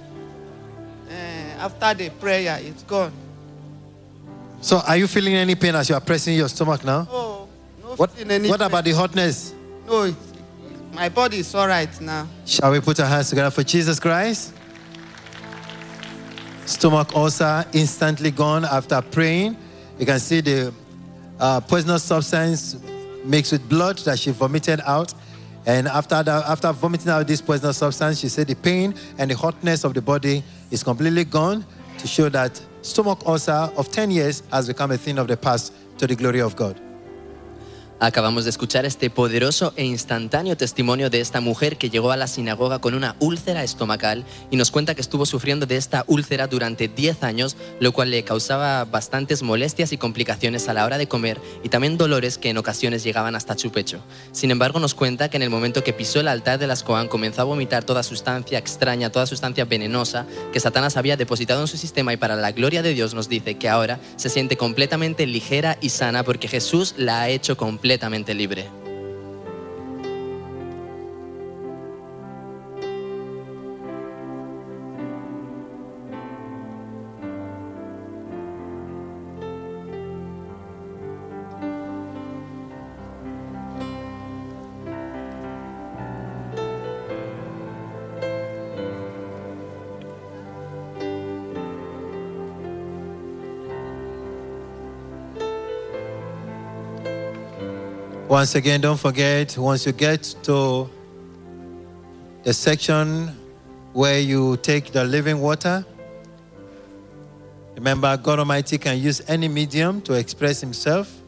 Uh, after the prayer, it's gone. So are you feeling any pain as you are pressing your stomach now? Oh, no What, what about the hotness? No, my body is all right now. Shall we put our hands together for Jesus Christ? Stomach ulcer instantly gone after praying. You can see the uh, poisonous substance mixed with blood that she vomited out. And after, that, after vomiting out this poisonous substance, she said the pain and the hotness of the body is completely gone to show that stomach ulcer of 10 years has become a thing of the past to the glory of God. Acabamos de escuchar este poderoso e instantáneo testimonio de esta mujer que llegó a la sinagoga con una úlcera estomacal y nos cuenta que estuvo sufriendo de esta úlcera durante 10 años, lo cual le causaba bastantes molestias y complicaciones a la hora de comer y también dolores que en ocasiones llegaban hasta su pecho. Sin embargo, nos cuenta que en el momento que pisó el altar de las Coan comenzó a vomitar toda sustancia extraña, toda sustancia venenosa que Satanás había depositado en su sistema y para la gloria de Dios nos dice que ahora se siente completamente ligera y sana porque Jesús la ha hecho completamente libre. Once again, don't forget, once you get to the section where you take the living water, Remember, God Almighty can use any medium to express Himself,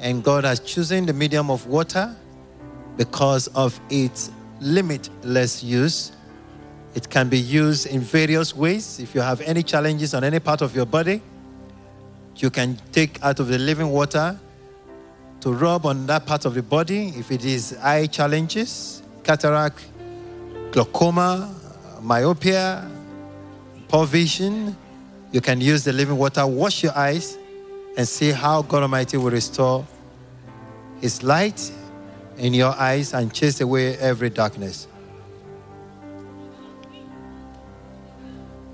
and God has chosen the medium of water because of its limitless use. It can be used in various ways. If you have any challenges on any part of your body, you can take out of the living water to rub on that part of the body. If it is eye challenges, cataract, glaucoma, myopia, poor vision, you can use the living water, wash your eyes, and see how God Almighty will restore His light in your eyes and chase away every darkness.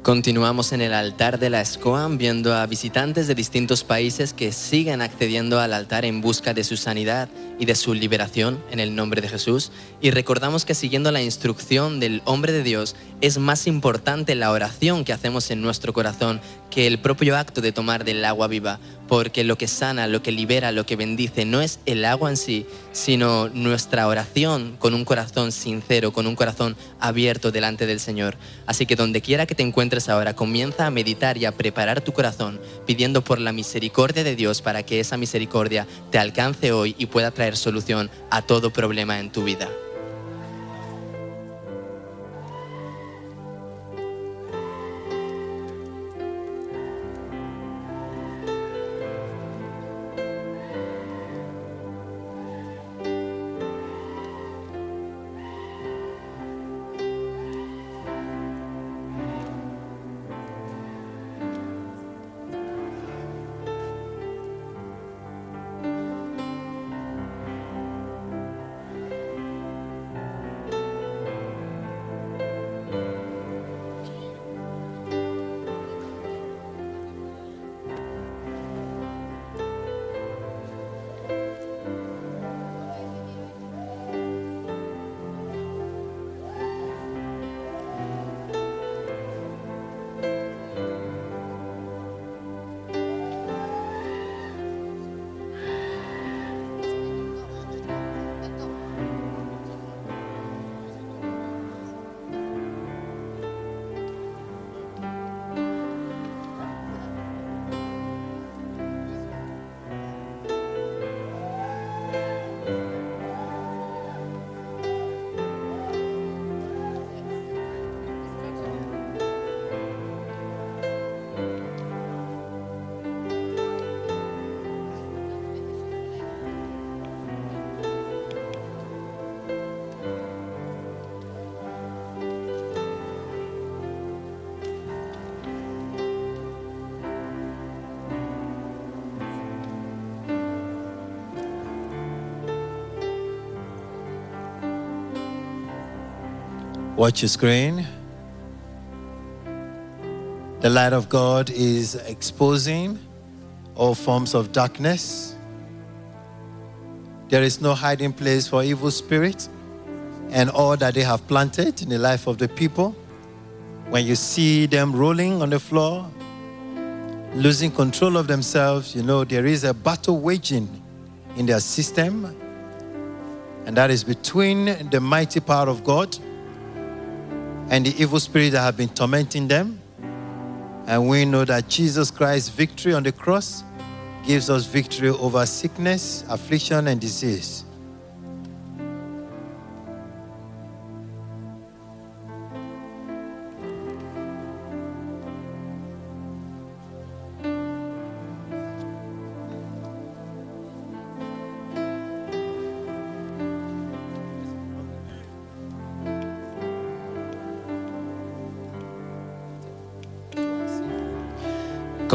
Continuamos en el altar de la SCOAM viendo a visitantes de distintos países que siguen accediendo al altar en busca de su sanidad y de su liberación en el nombre de Jesús. Y recordamos que siguiendo la instrucción del hombre de Dios es más importante la oración que hacemos en nuestro corazón que el propio acto de tomar del agua viva, porque lo que sana, lo que libera, lo que bendice no es el agua en sí, sino nuestra oración con un corazón sincero, con un corazón abierto delante del Señor. Así que donde quiera que te encuentres ahora, comienza a meditar y a preparar tu corazón, pidiendo por la misericordia de Dios para que esa misericordia te alcance hoy y pueda traer solución a todo problema en tu vida. Watch your screen. The light of God is exposing all forms of darkness. There is no hiding place for evil spirits and all that they have planted in the life of the people. When you see them rolling on the floor, losing control of themselves, you know there is a battle waging in their system, and that is between the mighty power of God and the evil spirit that have been tormenting them. And we know that Jesus Christ's victory on the cross gives us victory over sickness, affliction, and disease.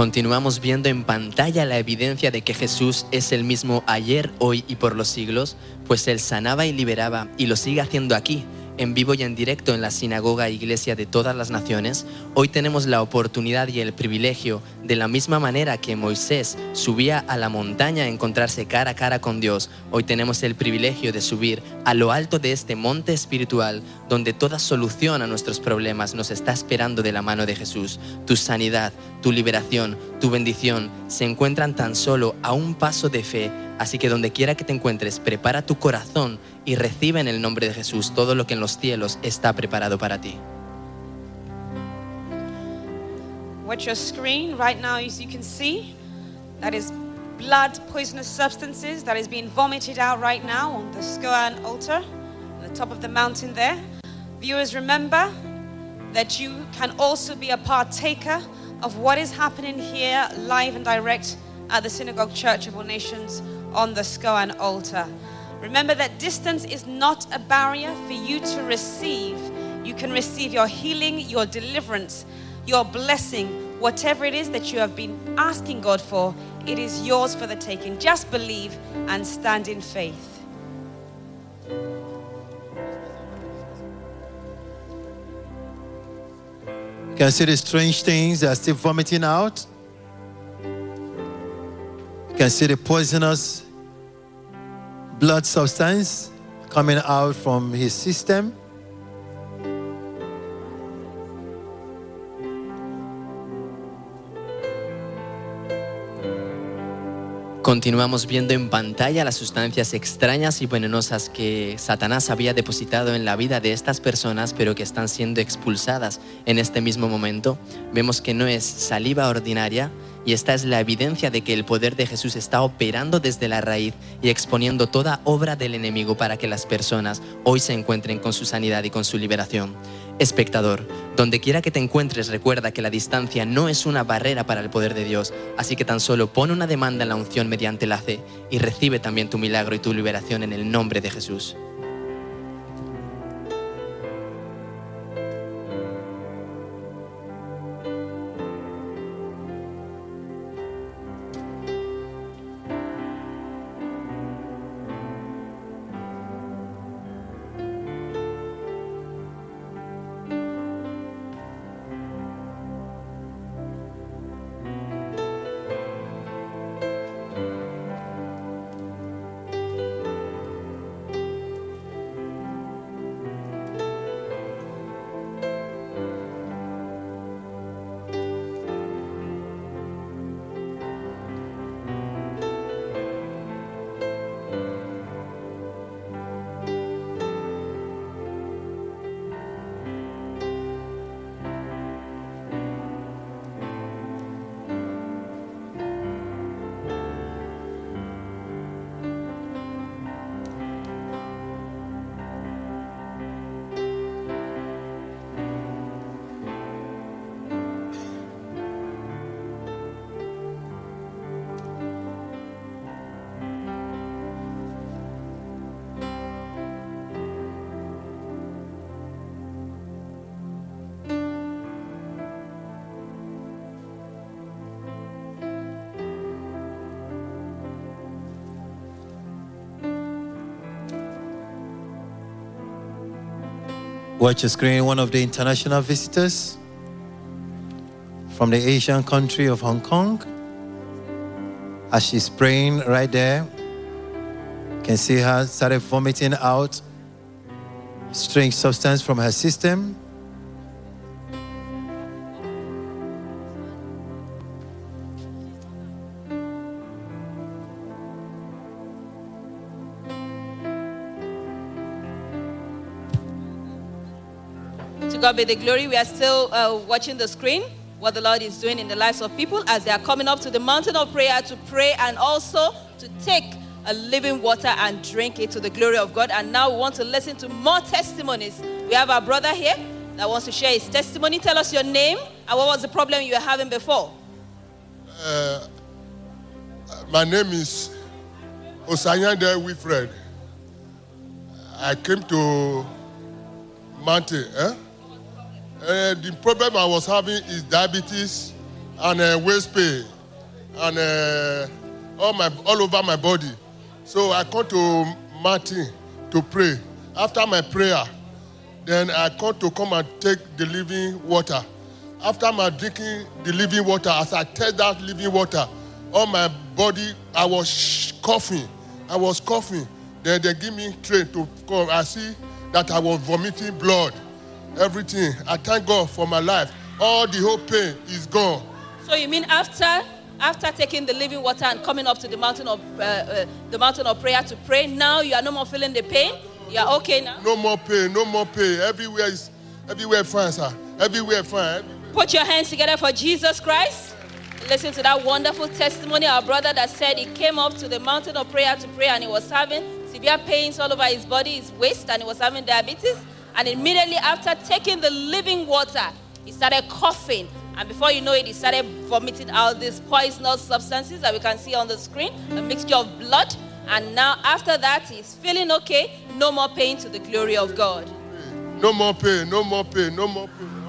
Continuamos viendo en pantalla la evidencia de que Jesús es el mismo ayer, hoy y por los siglos, pues Él sanaba y liberaba y lo sigue haciendo aquí, en vivo y en directo en la sinagoga e iglesia de todas las naciones. Hoy tenemos la oportunidad y el privilegio, de la misma manera que Moisés subía a la montaña a encontrarse cara a cara con Dios, hoy tenemos el privilegio de subir a lo alto de este monte espiritual, donde toda solución a nuestros problemas nos está esperando de la mano de Jesús. Tu sanidad, tu liberación, tu bendición se encuentran tan solo a un paso de fe. Así que donde quiera que te encuentres, prepara tu corazón y recibe en el nombre de Jesús todo lo que en los cielos está preparado para ti. Watch your screen right now, as you can see. That is blood, poisonous substances that is being vomited out right now on the SCOAN altar, on the top of the mountain there. Viewers, remember that you can also be a partaker of what is happening here live and direct at the Synagogue Church of All Nations on the SCOAN altar. Remember that distance is not a barrier for you to receive. You can receive your healing, your deliverance, your blessing, whatever it is that you have been asking God for, it is yours for the taking. Just believe and stand in faith. You can see the strange things they are still vomiting out. You can see the poisonous blood substance coming out from his system. Continuamos viendo en pantalla las sustancias extrañas y venenosas que Satanás había depositado en la vida de estas personas, pero que están siendo expulsadas en este mismo momento. Vemos que no es saliva ordinaria y esta es la evidencia de que el poder de Jesús está operando desde la raíz y exponiendo toda obra del enemigo para que las personas hoy se encuentren con su sanidad y con su liberación. Espectador, donde quiera que te encuentres, recuerda que la distancia no es una barrera para el poder de Dios, así que tan solo pon una demanda en la unción mediante la fe y recibe también tu milagro y tu liberación en el nombre de Jesús. Watch your screen, one of the international visitors from the Asian country of Hong Kong. As she's praying right there, you can see her started vomiting out strange substance from her system. God be the glory. We are still uh, watching the screen, what the Lord is doing in the lives of people as they are coming up to the mountain of prayer to pray and also to take a living water and drink it to the glory of God. And now we want to listen to more testimonies. We have our brother here that wants to share his testimony. Tell us your name and what was the problem you were having before. Uh, my name is Osanyande Wilfred. I came to Mountain. Eh? Uh, the problem I was having is diabetes and uh, waist pain and uh, all my all over my body. So I come to Martin to pray. After my prayer, then I come to come and take the living water. After my drinking the living water, as I take that living water, all my body I was coughing. I was coughing. Then they give me train to come. I see that I was vomiting blood, everything. I thank God for my life. All the whole pain is gone. So you mean after after taking the living water and coming up to the mountain of uh, uh, the mountain of prayer to pray, now you are no more feeling the pain. You are okay now. No more pain, no more pain. Everywhere is everywhere fine, sir. Everywhere fine. Everywhere. Put your hands together for Jesus Christ. Listen to that wonderful testimony. Our brother that said he came up to the mountain of prayer to pray and he was having severe pains all over his body, his waist, and he was having diabetes. And immediately after taking the living water, he started coughing. And before you know it, he started vomiting out these poisonous substances that we can see on the screen, a mixture of blood. And now, after that, he's feeling okay. No more pain to the glory of God. No more pain, no more pain, no more pain.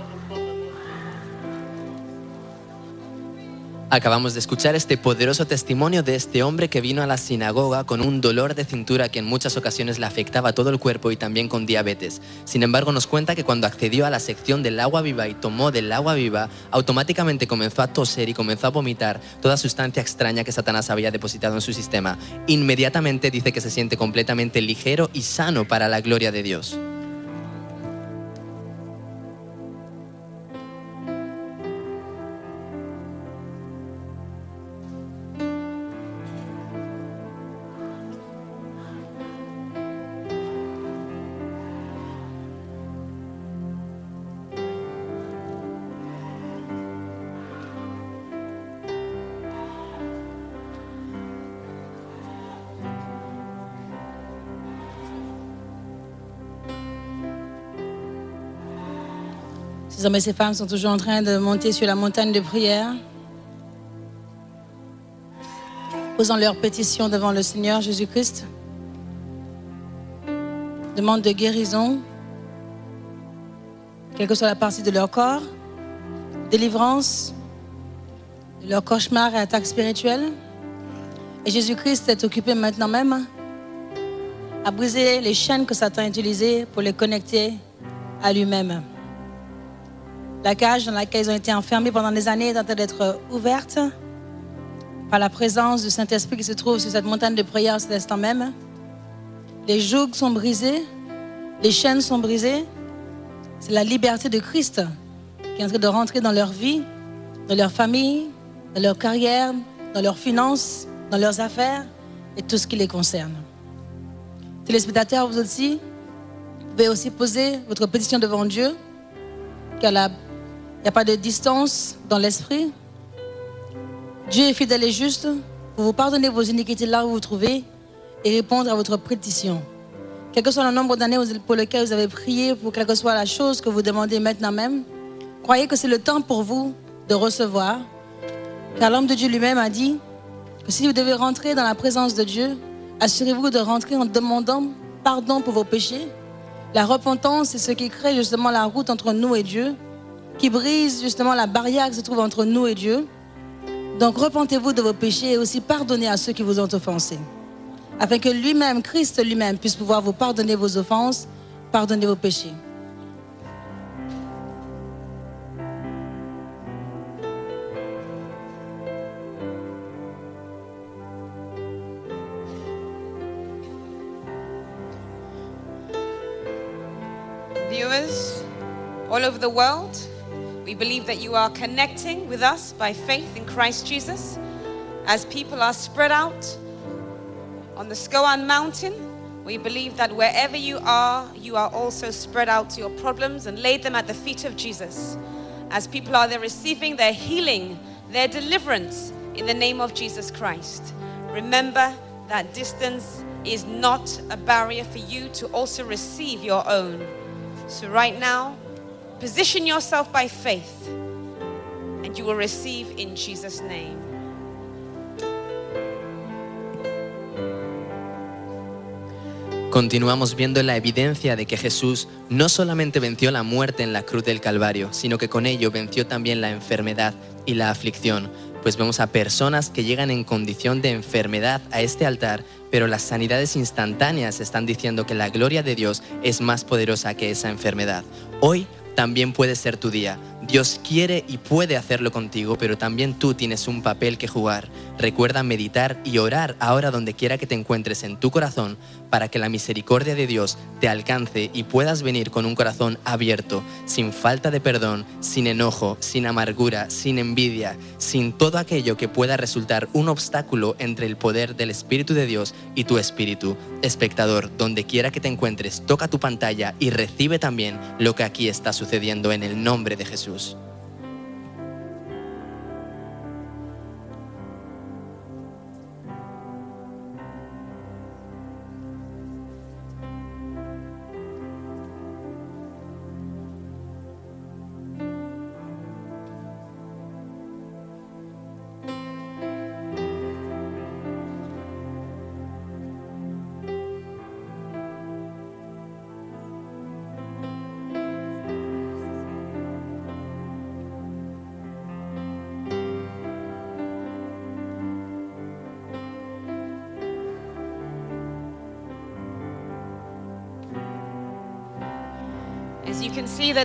Acabamos de escuchar este poderoso testimonio de este hombre que vino a la sinagoga con un dolor de cintura que en muchas ocasiones le afectaba todo el cuerpo y también con diabetes. Sin embargo, nos cuenta que cuando accedió a la sección del agua viva y tomó del agua viva, automáticamente comenzó a toser y comenzó a vomitar toda sustancia extraña que Satanás había depositado en su sistema. Inmediatamente dice que se siente completamente ligero y sano para la gloria de Dios. Ces hommes et ces femmes sont toujours en train de monter sur la montagne de prière, posant leurs pétitions devant le Seigneur Jésus-Christ. Demande de guérison, quelle que soit la partie de leur corps, délivrance de leur cauchemar et attaque spirituelle. Et Jésus-Christ est occupé maintenant même à briser les chaînes que Satan a utilisées pour les connecter à lui-même. La cage dans laquelle ils ont été enfermés pendant des années est en train d'être ouverte par la présence du Saint-Esprit qui se trouve sur cette montagne de prière à cet instant même. Les jougs sont brisés, les chaînes sont brisées. C'est la liberté de Christ qui est en train de rentrer dans leur vie, dans leur famille, dans leur carrière, dans leurs finances, dans leurs affaires et tout ce qui les concerne. Téléspectateurs, vous aussi, vous pouvez aussi poser votre pétition devant Dieu, car la il n'y a pas de distance dans l'esprit? Dieu est fidèle et juste pour vous pardonner vos iniquités là où vous vous trouvez et répondre à votre pétition. Quel que soit le nombre d'années pour lequel vous avez prié, pour quelle que soit la chose que vous demandez maintenant même, croyez que c'est le temps pour vous de recevoir. Car l'homme de Dieu lui-même a dit que si vous devez rentrer dans la présence de Dieu, assurez-vous de rentrer en demandant pardon pour vos péchés. La repentance, c'est ce qui crée justement la route entre nous et Dieu qui brise justement la barrière qui se trouve entre nous et Dieu. Donc repentez-vous de vos péchés et aussi pardonnez à ceux qui vous ont offensés. Afin que lui-même, Christ lui-même, puisse pouvoir vous pardonner vos offenses, pardonner vos péchés. Viewers all over the world, we believe that you are connecting with us by faith in Christ Jesus. As people are spread out on the SCOAN mountain, we believe that wherever you are, you are also spread out to your problems and laid them at the feet of Jesus. As people are there receiving their healing, their deliverance in the name of Jesus Christ. Remember that distance is not a barrier for you to also receive your own. So, right now, Position yourself by faith, and you will receive in Jesus' name. Continuamos viendo la evidencia de que Jesús no solamente venció la muerte en la cruz del Calvario, sino que con ello venció también la enfermedad y la aflicción. Pues vemos a personas que llegan en condición de enfermedad a este altar, pero las sanidades instantáneas están diciendo que la gloria de Dios es más poderosa que esa enfermedad. Hoy también puede ser tu día. Dios quiere y puede hacerlo contigo, pero también tú tienes un papel que jugar. Recuerda meditar y orar ahora donde quiera que te encuentres en tu corazón para que la misericordia de Dios te alcance y puedas venir con un corazón abierto, sin falta de perdón, sin enojo, sin amargura, sin envidia, sin todo aquello que pueda resultar un obstáculo entre el poder del Espíritu de Dios y tu espíritu. Espectador, donde quiera que te encuentres, toca tu pantalla y recibe también lo que aquí está sucediendo en el nombre de Jesús. As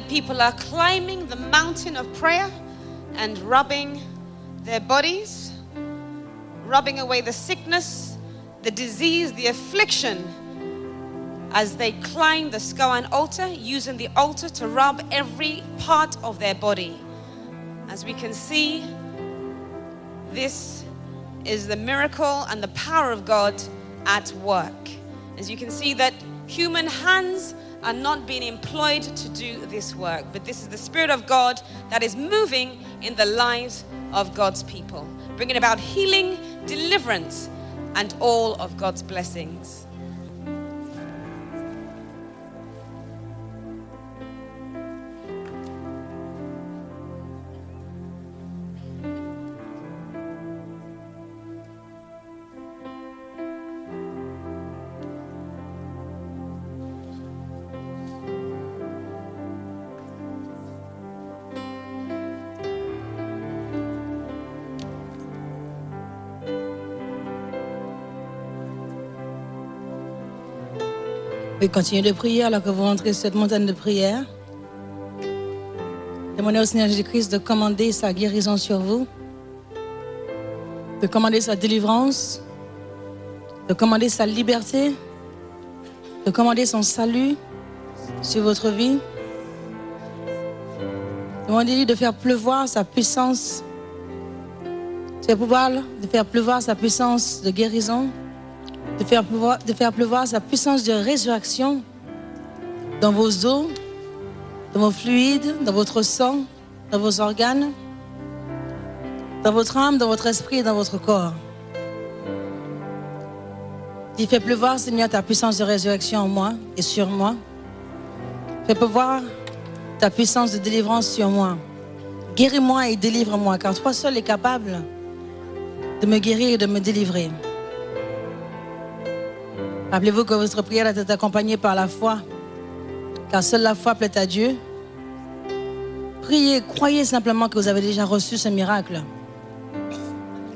people are climbing the mountain of prayer and rubbing their bodies, rubbing away the sickness, the disease, the affliction, as they climb the SCOAN altar, using the altar to rub every part of their body. As we can see, this is the miracle and the power of God at work. As you can see, that human hands are not being employed to do this work, but this is the Spirit of God that is moving in the lives of God's people, bringing about healing, deliverance, and all of God's blessings. Continuez de prier alors que vous rentrez sur cette montagne de prière. Demandez au Seigneur Jésus-Christ de commander sa guérison sur vous, de commander sa délivrance, de commander sa liberté, de commander son salut sur votre vie. Demandez-lui de faire pleuvoir sa puissance, de pouvoir de faire pleuvoir sa puissance de guérison, de faire pleuvoir, sa puissance de résurrection dans vos os, dans vos fluides, dans votre sang, dans vos organes, dans votre âme, dans votre esprit et dans votre corps. Il fait pleuvoir, Seigneur, ta puissance de résurrection en moi et sur moi. Fais pleuvoir ta puissance de délivrance sur moi. Guéris-moi et délivre-moi, car toi seul es capable de me guérir et de me délivrer. Rappelez-vous que votre prière est accompagnée par la foi, car seule la foi plaît à Dieu. Priez, croyez simplement que vous avez déjà reçu ce miracle.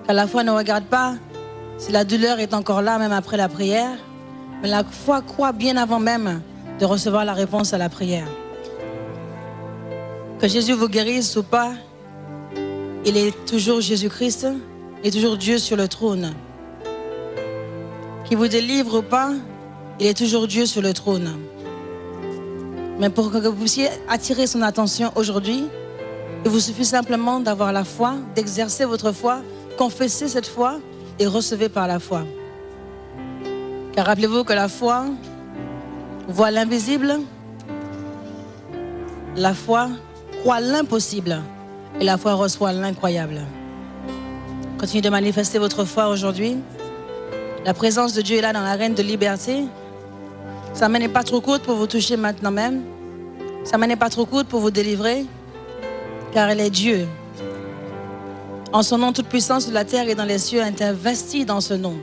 Car la foi ne regarde pas si la douleur est encore là même après la prière, mais la foi croit bien avant même de recevoir la réponse à la prière. Que Jésus vous guérisse ou pas, il est toujours Jésus-Christ, il est toujours Dieu sur le trône. Qu'il vous délivre ou pas, il est toujours Dieu sur le trône. Mais pour que vous puissiez attirer son attention aujourd'hui, il vous suffit simplement d'avoir la foi, d'exercer votre foi, confesser cette foi et recevez par la foi. Car rappelez-vous que la foi voit l'invisible, la foi croit l'impossible et la foi reçoit l'incroyable. Continuez de manifester votre foi aujourd'hui. La présence de Dieu est là dans l'arène de liberté. Sa main n'est pas trop courte pour vous toucher maintenant même. Sa main n'est pas trop courte pour vous délivrer, car elle est Dieu. En son nom, toute puissance de la terre et dans les cieux est investie dans ce nom.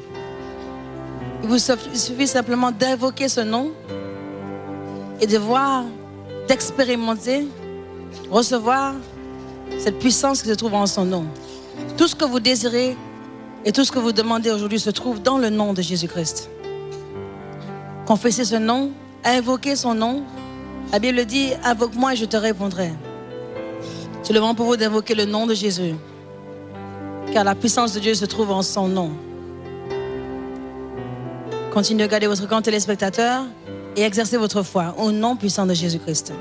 Il vous suffit simplement d'invoquer ce nom et de voir, d'expérimenter, recevoir cette puissance qui se trouve en son nom. Tout ce que vous désirez et tout ce que vous demandez aujourd'hui se trouve dans le nom de Jésus-Christ. Confessez ce nom, invoquez son nom. La Bible dit, invoque-moi et je te répondrai. C'est le moment pour vous d'invoquer le nom de Jésus. Car la puissance de Dieu se trouve en son nom. Continuez de garder votre camp téléspectateur et exercez votre foi au nom puissant de Jésus-Christ.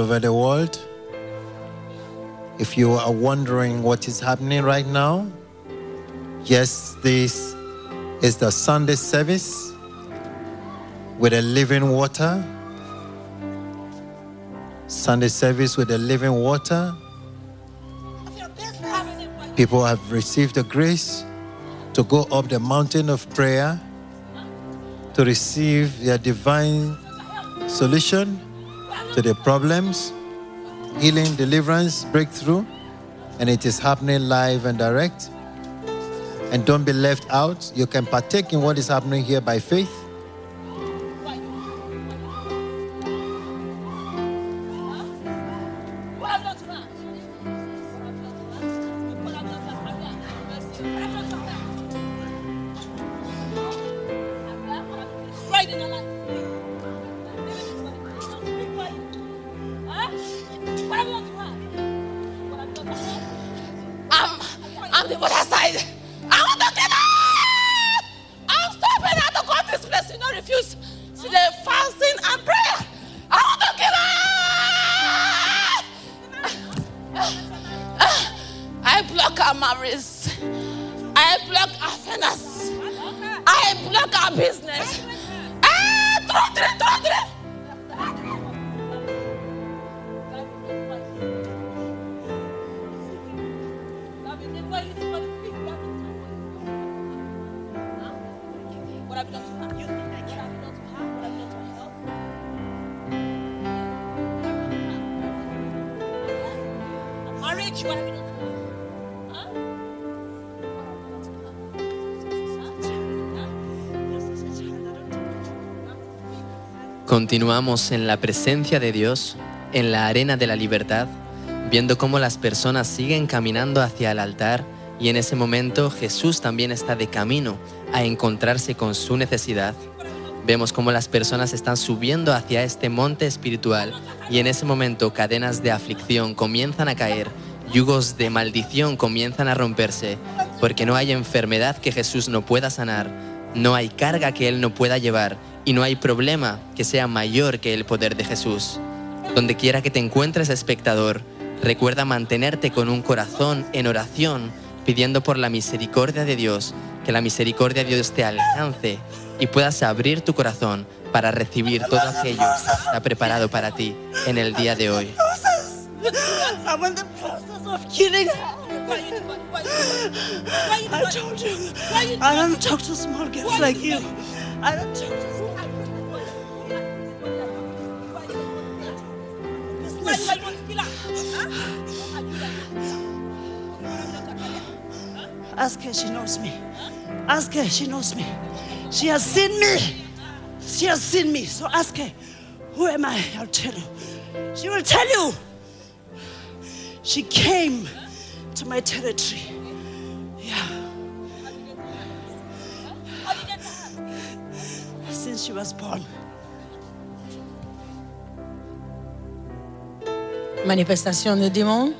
Over the world, if you are wondering what is happening right now, yes, this is the Sunday service with a living water. Sunday service with a living water. People have received the grace to go up the mountain of prayer to receive their divine solution to their problems, healing, deliverance, breakthrough, and it is happening live and direct. And don't be left out. You can partake in what is happening here by faith. Continuamos en la presencia de Dios, en la arena de la libertad, viendo cómo las personas siguen caminando hacia el altar y en ese momento Jesús también está de camino a encontrarse con su necesidad. Vemos cómo las personas están subiendo hacia este monte espiritual y en ese momento cadenas de aflicción comienzan a caer, yugos de maldición comienzan a romperse, porque no hay enfermedad que Jesús no pueda sanar, no hay carga que Él no pueda llevar y no hay problema que sea mayor que el poder de Jesús. Donde quiera que te encuentres, espectador, recuerda mantenerte con un corazón en oración, pidiendo por la misericordia de Dios, que la misericordia de Dios te alcance y puedas abrir tu corazón para recibir todo aquello que está preparado para ti en el día de hoy. I'm in the process of killing her. I told you, I don't talk to small girls like you. I don't talk to Ask her, she knows me. Ask her, she knows me. She has seen me. She has seen me. So ask her, who am I? I'll tell you. She will tell you. She came to my territory. Yeah. Since she was born. Manifestation de démons.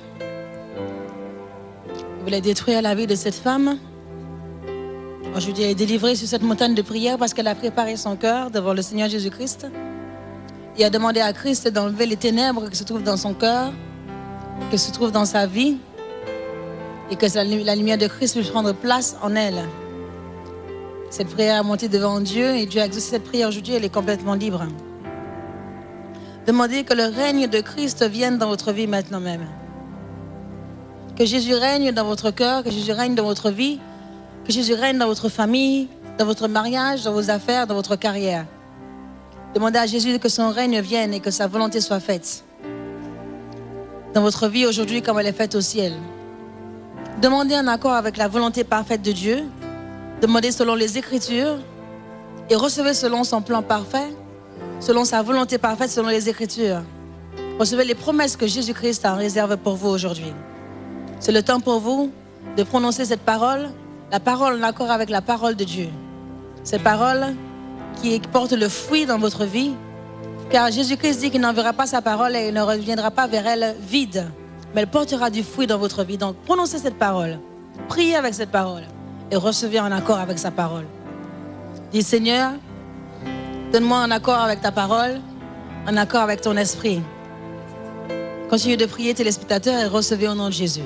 Vous voulez détruire la vie de cette femme? Aujourd'hui, elle est délivrée sur cette montagne de prière parce qu'elle a préparé son cœur devant le Seigneur Jésus-Christ. Et a demandé à Christ d'enlever les ténèbres qui se trouvent dans son cœur, qui se trouvent dans sa vie, et que la lumière de Christ puisse prendre place en elle. Cette prière est montée devant Dieu et Dieu a exaucé cette prière aujourd'hui, elle est complètement libre. Demandez que le règne de Christ vienne dans votre vie maintenant même. Que Jésus règne dans votre cœur, que Jésus règne dans votre vie, que Jésus règne dans votre famille, dans votre mariage, dans vos affaires, dans votre carrière. Demandez à Jésus que son règne vienne et que sa volonté soit faite. Dans votre vie aujourd'hui comme elle est faite au ciel. Demandez en accord avec la volonté parfaite de Dieu. Demandez selon les Écritures et recevez selon son plan parfait, selon sa volonté parfaite, selon les Écritures. Recevez les promesses que Jésus-Christ a en réserve pour vous aujourd'hui. C'est le temps pour vous de prononcer cette parole, la parole en accord avec la parole de Dieu. Cette parole qui porte le fruit dans votre vie, car Jésus-Christ dit qu'il n'enverra pas sa parole et il ne reviendra pas vers elle vide, mais elle portera du fruit dans votre vie. Donc prononcez cette parole, priez avec cette parole et recevez en accord avec sa parole. Dis Seigneur, Donne-moi un accord avec ta parole, un accord avec ton esprit. Continue de prier, téléspectateurs, et recevez au nom de Jésus.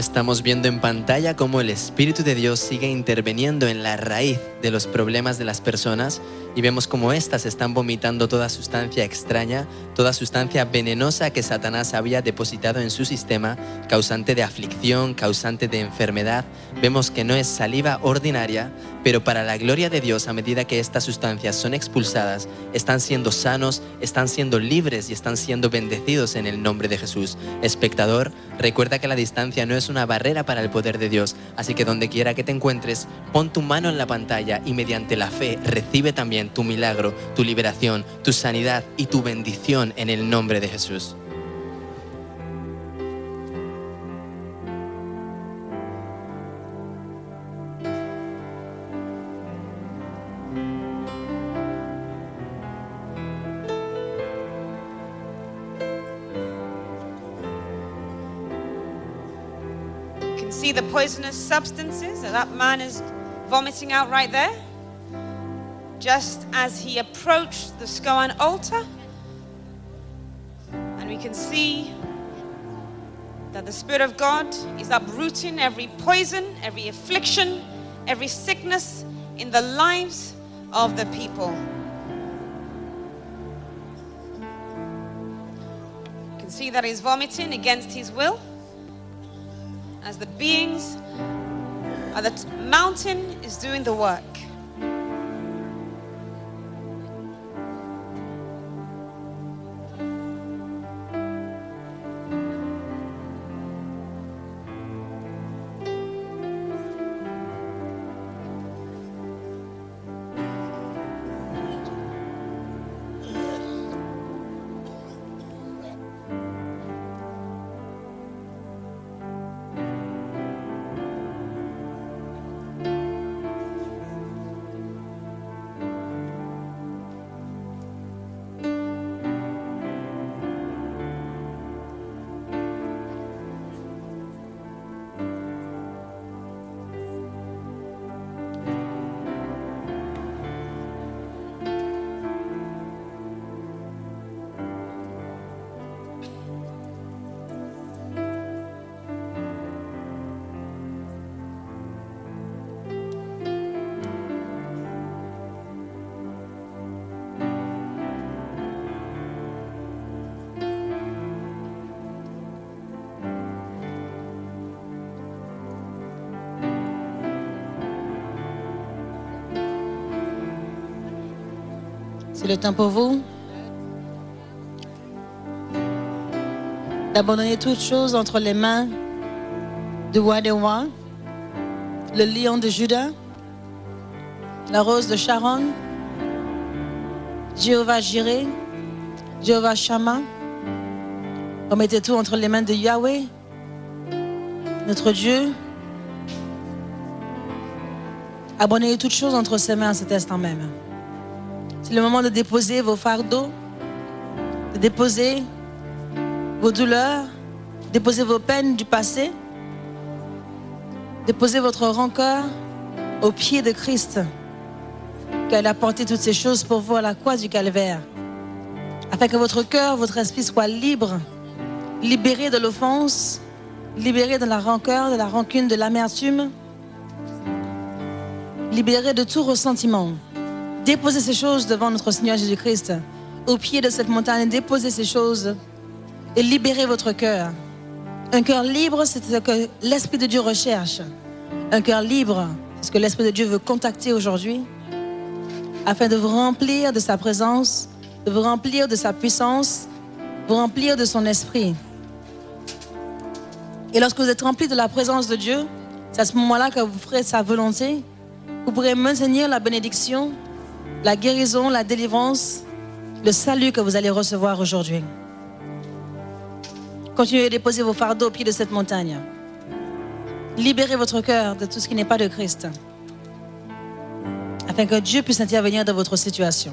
Estamos viendo en pantalla cómo el Espíritu de Dios sigue interviniendo en la raíz de los problemas de las personas y vemos cómo éstas están vomitando toda sustancia extraña, toda sustancia venenosa que Satanás había depositado en su sistema, causante de aflicción, causante de enfermedad. Vemos que no es saliva ordinaria, pero para la gloria de Dios, a medida que estas sustancias son expulsadas, están siendo sanos, están siendo libres y están siendo bendecidos en el nombre de Jesús. Espectador, recuerda que la distancia no es una barrera para el poder de Dios, así que donde quiera que te encuentres, pon tu mano en la pantalla y mediante la fe recibe también tu milagro, tu liberación, tu sanidad y tu bendición en el nombre de Jesús. See the poisonous substances that that man is vomiting out right there. Just as he approached the SCOAN altar. And we can see that the Spirit of God is uprooting every poison, every affliction, every sickness in the lives of the people. You can see that he's vomiting against his will as the beings, the mountain is doing the work. C'est le temps pour vous d'abandonner toute chose entre les mains des rois, le lion de Juda, la rose de Sharon, Jéhovah Jireh, Jéhovah Shammah. Remettez tout entre les mains de Yahweh, notre Dieu. Abandonnez toute chose entre ses mains à cet instant même. C'est le moment de déposer vos fardeaux, de déposer vos douleurs, déposer vos peines du passé, déposer votre rancœur au pied de Christ, qu'elle a porté toutes ces choses pour vous à la croix du calvaire, afin que votre cœur, votre esprit soit libre, libéré de l'offense, libéré de la rancœur, de la rancune, de l'amertume, libéré de tout ressentiment. Déposez ces choses devant notre Seigneur Jésus-Christ, au pied de cette montagne, déposez ces choses et libérez votre cœur. Un cœur libre, c'est ce que l'Esprit de Dieu recherche. Un cœur libre, c'est ce que l'Esprit de Dieu veut contacter aujourd'hui, afin de vous remplir de sa présence, de vous remplir de sa puissance, vous remplir de son esprit. Et lorsque vous êtes rempli de la présence de Dieu, c'est à ce moment-là que vous ferez sa volonté. Vous pourrez maintenir la bénédiction, la guérison, la délivrance, le salut que vous allez recevoir aujourd'hui. Continuez à déposer vos fardeaux au pied de cette montagne. Libérez votre cœur de tout ce qui n'est pas de Christ, afin que Dieu puisse intervenir dans votre situation.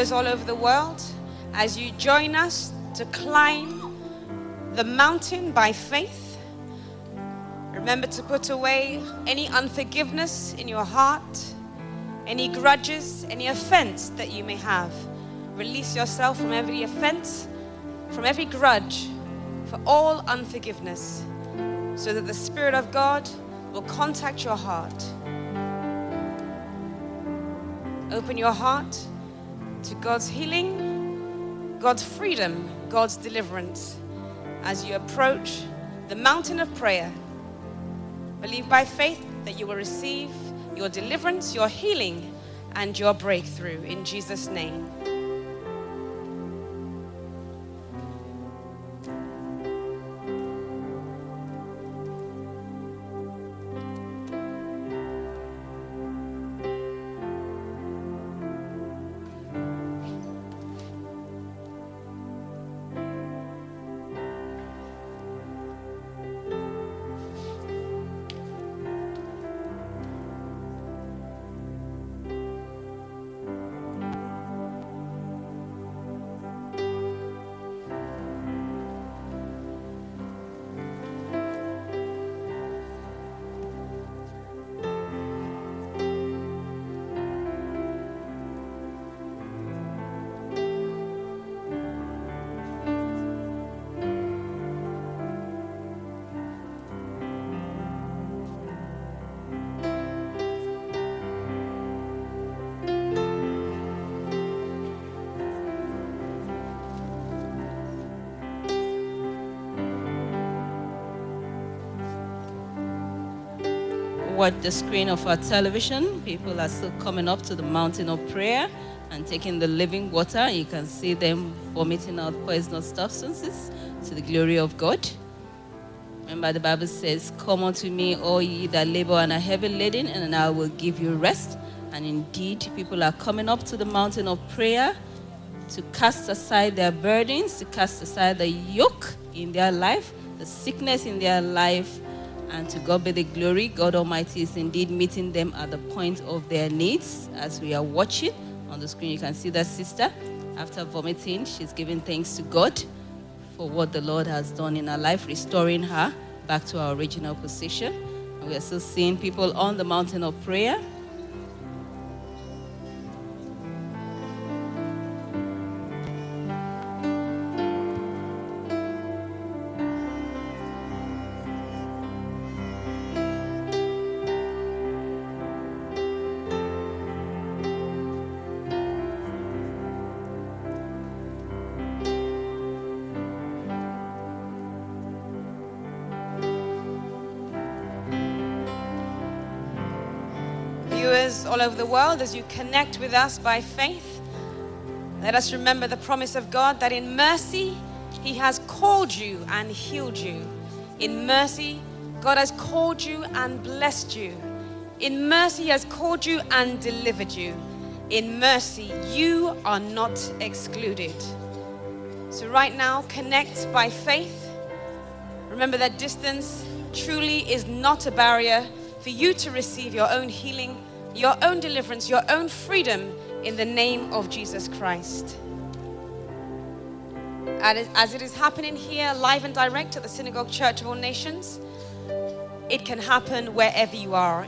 Viewers all over the world, as you join us to climb the mountain by faith, remember to put away any unforgiveness in your heart, any grudges, any offense that you may have. Release yourself from every offense, from every grudge, for all unforgiveness, so that the Spirit of God will contact your heart. Open your heart to God's healing, God's freedom, God's deliverance as you approach the mountain of prayer. Believe by faith that you will receive your deliverance, your healing, and your breakthrough in Jesus' name. Watch the screen of our television, people are still coming up to the mountain of prayer and taking the living water. You can see them vomiting out poisonous substances to the glory of God. Remember, the Bible says, Come unto me, all ye that labor and are heavy laden, and I will give you rest. And indeed, people are coming up to the mountain of prayer to cast aside their burdens, to cast aside the yoke in their life, the sickness in their life, and to God be the glory. God Almighty is indeed meeting them at the point of their needs. As we are watching on the screen, you can see that sister, after vomiting, she's giving thanks to God for what the Lord has done in her life, restoring her back to our original position. And we are still seeing people on the mountain of prayer. All over the world, as you connect with us by faith, let us remember the promise of God that in mercy, He has called you and healed you. In mercy, God has called you and blessed you. In mercy, He has called you and delivered you. In mercy, you are not excluded. So, right now, connect by faith. Remember that distance truly is not a barrier for you to receive your own healing, your own deliverance, your own freedom in the name of Jesus Christ. And As it is happening here, live and direct at the Synagogue Church of All Nations, it can happen wherever you are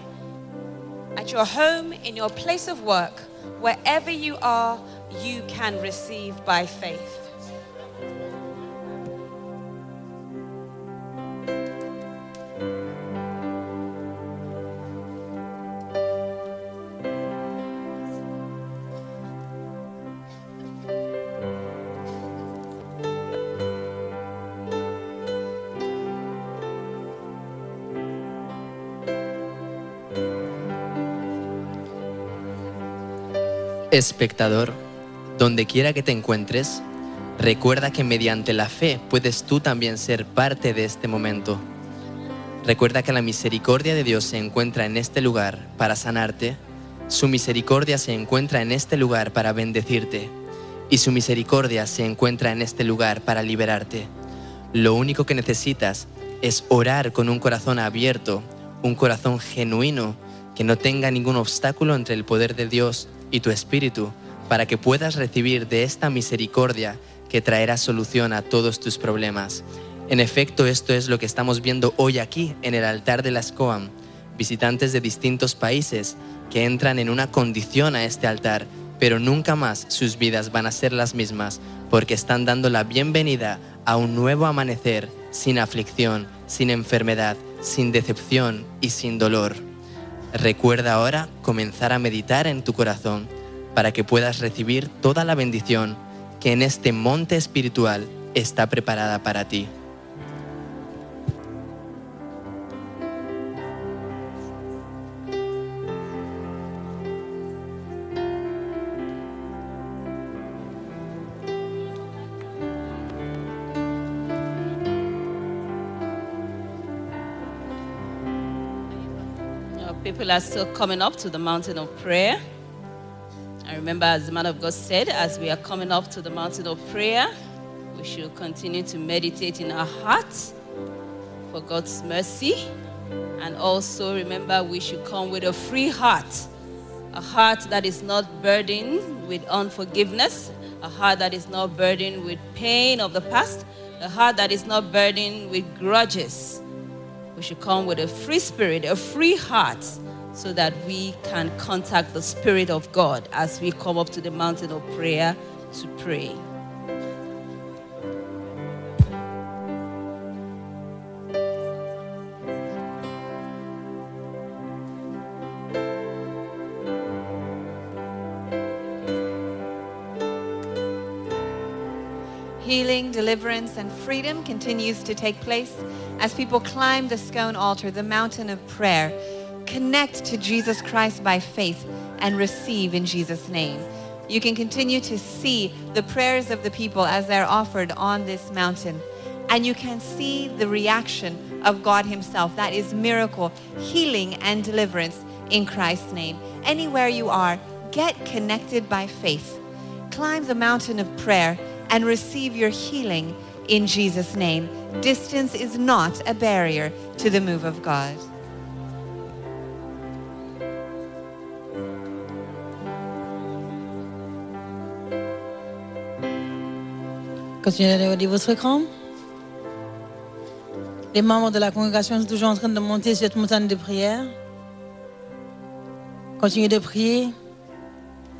at your home, in your place of work, wherever you are, you can receive by faith. Espectador, donde quiera que te encuentres, recuerda que mediante la fe puedes tú también ser parte de este momento. Recuerda que la misericordia de Dios se encuentra en este lugar para sanarte, su misericordia se encuentra en este lugar para bendecirte y su misericordia se encuentra en este lugar para liberarte. Lo único que necesitas es orar con un corazón abierto, un corazón genuino, que no tenga ningún obstáculo entre el poder de Dios y tu espíritu, para que puedas recibir de esta misericordia que traerá solución a todos tus problemas. En efecto, esto es lo que estamos viendo hoy aquí en el altar de la SCOAM. Visitantes de distintos países que entran en una condición a este altar, pero nunca más sus vidas van a ser las mismas, porque están dando la bienvenida a un nuevo amanecer sin aflicción, sin enfermedad, sin decepción y sin dolor. Recuerda ahora comenzar a meditar en tu corazón para que puedas recibir toda la bendición que en este monte espiritual está preparada para ti. Are still coming up to the mountain of prayer. I remember, as the man of God said, as we are coming up to the mountain of prayer, we should continue to meditate in our hearts for God's mercy. And also remember, we should come with a free heart, a heart that is not burdened with unforgiveness, a heart that is not burdened with pain of the past, a heart that is not burdened with grudges. We should come with a free spirit, a free heart, so that we can contact the Spirit of God as we come up to the mountain of prayer to pray. Healing, deliverance, and freedom continues to take place as people climb the SCOAN altar, the mountain of prayer. Connect to Jesus Christ by faith and receive in Jesus' name. You can continue to see the prayers of the people as they're offered on this mountain. And you can see the reaction of God Himself. That is miracle, healing, and deliverance in Christ's name. Anywhere you are, get connected by faith. Climb the mountain of prayer and receive your healing in Jesus' name. Distance is not a barrier to the move of God. Continuez à votre écran. Les membres de la congrégation sont toujours en train de monter cette montagne de prière. Continuez de prier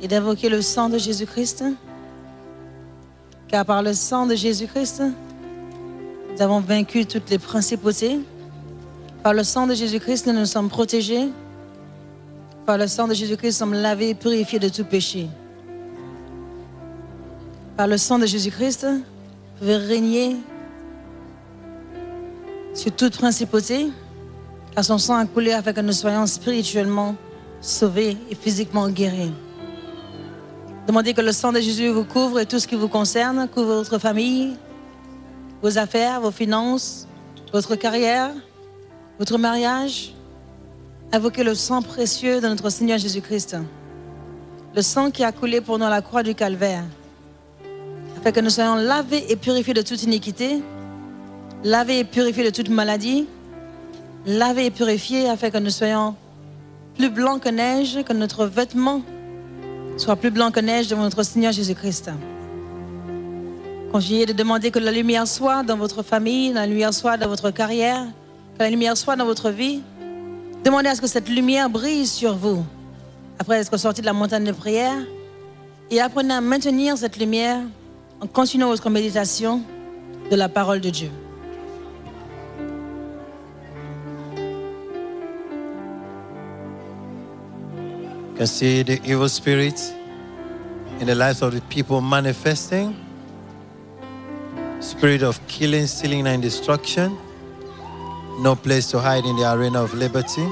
et d'invoquer le sang de Jésus-Christ. Car par le sang de Jésus-Christ, nous avons vaincu toutes les principautés. Par le sang de Jésus-Christ, nous nous sommes protégés. Par le sang de Jésus-Christ, nous sommes lavés et purifiés de tout péché. Par le sang de Jésus-Christ, pouvez régner sur toute principauté, car son sang a coulé afin que nous soyons spirituellement sauvés et physiquement guéris. Demandez que le sang de Jésus vous couvre et tout ce qui vous concerne, couvre votre famille, vos affaires, vos finances, votre carrière, votre mariage. Invoquez le sang précieux de notre Seigneur Jésus-Christ. Le sang qui a coulé pour nous à la croix du calvaire. Afin que nous soyons lavés et purifiés de toute iniquité, lavés et purifiés de toute maladie, lavés et purifiés afin que nous soyons plus blancs que neige, que notre vêtement soit plus blanc que neige devant notre Seigneur Jésus-Christ. Continuez de demander que la lumière soit dans votre famille, la lumière soit dans votre carrière, que la lumière soit dans votre vie. Demandez à ce que cette lumière brille sur vous après être sorti de la montagne de prière et apprenez à maintenir cette lumière en continuant méditation de la parole de Dieu. You can see the evil spirits in the lives of the people manifesting. Spirit of killing, stealing, and destruction. No place to hide in the arena of liberty.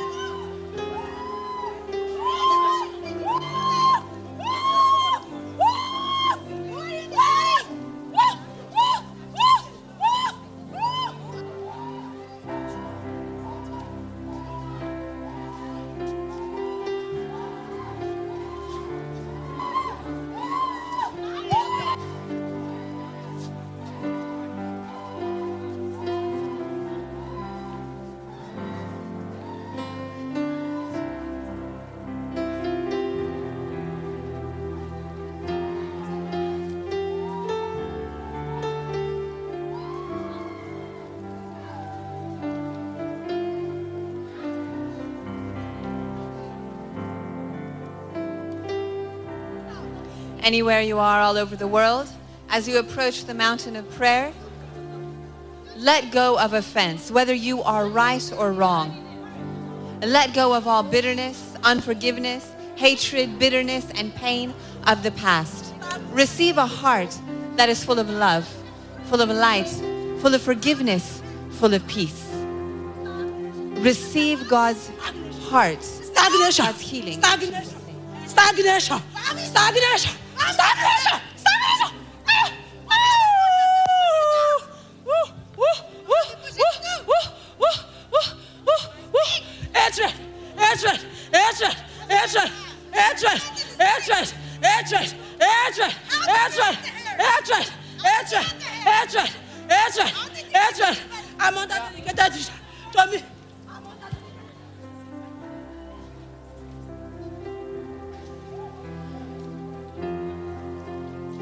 Anywhere you are all over the world, as you approach the mountain of prayer, let go of offense, whether you are right or wrong. Let go of all bitterness, unforgiveness, hatred, bitterness, and pain of the past. Receive a heart that is full of love, full of light, full of forgiveness, full of peace. Receive God's heart, God's healing. Stagnation. Stagnation. Stagnation. That's right. That's right. I'm under dedicated to me.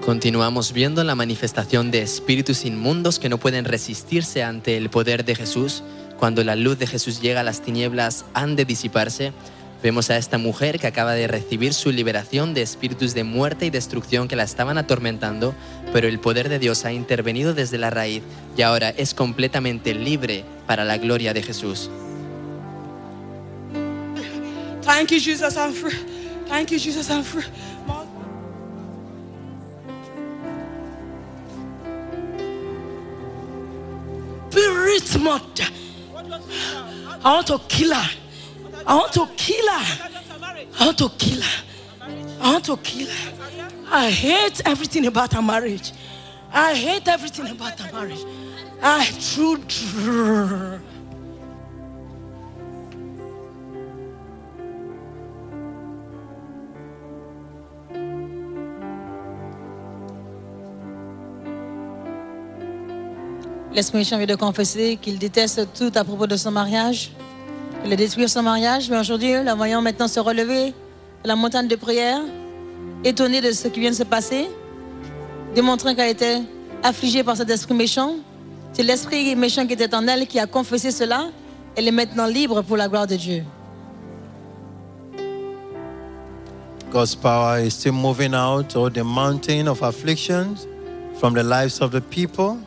Continuamos viendo la manifestación de espíritus inmundos que no pueden resistirse ante el poder de Jesús. Cuando la luz de Jesús llega, las tinieblas han de disiparse. Vemos a esta mujer que acaba de recibir su liberación de espíritus de muerte y destrucción que la estaban atormentando, pero el poder de Dios ha intervenido desde la raíz y ahora es completamente libre para la gloria de Jesús. Thank you, Jesus, I'm free. Thank you, Jesus. Spirit. I want to kill her. I want to kill her. I want to kill her. I want to kill her. I hate everything about her marriage. I hate everything about her marriage. I true, L'Esprit méchant vient de confesser qu'il déteste tout à propos de son mariage, qu'il a détruit son mariage, mais aujourd'hui, la voyons maintenant se relever de la montagne de prière, étonnée de ce qui vient de se passer, démontrant qu'elle était affligée par cet esprit méchant. C'est l'esprit méchant qui était en elle qui a confessé cela. Elle est maintenant libre pour la gloire de Dieu. God's power is still moving out all the mountain of afflictions from the lives of the people.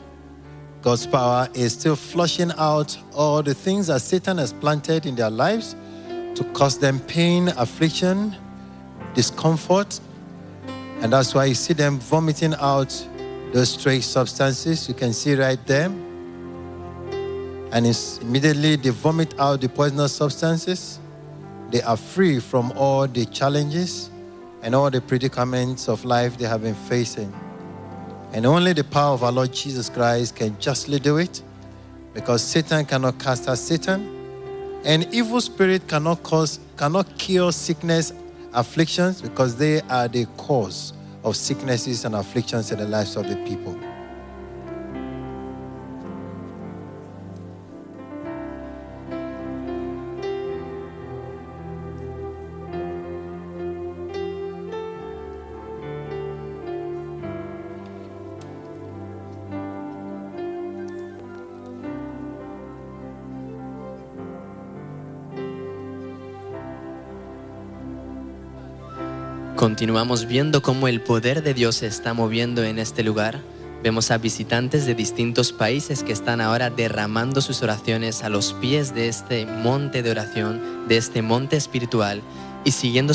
God's power is still flushing out all the things that Satan has planted in their lives to cause them pain, affliction, discomfort. And that's why you see them vomiting out those strange substances. You can see right there. And immediately they vomit out the poisonous substances. they are free from all the challenges and all the predicaments of life they have been facing. And only the power of our Lord Jesus Christ can justly do it because Satan cannot cast out Satan and evil spirit cannot cause cannot cure sickness afflictions because they are the cause of sicknesses and afflictions in the lives of the people. Continuamos viendo cómo el poder de Dios se está moviendo en este lugar. Vemos a visitantes de distintos países que están ahora derramando sus oraciones a los pies de este monte de oración, de este monte espiritual y siguiendo